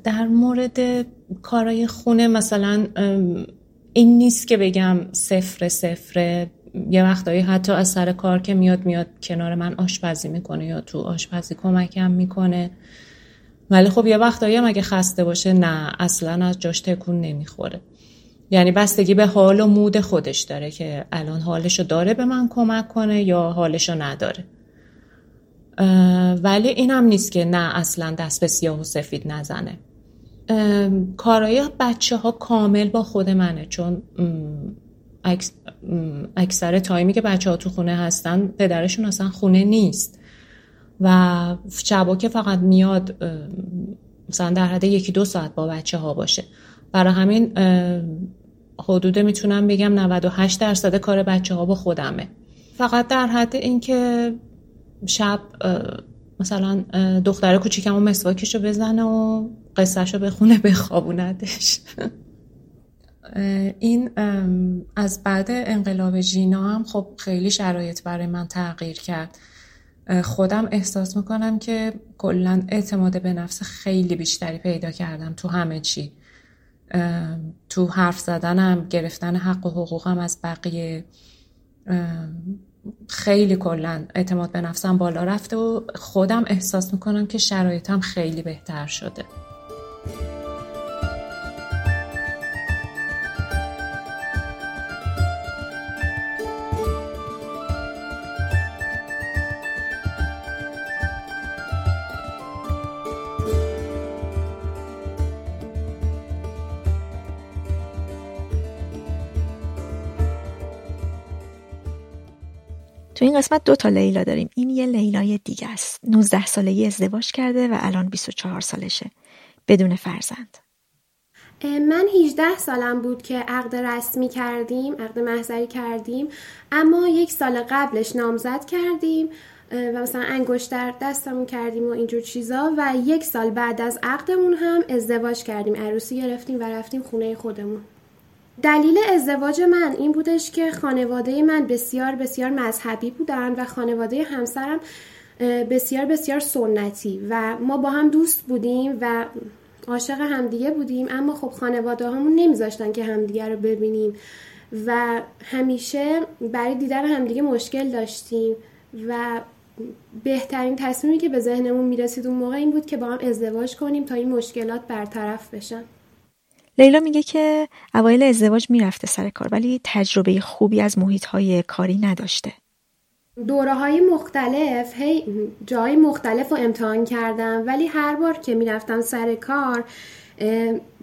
در مورد کارای خونه مثلا این نیست که بگم صفر صفر. یه وقتایی حتی از سر کار که میاد میاد کنار من آشپزی می‌کنه یا تو آشپزی کمکم می‌کنه. ولی خب یه وقتایی هم اگه خسته باشه نه اصلا از جاش تکون نمی‌خوره. یعنی بستگی به حال و مود خودش داره که الان حالشو داره به من کمک کنه یا حالشو نداره. ولی این هم نیست که نه اصلا دست به سیاه و سفید نزنه. کارای بچه ها کامل با خود منه چون اکثر تایمی که بچه ها تو خونه هستن پدرشون اصلا خونه نیست. و شبا که فقط میاد مثلا در حد یکی دو ساعت با بچه ها باشه. برای همین حدود می‌تونم بگم 98 درصد کار بچه ها با خودمه. فقط در حد اینکه شب مثلا دختر کوچیکمو مسواکشو بزنه و قصهشو بخونه بخوابوندش این از بعد انقلاب جینا هم خب خیلی شرایط برای من تغییر کرد. خودم احساس می‌کنم که کلا اعتماد به نفس خیلی بیشتری پیدا کردم تو همه چی. تو حرف زدنم گرفتن حق و حقوقم از بقیه. خیلی کلا اعتماد به نفسم بالا رفته و خودم احساس می‌کنم که شرایطم خیلی بهتر شده. تو این قسمت دو تا لیلا داریم. این یه لیلای دیگه است. 19 سالگی ازدواج کرده و الان 24 سالشه. بدون فرزند. من 18 سالم بود که عقد رسمی کردیم عقد محضری کردیم. اما یک سال قبلش نامزد کردیم. و مثلا انگشتر دستمون کردیم و اینجور چیزا. و یک سال بعد از عقدمون هم ازدواج کردیم. عروسی گرفتیم و رفتیم خونه خودمون. دلیل ازدواج من این بودش که خانواده من بسیار بسیار مذهبی بودن و خانواده همسرم بسیار بسیار سنتی و ما با هم دوست بودیم و عاشق همدیگه بودیم اما خب خانواده همون نمیذاشتن که همدیگه رو ببینیم و همیشه برای دیدن همدیگه مشکل داشتیم و بهترین تصمیمی که به ذهنمون می‌رسید اون موقع این بود که با هم ازدواج کنیم تا این مشکلات برطرف بشن. لیلا میگه که اوایل ازدواج می‌رفته سر کار ولی تجربه خوبی از محیط های کاری نداشته دوره های مختلف هی جای مختلف رو امتحان کردم ولی هر بار که می‌رفتم سر کار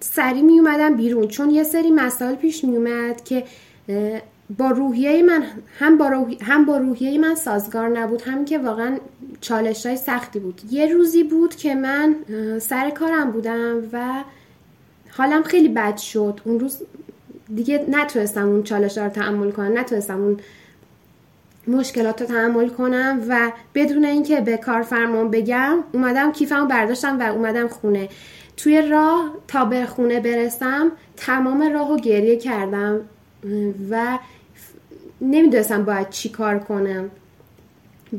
سری می اومدم بیرون چون یه سری مسائل پیش می اومد که با روحیه من هم با. هم با روحیه من سازگار نبود هم که واقعا چالش های سختی بود یه روزی بود که من سر کارم بودم و حالم خیلی بد شد. اون روز دیگه نتونستم اون چالش رو تحمل کنم. نتونستم اون مشکلات رو تحمل کنم و بدون اینکه به کارفرمان بگم اومدم کیفمو برداشتم و اومدم خونه. توی راه تا به خونه برسم تمام راه رو گریه کردم و نمی‌دونستم باید چی کار کنم.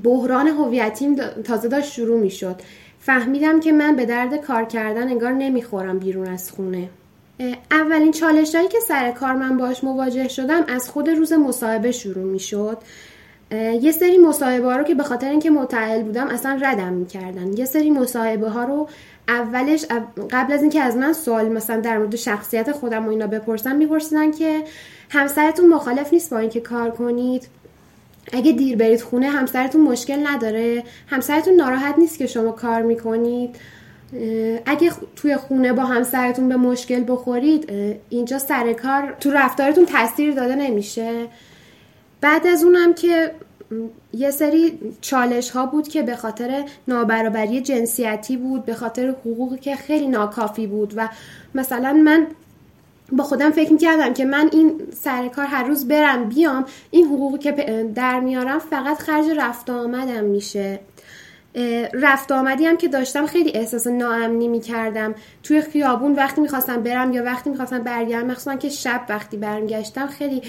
بحران هویتیم تازه داشت شروع می‌شد. فهمیدم که من به درد کار کردن انگار نمی‌خورم بیرون از خونه. اولین چالش هایی که سر کار من باش مواجه شدم از خود روز مصاحبه شروع می‌شد. یه سری مصاحبه رو که به خاطر اینکه متعهل بودم اصلا ردم می‌کردن. یه سری مصاحبه ها رو اولش قبل از اینکه از من سوال مثلا در مورد شخصیت خودم و اینا بپرسن میپرسیدن که همسرتون مخالف نیست با اینکه کار کنید؟ اگه دیر برید خونه همسرتون مشکل نداره. همسرتون ناراحت نیست که شما کار می‌کنید. اگه توی خونه با همسرتون به مشکل بخورید اینجا سر کار تو رفتارتون تاثیر داده نمیشه. بعد از اونم که یه سری چالش ها بود که به خاطر نابرابری جنسیتی بود به خاطر حقوقی که خیلی ناکافی بود و مثلا من با خودم فکر می‌کردم که من این سر کار هر روز برم بیام این حقوقی که در میارم فقط خرج رفت آمدم میشه. رفت آمدی هم که داشتم خیلی احساس ناامنی می‌کردم. توی خیابون وقتی می‌خواستم برم یا وقتی می‌خواستم برگردم مخصوصا که شب وقتی برمیگشتم خیلی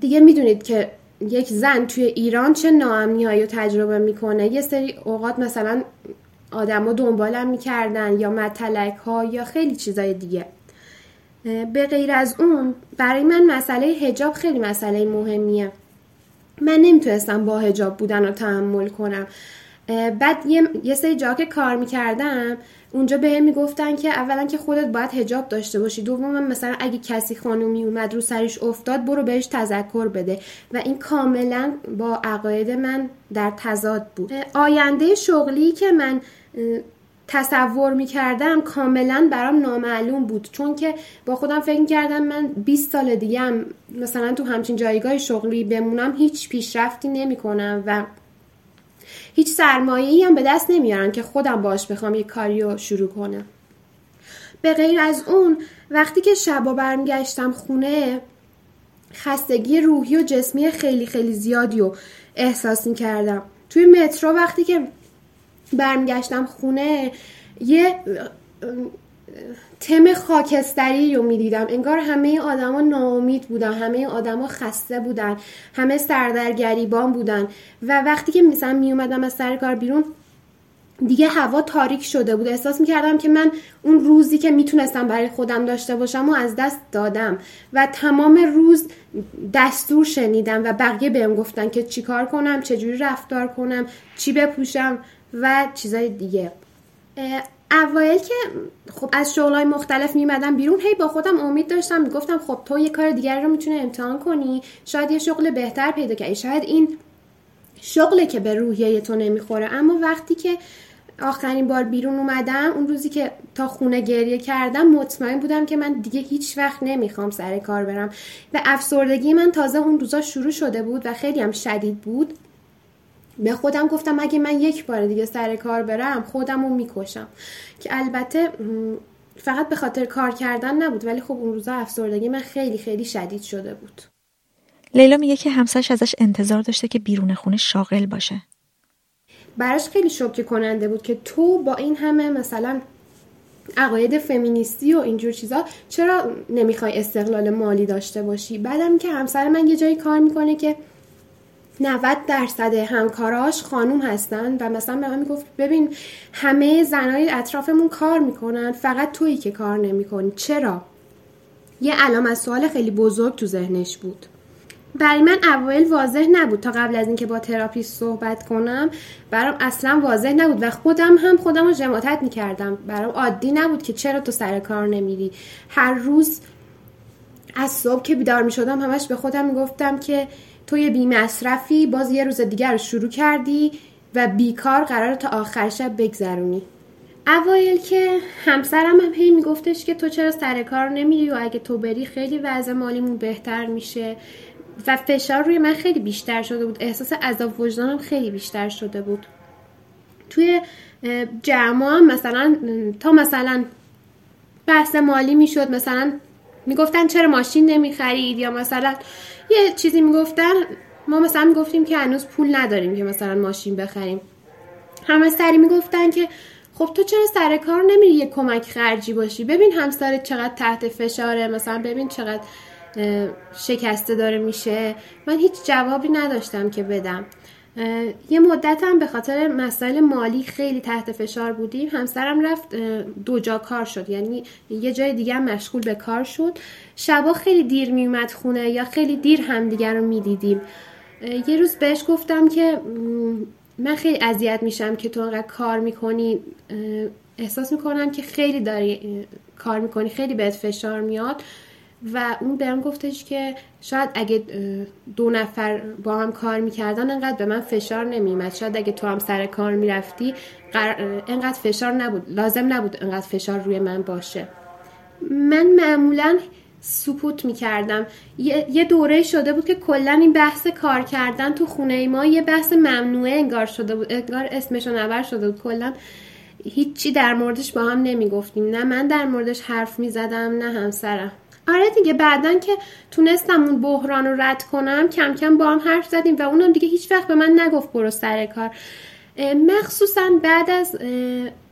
دیگه می‌دونید که یک زن توی ایران چه ناامنی هایی رو تجربه می‌کنه. یه سری اوقات مثلا آدما دنبالم می‌کردن یا متلک ها یا خیلی چیزای دیگه. به غیر از اون برای من مسئله هجاب خیلی مسئله مهمیه. من نمی‌تونستم با هجاب بودن رو تحمل کنم. بعد یه, یه سری جا که کار می‌کردم اونجا به هم می‌گفتن که اولا که خودت باید هجاب داشته باشی دوم مثلا اگه کسی خانومی اومد رو سرش افتاد برو بهش تذکر بده. و این کاملا با عقاید من در تضاد بود. آینده شغلی که من تصور می‌کردم کاملا برام نامعلوم بود چون که با خودم فکر می‌کردم من 20 سال دیگه هم مثلا تو همچین جایگاه شغلی بمونم هیچ پیشرفتی نمی‌کنم و هیچ سرمایه هم به دست نمیارم که خودم باش بخوام یه کاری رو شروع کنم. به غیر از اون وقتی که شبا برمیگشتم خونه خستگی روحی و جسمی خیلی خیلی زیادی رو احساس کردم توی مترو وقتی که برمیگشتم خونه یه تم خاکستری رو می‌دیدم. انگار همه آدما ناامید بودن همه آدما خسته بودن همه سردرگریبان بودن. و وقتی که مثلا می اومدم از سر کار بیرون دیگه هوا تاریک شده بود. احساس می‌کردم که من اون روزی که می‌تونستم برای خودم داشته باشم و از دست دادم. و تمام روز دستور شنیدم و بقیه بهم گفتن که چیکار کنم چجوری رفتار کنم چی بپوشم. و چیزای دیگه. اوایل که خب از شغلای مختلف میمدم بیرون هی با خودم امید داشتم. می‌گفتم خب تو یه کار دیگر رو می‌تونه امتحان کنی. شاید یه شغل بهتر پیدا کنی شاید این شغله که به روحیه تو نمی‌خوره. اما وقتی که آخرین بار بیرون اومدم اون روزی که تا خونه گریه کردم مطمئن بودم که من دیگه هیچ وقت نمی‌خوام سر کار برم. و افسردگی من تازه اون روزا شروع شده بود و خیلی هم شدید بود. به خودم گفتم اگه من یک بار دیگه سر کار برم خودم رو می‌کشم. که البته فقط به خاطر کار کردن نبود ولی خب اون روزا افسردگی من خیلی خیلی شدید شده بود. لیلا میگه که همسرش ازش انتظار داشته که بیرون خونه شاغل باشه. براش خیلی شوکه کننده بود که تو با این همه مثلا عقاید فمینیستی و اینجور چیزا چرا نمی‌خوای استقلال مالی داشته باشی؟ بعدم که همسر من یه جایی کار می‌کنه که 90 درصد همکاراش خانوم هستن و مثلا به من می‌گفت ببین همه زنای اطرافمون کار می‌کنن فقط تویی که کار نمی‌کنی. چرا؟ یه علامت سوال خیلی بزرگ تو ذهنش بود. برای من اوایل واضح نبود تا قبل از اینکه با تراپیست صحبت کنم. برام اصلا واضح نبود و خودم هم خودم رو جماعت می‌کردم. برام عادی نبود که چرا تو سر کار نمیری. هر روز از صبح که بیدار می‌شدم همش به خودم می‌گفتم که تو یه بی مصرفی باز یه روز دیگر رو شروع کردی و بیکار قرار تا آخر شب بگذرونی. اوایل که همسرم هم هی میگفتش که تو چرا سر کار نمیری و اگه تو بری خیلی وضع مالیمون بهتر میشه و فشار روی من خیلی بیشتر شده بود. احساس عذاب وجدانم خیلی بیشتر شده بود. توی جمع مثلا تا مثلا بحث مالی می‌شد مثلا می‌گفتن چرا ماشین نمی‌خرید یا مثلا یه چیزی می‌گفتن ما مثلا می‌گفتیم که هنوز پول نداریم که مثلا ماشین بخریم. همه سری می‌گفتن که خب تو چرا سر کار نمیری یه کمک خرجی باشی؟ ببین همسرت چقدر تحت فشاره مثلا ببین چقدر شکسته داره میشه. من هیچ جوابی نداشتم که بدم. یه مدت هم به خاطر مسائل مالی خیلی تحت فشار بودیم. همسرم رفت دو جا کار شد. یعنی یه جای دیگه هم مشغول به کار شد. شبا خیلی دیر میومد خونه یا خیلی دیر همدیگر رو می‌دیدیم. یه روز بهش گفتم که من خیلی اذیت میشم که تو انقدر کار می‌کنی. احساس می‌کنم که خیلی داری کار می‌کنی خیلی بهت فشار میاد. و اون بهم گفتش که شاید اگه دو نفر با هم کار می‌کردن انقدر به من فشار نمیمد شاید اگه تو هم سر کار می‌رفتی انقدر فشار نبود. لازم نبود انقدر فشار روی من باشه. من معمولا سکوت می‌کردم. یه،, دوره شده بود که کلا این بحث کار کردن تو خونه ما یه بحث ممنوعه انگار شده بود انگار اسمشو نبر شده بود. کلا هیچی در موردش با هم نمی‌گفتیم. نه من در موردش حرف می‌زدم نه همسرم. آره دیگه بعدا که تونستم اون بحران رو رد کنم کم کم با هم حرف زدیم و اونم دیگه هیچ وقت به من نگفت برو سر کار. مخصوصا بعد از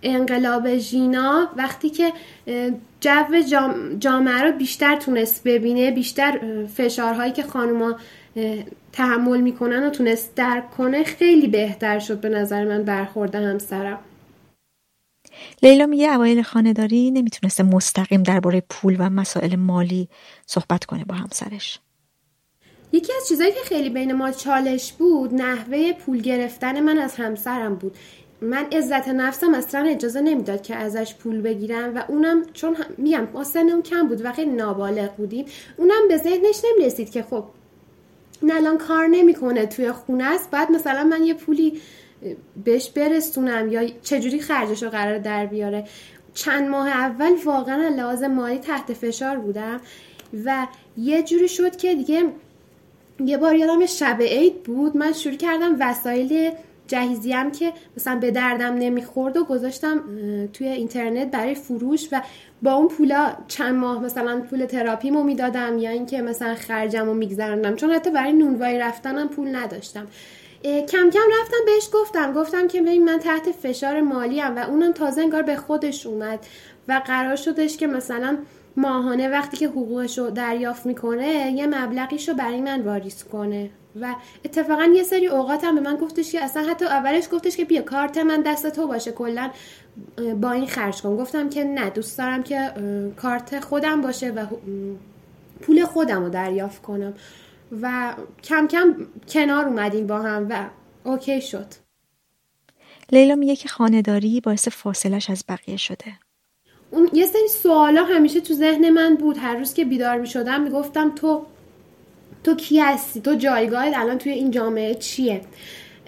انقلاب ژینا وقتی که جو جامعه رو بیشتر تونست ببینه بیشتر فشارهایی که خانوما تحمل می‌کنن و تونست درک کنه خیلی بهتر شد به نظر من برخورده همسرم. لیلا میگه اوایل خانهداری نمی‌تونسته مستقیم درباره پول و مسائل مالی صحبت کنه با همسرش. یکی از چیزهایی که خیلی بین ما چالش بود نحوه پول گرفتن من از همسرم بود. من عزت نفسم اصلا اجازه نمی‌داد که ازش پول بگیرم و اونم چون میگم ما کم بود و خیلی نابالغ بودیم. اونم به ذهنش نمی‌رسید که خب الان کار نمی‌کنه توی خونه است. بعد مثلا من یه پولی بهش برسونم یا چجوری خرجش رو قرار در بیاره. چند ماه اول واقعا لحاظ مالی تحت فشار بودم و یه جوری شد که دیگه یه بار یادم شب عید بود. من شروع کردم وسایل جهیزیم که مثلا به دردم نمی‌خورد و گذاشتم توی اینترنت برای فروش و با اون پولا چند ماه مثلا پول تراپیمو می‌دادم یا اینکه مثلا خرجم رو میگذرندم چون حتی برای نونوایی رفتنم پول نداشتم. کم کم رفتم بهش گفتم. گفتم که ببین من تحت فشار مالی هم و اونم تازه انگار به خودش اومد و قرار شدش که مثلا ماهانه وقتی که حقوقش رو دریافت می‌کنه یه مبلغیش رو برای من واریز کنه. و اتفاقا یه سری اوقات هم به من گفتش که اصلا حتی اولش گفتش که بیا کارت من دست تو باشه کلا با این خرج کن. گفتم که نه دوست دارم که کارت خودم باشه و پول خودم رو دریافت کنم. و کم کم کنار اومدیم با هم و اوکی شد. لیلا میگه که خانهداری باعث فاصلش از بقیه شده. اون یه سری سوالا همیشه تو ذهن من بود. هر روز که بیدار می شدم می‌گفتم تو تو کی هستی؟ تو جایگاهت الان توی این جامعه چیه؟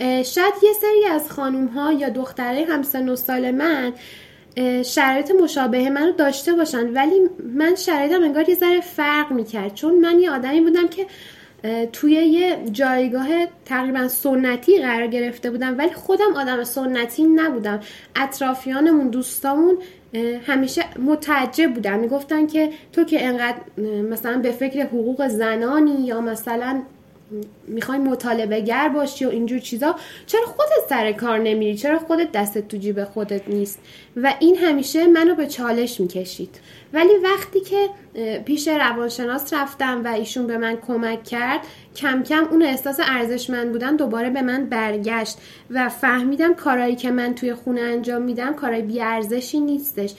شاید یه سری از خانوم ها یا دختره همسن و سال من شرایط مشابه منو داشته باشن. ولی من شرایطم انگار یه ذره فرق می‌کرد. چون من یه آدمی بودم که توی یه جایگاه تقریبا سنتی قرار گرفته بودم ولی خودم آدم سنتی نبودم. اطرافیانمون دوستامون همیشه متعجب بودن. می‌گفتن که تو که انقدر مثلا به فکر حقوق زنانی یا مثلا می‌خوای مطالبه گر باشی و اینجور چیزا چرا خودت سر کار نمیری؟ چرا خودت دستت تو جیب خودت نیست؟ و این همیشه منو به چالش می‌کشید. ولی وقتی که پیش روانشناس رفتم و ایشون به من کمک کرد کم کم اون احساس ارزشمند بودن دوباره به من برگشت و فهمیدم کارایی که من توی خونه انجام میدم کارای بیارزشی نیستش.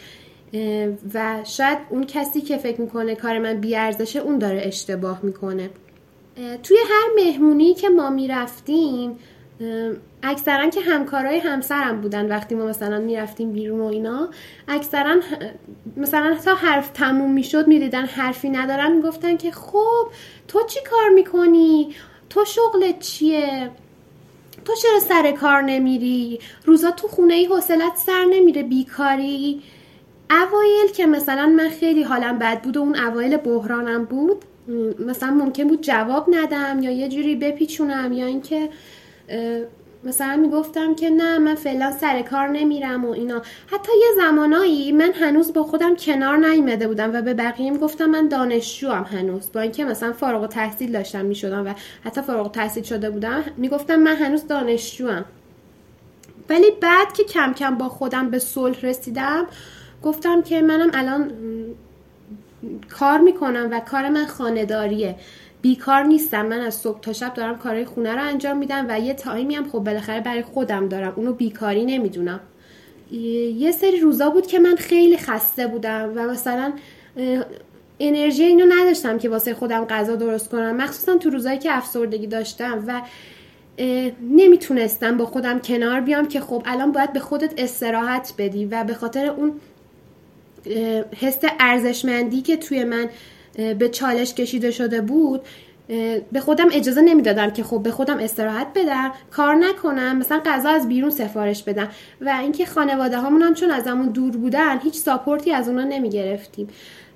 و شاید اون کسی که فکر می‌کنه کار من بیارزشه اون داره اشتباه می‌کنه. توی هر مهمونی که ما می‌رفتیم اکثرا که همکارای همسرم بودن وقتی ما مثلا می‌رفتیم بیرون و اینا اکثرا مثلا تا حرف تموم می‌شد می‌دیدن حرفی ندارن می‌گفتن که خب تو چی کار می‌کنی؟ تو شغلت چیه؟ تو چرا سر کار نمیری؟ روزا تو خونه ای حوصلت سر نمیره بیکاری؟ اوایل که مثلا من خیلی حالم بد بود و اون اوایل بحرانم بود مثلا ممکن بود جواب ندم یا یه جوری بپیچونم یا اینکه مثلا می‌گفتم که نه من فعلا سر کار نمیرم و اینا. حتی یه زمانایی من هنوز با خودم کنار نیمده بودم و به بقیه می‌گفتم من دانشجوام هنوز. با اینکه مثلا فارغ تحصیل داشتم می‌شدم و حتی فارغ تحصیل شده بودم می‌گفتم من هنوز دانشجوام. ولی بعد که کم کم با خودم به صلح رسیدم گفتم که منم الان کار می‌کنم و کار من خانداریه بیکار نیستم. من از صبح تا شب دارم کارهای خونه رو انجام میدم و یه تایمی هم خب بالاخره برای خودم دارم. اونو بیکاری نمی‌دونم. یه سری روزا بود که من خیلی خسته بودم و مثلا انرژی اینو نداشتم که واسه خودم غذا درست کنم. مخصوصا تو روزایی که افسردگی داشتم و نمی‌تونستم با خودم کنار بیام که خب الان باید به خودت استراحت بدی و به خاطر اون حس ارزشمندی که توی من به چالش کشیده شده بود به خودم اجازه نمی‌دادم که خب به خودم استراحت بدم کار نکنم مثلا غذا از بیرون سفارش بدم. و اینکه خانواده هامون هم چون ازمون دور بودن هیچ ساپورتی از اونا نمی گرفتیم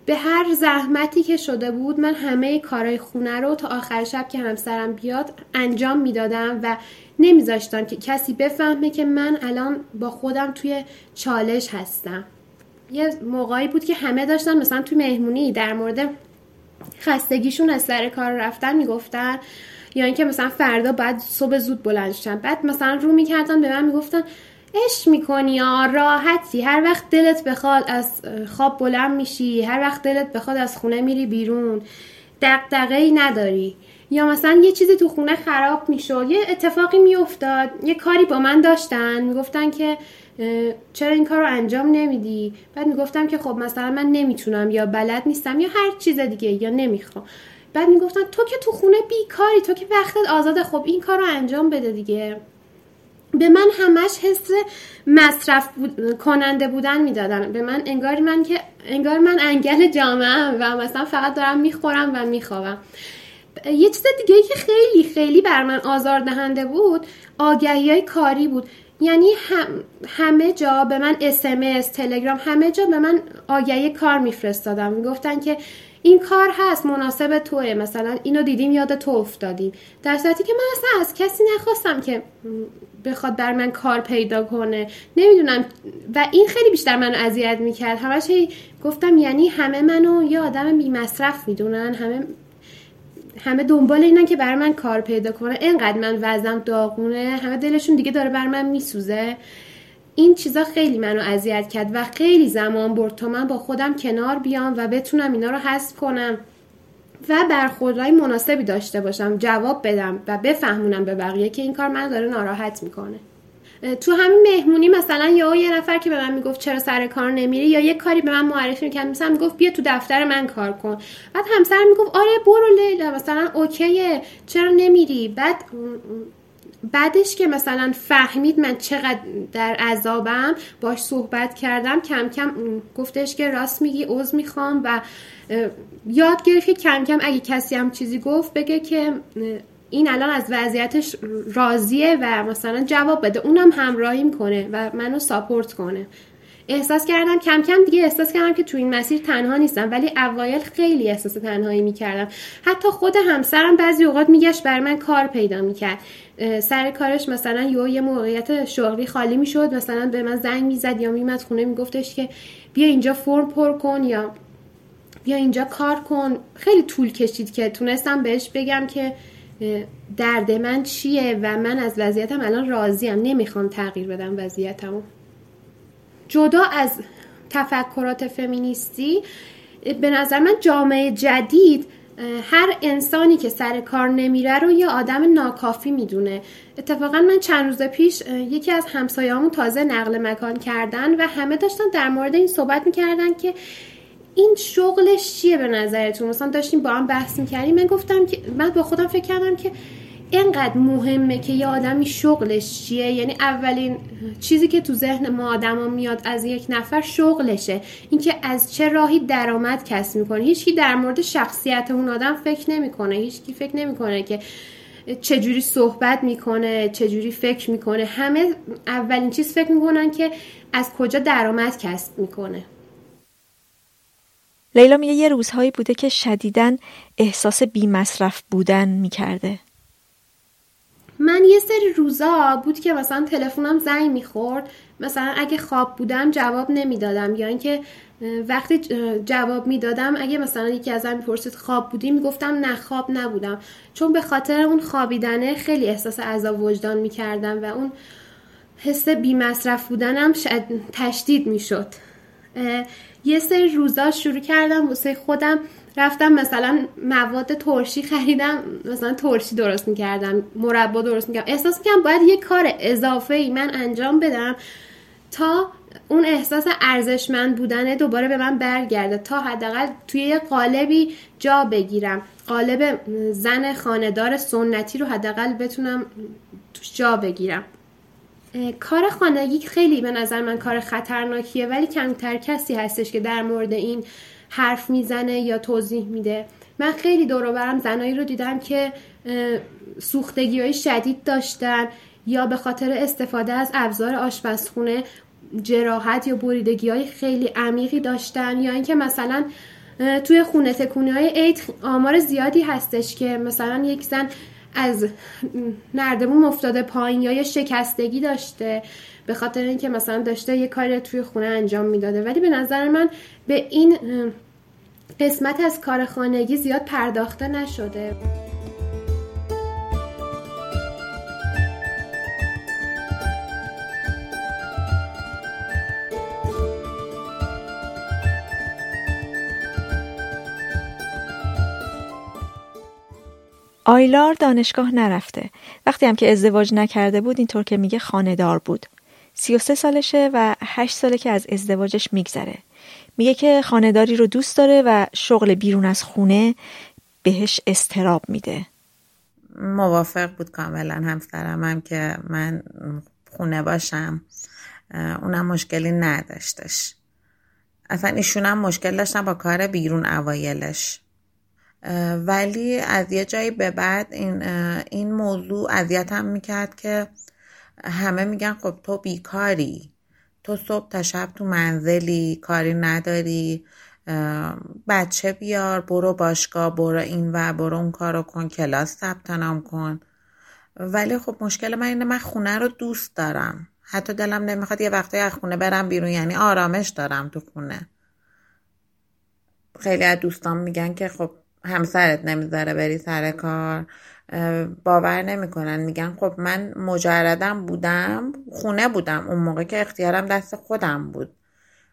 به هر زحمتی که شده بود من همه کارهای خونه رو تا آخر شب که همسرم بیاد انجام می‌دادم و نمیذاشتم که کسی بفهمه که من الان با خودم توی چالش هستم. یه موقعی بود که همه داشتن مثلا توی مهمونی در مورد خستگیشون از سر کار رفتن می‌گفتن. یا اینکه مثلا فردا بعد صبح زود بلند شدن بعد مثلا رو می‌کردن به من می‌گفتن اش می‌کنی یا راحتی. هر وقت دلت بخواد از خواب بلند میشی هر وقت دلت بخواد از خونه میری بیرون. دقدقه ای نداری. یا مثلا یه چیزی تو خونه خراب می‌شد. یه اتفاقی میافتاد. یه کاری با من داشتن. می‌گفتن که چرا این کار رو انجام نمیدی؟ بعد می‌گفتم که خب مثلا من نمی‌تونم یا بلد نیستم یا هر چیز دیگه یا نمی‌خوام. بعد می‌گفتن تو که تو خونه بیکاری تو که وقتت آزاده خب این کار رو انجام بده دیگه. به من همش حس مصرف کننده بودن می‌دادن. به من انگار من که انگار من انگل جامعه و مثلا فقط دارم می‌خورم و میخوابم. یه چیز دیگه که خیلی خیلی بر من آزار دهنده بود آگهی های کاری بود. یعنی هم همه جا به من اسمس تلگرام همه جا به من آگهی کار میفرستادم می‌گفتن که این کار هست مناسب توه. مثلا اینو دیدیم یاد تو افتادیم. در صورتی که من اصلا از کسی نخواستم که بخواد بر من کار پیدا کنه. نمی‌دونم. و این خیلی بیشتر منو اذیت می‌کرد. همش گفتم یعنی همه منو یه آدم بی مصرف می‌دونن. همه همه دنبال اینن که بر من کار پیدا کنه. اینقدر من وزم داغونه همه دلشون دیگه داره بر من میسوزه. این چیزا خیلی منو اذیت کرد و خیلی زمان برد تا من با خودم کنار بیام و بتونم اینا رو حذف کنم و برخوردهای مناسبی داشته باشم جواب بدم و بفهمونم به بقیه که این کار من داره ناراحت می‌کنه. تو همین مهمونی مثلا یا یه نفر که به من می‌گفت چرا سر کار نمیری یا یه کاری به من معرفی می‌کرد مثلا می‌گفت بیا تو دفتر من کار کن. بعد همسر می‌گفت آره برو لیلا. مثلا اوکیه. چرا نمیری؟ بعد بعدش که مثلا فهمید من چقدر در عذابم باش صحبت کردم کم کم گفتش که راست میگی عوض می‌خوام و یاد گرفت که کم کم اگه کسی هم چیزی گفت بگه که این الان از وضعیتش راضیه و مثلا جواب بده. اونم همراهی می‌کنه و منو ساپورت کنه. احساس کردم کم کم دیگه احساس کردم که تو این مسیر تنها نیستم ولی اوایل خیلی احساس تنهایی می‌کردم. حتی خود همسرم بعضی اوقات میگشت بر من کار پیدا می‌کرد. سر کارش مثلا یه یه موقعیت شغلی خالی می‌شد مثلا به من زنگ می‌زد یا میمد خونه میگفتش که بیا اینجا فرم پر کن یا بیا اینجا کار کن. خیلی طول کشید که تونستم بهش بگم که درد من چیه و من از وضعیتم الان راضیم؟ نمی‌خوام تغییر بدم وضعیتمو. جدا از تفکرات فمینیستی به نظر من جامعه جدید هر انسانی که سر کار نمیره رو یه آدم ناکافی می‌دونه. اتفاقا من چند روز پیش یکی از همسایه‌هامون تازه نقل مکان کردن و همه داشتن در مورد این صحبت می‌کردن که این شغلش چیه به نظرتون؟ مثلا داشتیم با هم بحث می‌کردیم من گفتم که من با خودم فکر کردم که اینقدر مهمه که یه آدمی شغلش چیه؟ یعنی اولین چیزی که تو ذهن ما آدما میاد از یک نفر شغلشه. اینکه از چه راهی درآمد کسب می‌کنه. هیچکی در مورد شخصیت اون آدم فکر نمی‌کنه. هیچکی فکر نمی‌کنه که چجوری صحبت می‌کنه چجوری فکر می‌کنه. همه اولین چیز فکر می‌کنن که از کجا درآمد کسب می‌کنه. لیلا میگه یه روزهایی بوده که شدیدن احساس بی مصرف بودن می‌کرده. من یه سری روزا بود که مثلا تلفنم زنگ می‌خورد. مثلا اگه خواب بودم جواب نمی‌دادم. یا اینکه وقتی جواب می‌دادم اگه مثلا یکی ازم می‌پرسید خواب بودی می‌گفتم نه خواب نبودم. چون به خاطر اون خوابیدنه خیلی احساس عذاب وجدان می‌کردم و اون حس بی مصرف بودنم تشدید می‌شد. یه سری روزا شروع کردم واسه خودم رفتم مثلا مواد ترشی خریدم مثلا ترشی درست می‌کردم مربا درست می‌کردم. احساس می‌کردم باید یه کار اضافه ای من انجام بدم تا اون احساس ارزشمند بودنه دوباره به من برگرده تا حداقل توی یه قالبی جا بگیرم. قالب زن خاندار سنتی رو حداقل بتونم توش جا بگیرم. کار خانگی خیلی به نظر من کار خطرناکیه ولی کمتر کسی هستش که در مورد این حرف می‌زنه یا توضیح میده. من خیلی دور برم زنایی رو دیدم که سوختگی های شدید داشتن یا به خاطر استفاده از ابزار آشپزخونه جراحت یا بریدگی های خیلی عمیقی داشتن یا اینکه مثلا توی خونه تکونی های عید آمار زیادی هستش که مثلا یک زن از نردمون افتاده پایین یا یه شکستگی داشته به خاطر اینکه مثلا داشته یه کاری توی خونه انجام می‌داده. ولی به نظر من به این قسمت از کار خانگی زیاد پرداخته نشده. آیلار دانشگاه نرفته. وقتی هم که ازدواج نکرده بود اینطور که میگه خاندار بود. 33 سالشه و 8 ساله که از ازدواجش میگذره. میگه که خانداری رو دوست داره و شغل بیرون از خونه بهش استراب میده. موافق بود کاملا همسرم هم که من خونه باشم اونم مشکلی نداشتش اصلا ایشون هم مشکل داشتن با کار بیرون اوایلش ولی از یه جایی به بعد این, این موضوع اذیتم می‌کرد که همه میگن خب تو بیکاری. تو صبح تا شب تو منزلی کاری نداری بچه بیار برو باشگاه برو این و برو اون کارو کن کلاس ثبت نام کن. ولی خب مشکل من اینه من خونه رو دوست دارم. حتی دلم نمی‌خواد یه وقتی از خونه برم بیرون یعنی آرامش دارم تو خونه. خیلی از دوستان میگن که خب همسرت نمی‌ذاره بری سر کار باور نمی‌کنن. میگن خب من مجردم بودم خونه بودم. اون موقع که اختیارم دست خودم بود.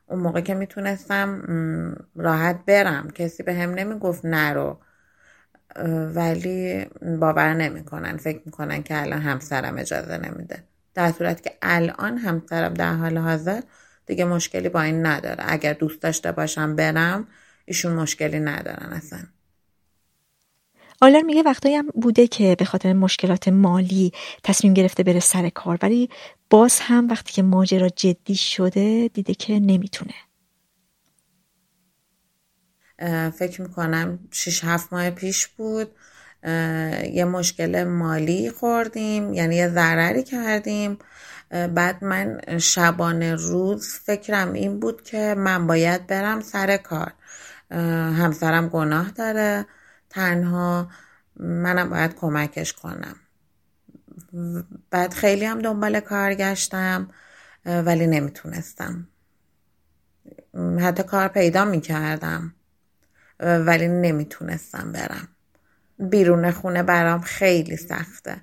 اون موقع که می‌تونستم راحت برم. کسی به هم نمی‌گفت نرو. ولی باور نمی‌کنن. فکر می‌کنن که الان همسرم اجازه نمیده. در صورت که الان همسرم در حال حاضر دیگه مشکلی با این نداره. اگر دوست داشته باشم برم ایشون مشکلی ندارن اصلا. آلر میگه وقتایی هم بوده که به خاطر مشکلات مالی تصمیم گرفته بره سر کار ولی باز هم وقتی که ماجرا جدی شده دیده که نمی‌تونه. فکر می‌کنم 6 هفت ماه پیش بود. یه مشکل مالی خوردیم یعنی یه ضرری کردیم. بعد من شبانه روز فکرم این بود که من باید برم سر کار. همسرم گناه داره. تنها منم باید کمکش کنم. بعد خیلی هم دنبال کار گشتم ولی نمی‌تونستم. حتی کار پیدا می‌کردم ولی نمی‌تونستم برم. بیرون خونه برام خیلی سخته.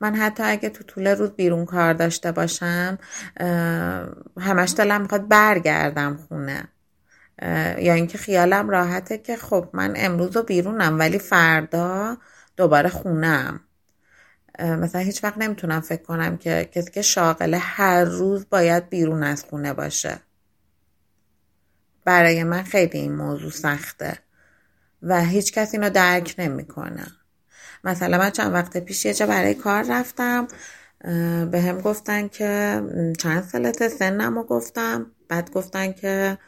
من حتی اگه تو طول روز بیرون کار داشته باشم همش دلم می‌خواد برگردم خونه. یا اینکه خیالم راحته که خب من امروز رو بیرونم ولی فردا دوباره خونم مثلا هیچ وقت نمی‌تونم فکر کنم که کسی که شاغله هر روز باید بیرون از خونه باشه. برای من خیلی این موضوع سخته و هیچ کسی اینو درک نمی‌کنه. مثلا من چند وقت پیش یه جا برای کار رفتم به هم گفتن که چند سالت سنم رو گفتم. بعد گفتن که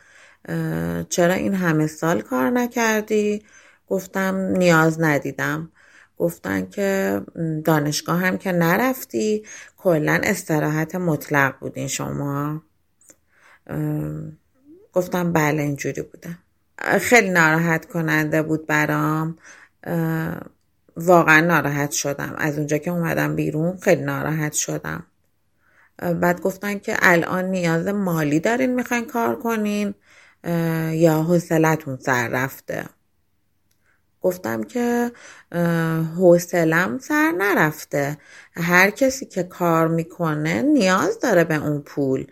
چرا این همه سال کار نکردی؟ گفتم نیاز ندیدم. گفتن که دانشگاه هم که نرفتی کلا استراحت مطلق بودین شما. گفتم بله اینجوری بوده. خیلی ناراحت کننده بود برام. واقعا ناراحت شدم. از اونجا که اومدم بیرون خیلی ناراحت شدم. بعد گفتن که الان نیاز مالی دارین می‌خواین کار کنین. یا حوصلتون سر رفته. گفتم که حوصلم سر نرفته. هر کسی که کار می‌کنه نیاز داره به اون پول.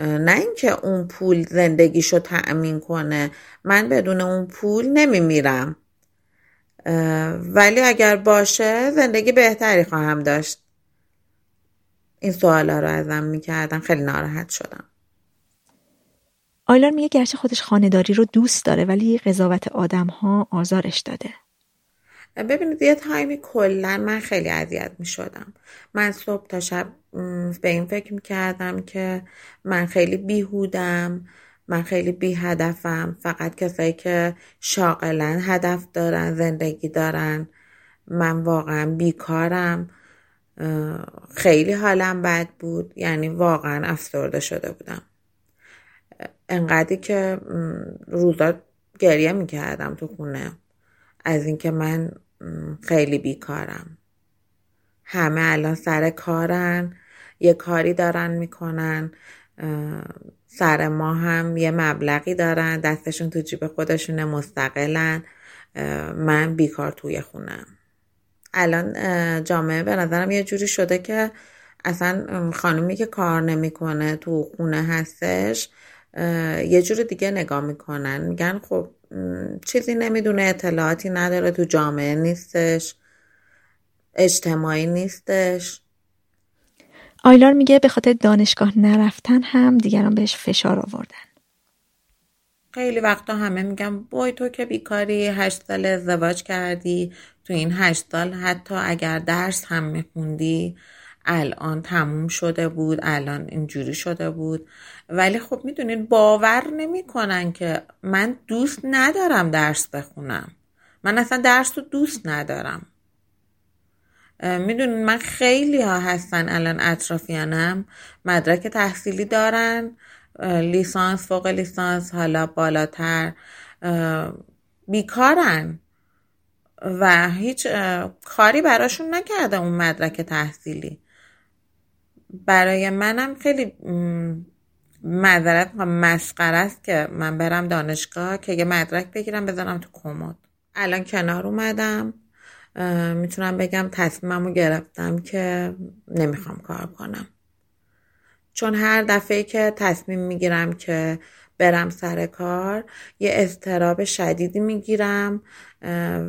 نه اینکه اون پول زندگیشو تأمین کنه. من بدون اون پول نمیمیرم. ولی اگر باشه زندگی بهتری خواهم داشت. این سوالا رو ازم می‌کردن. خیلی ناراحت شدم. آیلار میگه گرچه خودش خانداری رو دوست داره ولی قضاوت آدم ها آزارش داده. ببینید یه تایمی کلا من خیلی اذیت می شدم من صبح تا شب به این فکر می کردم که من خیلی بیهودم من خیلی بی هدفم فقط کسایی که شاغلا هدف دارن زندگی دارن. من واقعا بیکارم. خیلی حالم بد بود. یعنی واقعا افسرده شده بودم. انقدری که روزا گریه می‌کردم تو خونه. از اینکه من خیلی بیکارم. همه الان سر کارن یه کاری دارن می‌کنن سر ما هم یه مبلغی دارن دستشون تو جیب خودشون مستقلن. من بیکار توی خونم. الان جامعه به نظرم یه جوری شده که اصلا خانومی که کار نمی‌کنه تو خونه هستش یه جور دیگه نگاه می‌کنن. میگن خب چیزی نمی‌دونه اطلاعاتی نداره تو جامعه نیستش اجتماعی نیستش. آیلار میگه به خاطر دانشگاه نرفتن هم دیگران بهش فشار آوردن. خیلی وقتا همه میگم بای تو که بیکاری هشت سال ازدواج کردی تو این هشت سال حتی اگر درس هم میخوندی الان تموم شده بود الان اینجوری شده بود. ولی خب می‌دونید باور نمی‌کنن که من دوست ندارم درس بخونم. من اصلا درس رو دوست ندارم. می‌دونین من خیلی ها هستن الان اطرافیانم مدرک تحصیلی دارن لیسانس فوق لیسانس حالا بالاتر بیکارن. و هیچ کاری براشون نکرده اون مدرک تحصیلی. برای منم خیلی معذرت مسخره است که من برم دانشگاه که یه مدرک بگیرم بزنم تو کمد. الان کنار اومدم. می‌تونم بگم تصمیممو گرفتم که نمی‌خوام کار کنم. چون هر دفعه که تصمیم می‌گیرم که برم سر کار یه استراب شدیدی می‌گیرم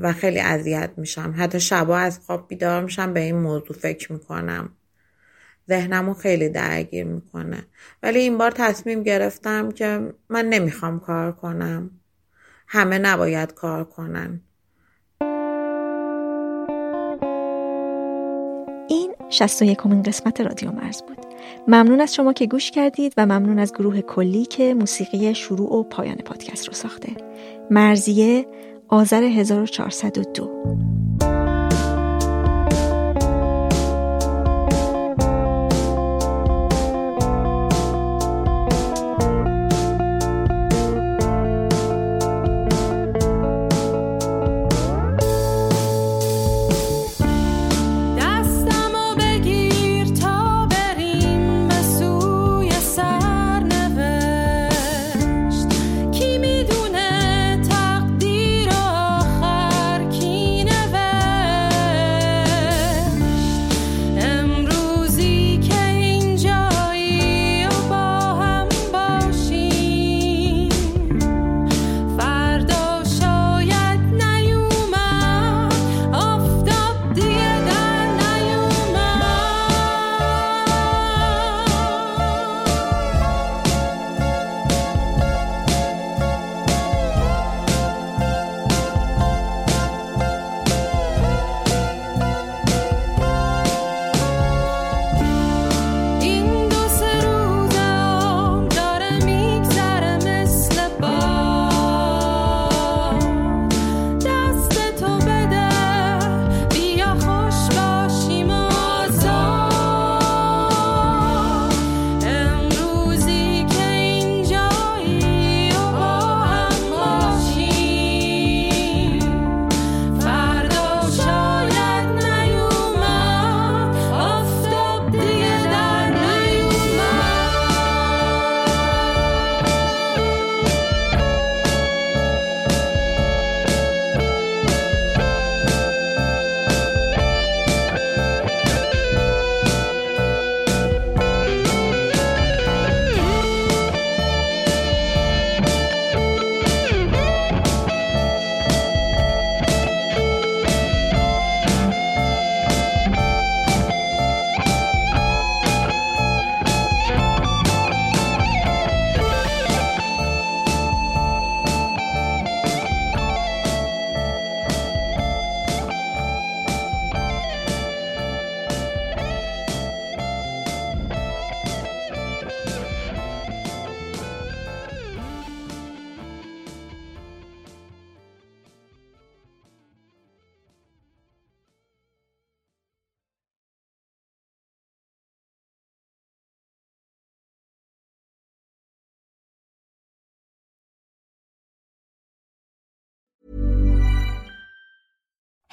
و خیلی اذیت میشم. حتی شبا از خواب بیدار میشم به این موضوع فکر می‌کنم. ذهنمو خیلی درگیر می‌کنه. ولی این بار تصمیم گرفتم که من نمی‌خوام کار کنم. همه نباید کار کنن. این 61 قسمت رادیو مرز بود. ممنون از شما که گوش کردید و ممنون از گروه کلی که موسیقی شروع و پایان پادکست رو ساخته. مرزیه آذر 1402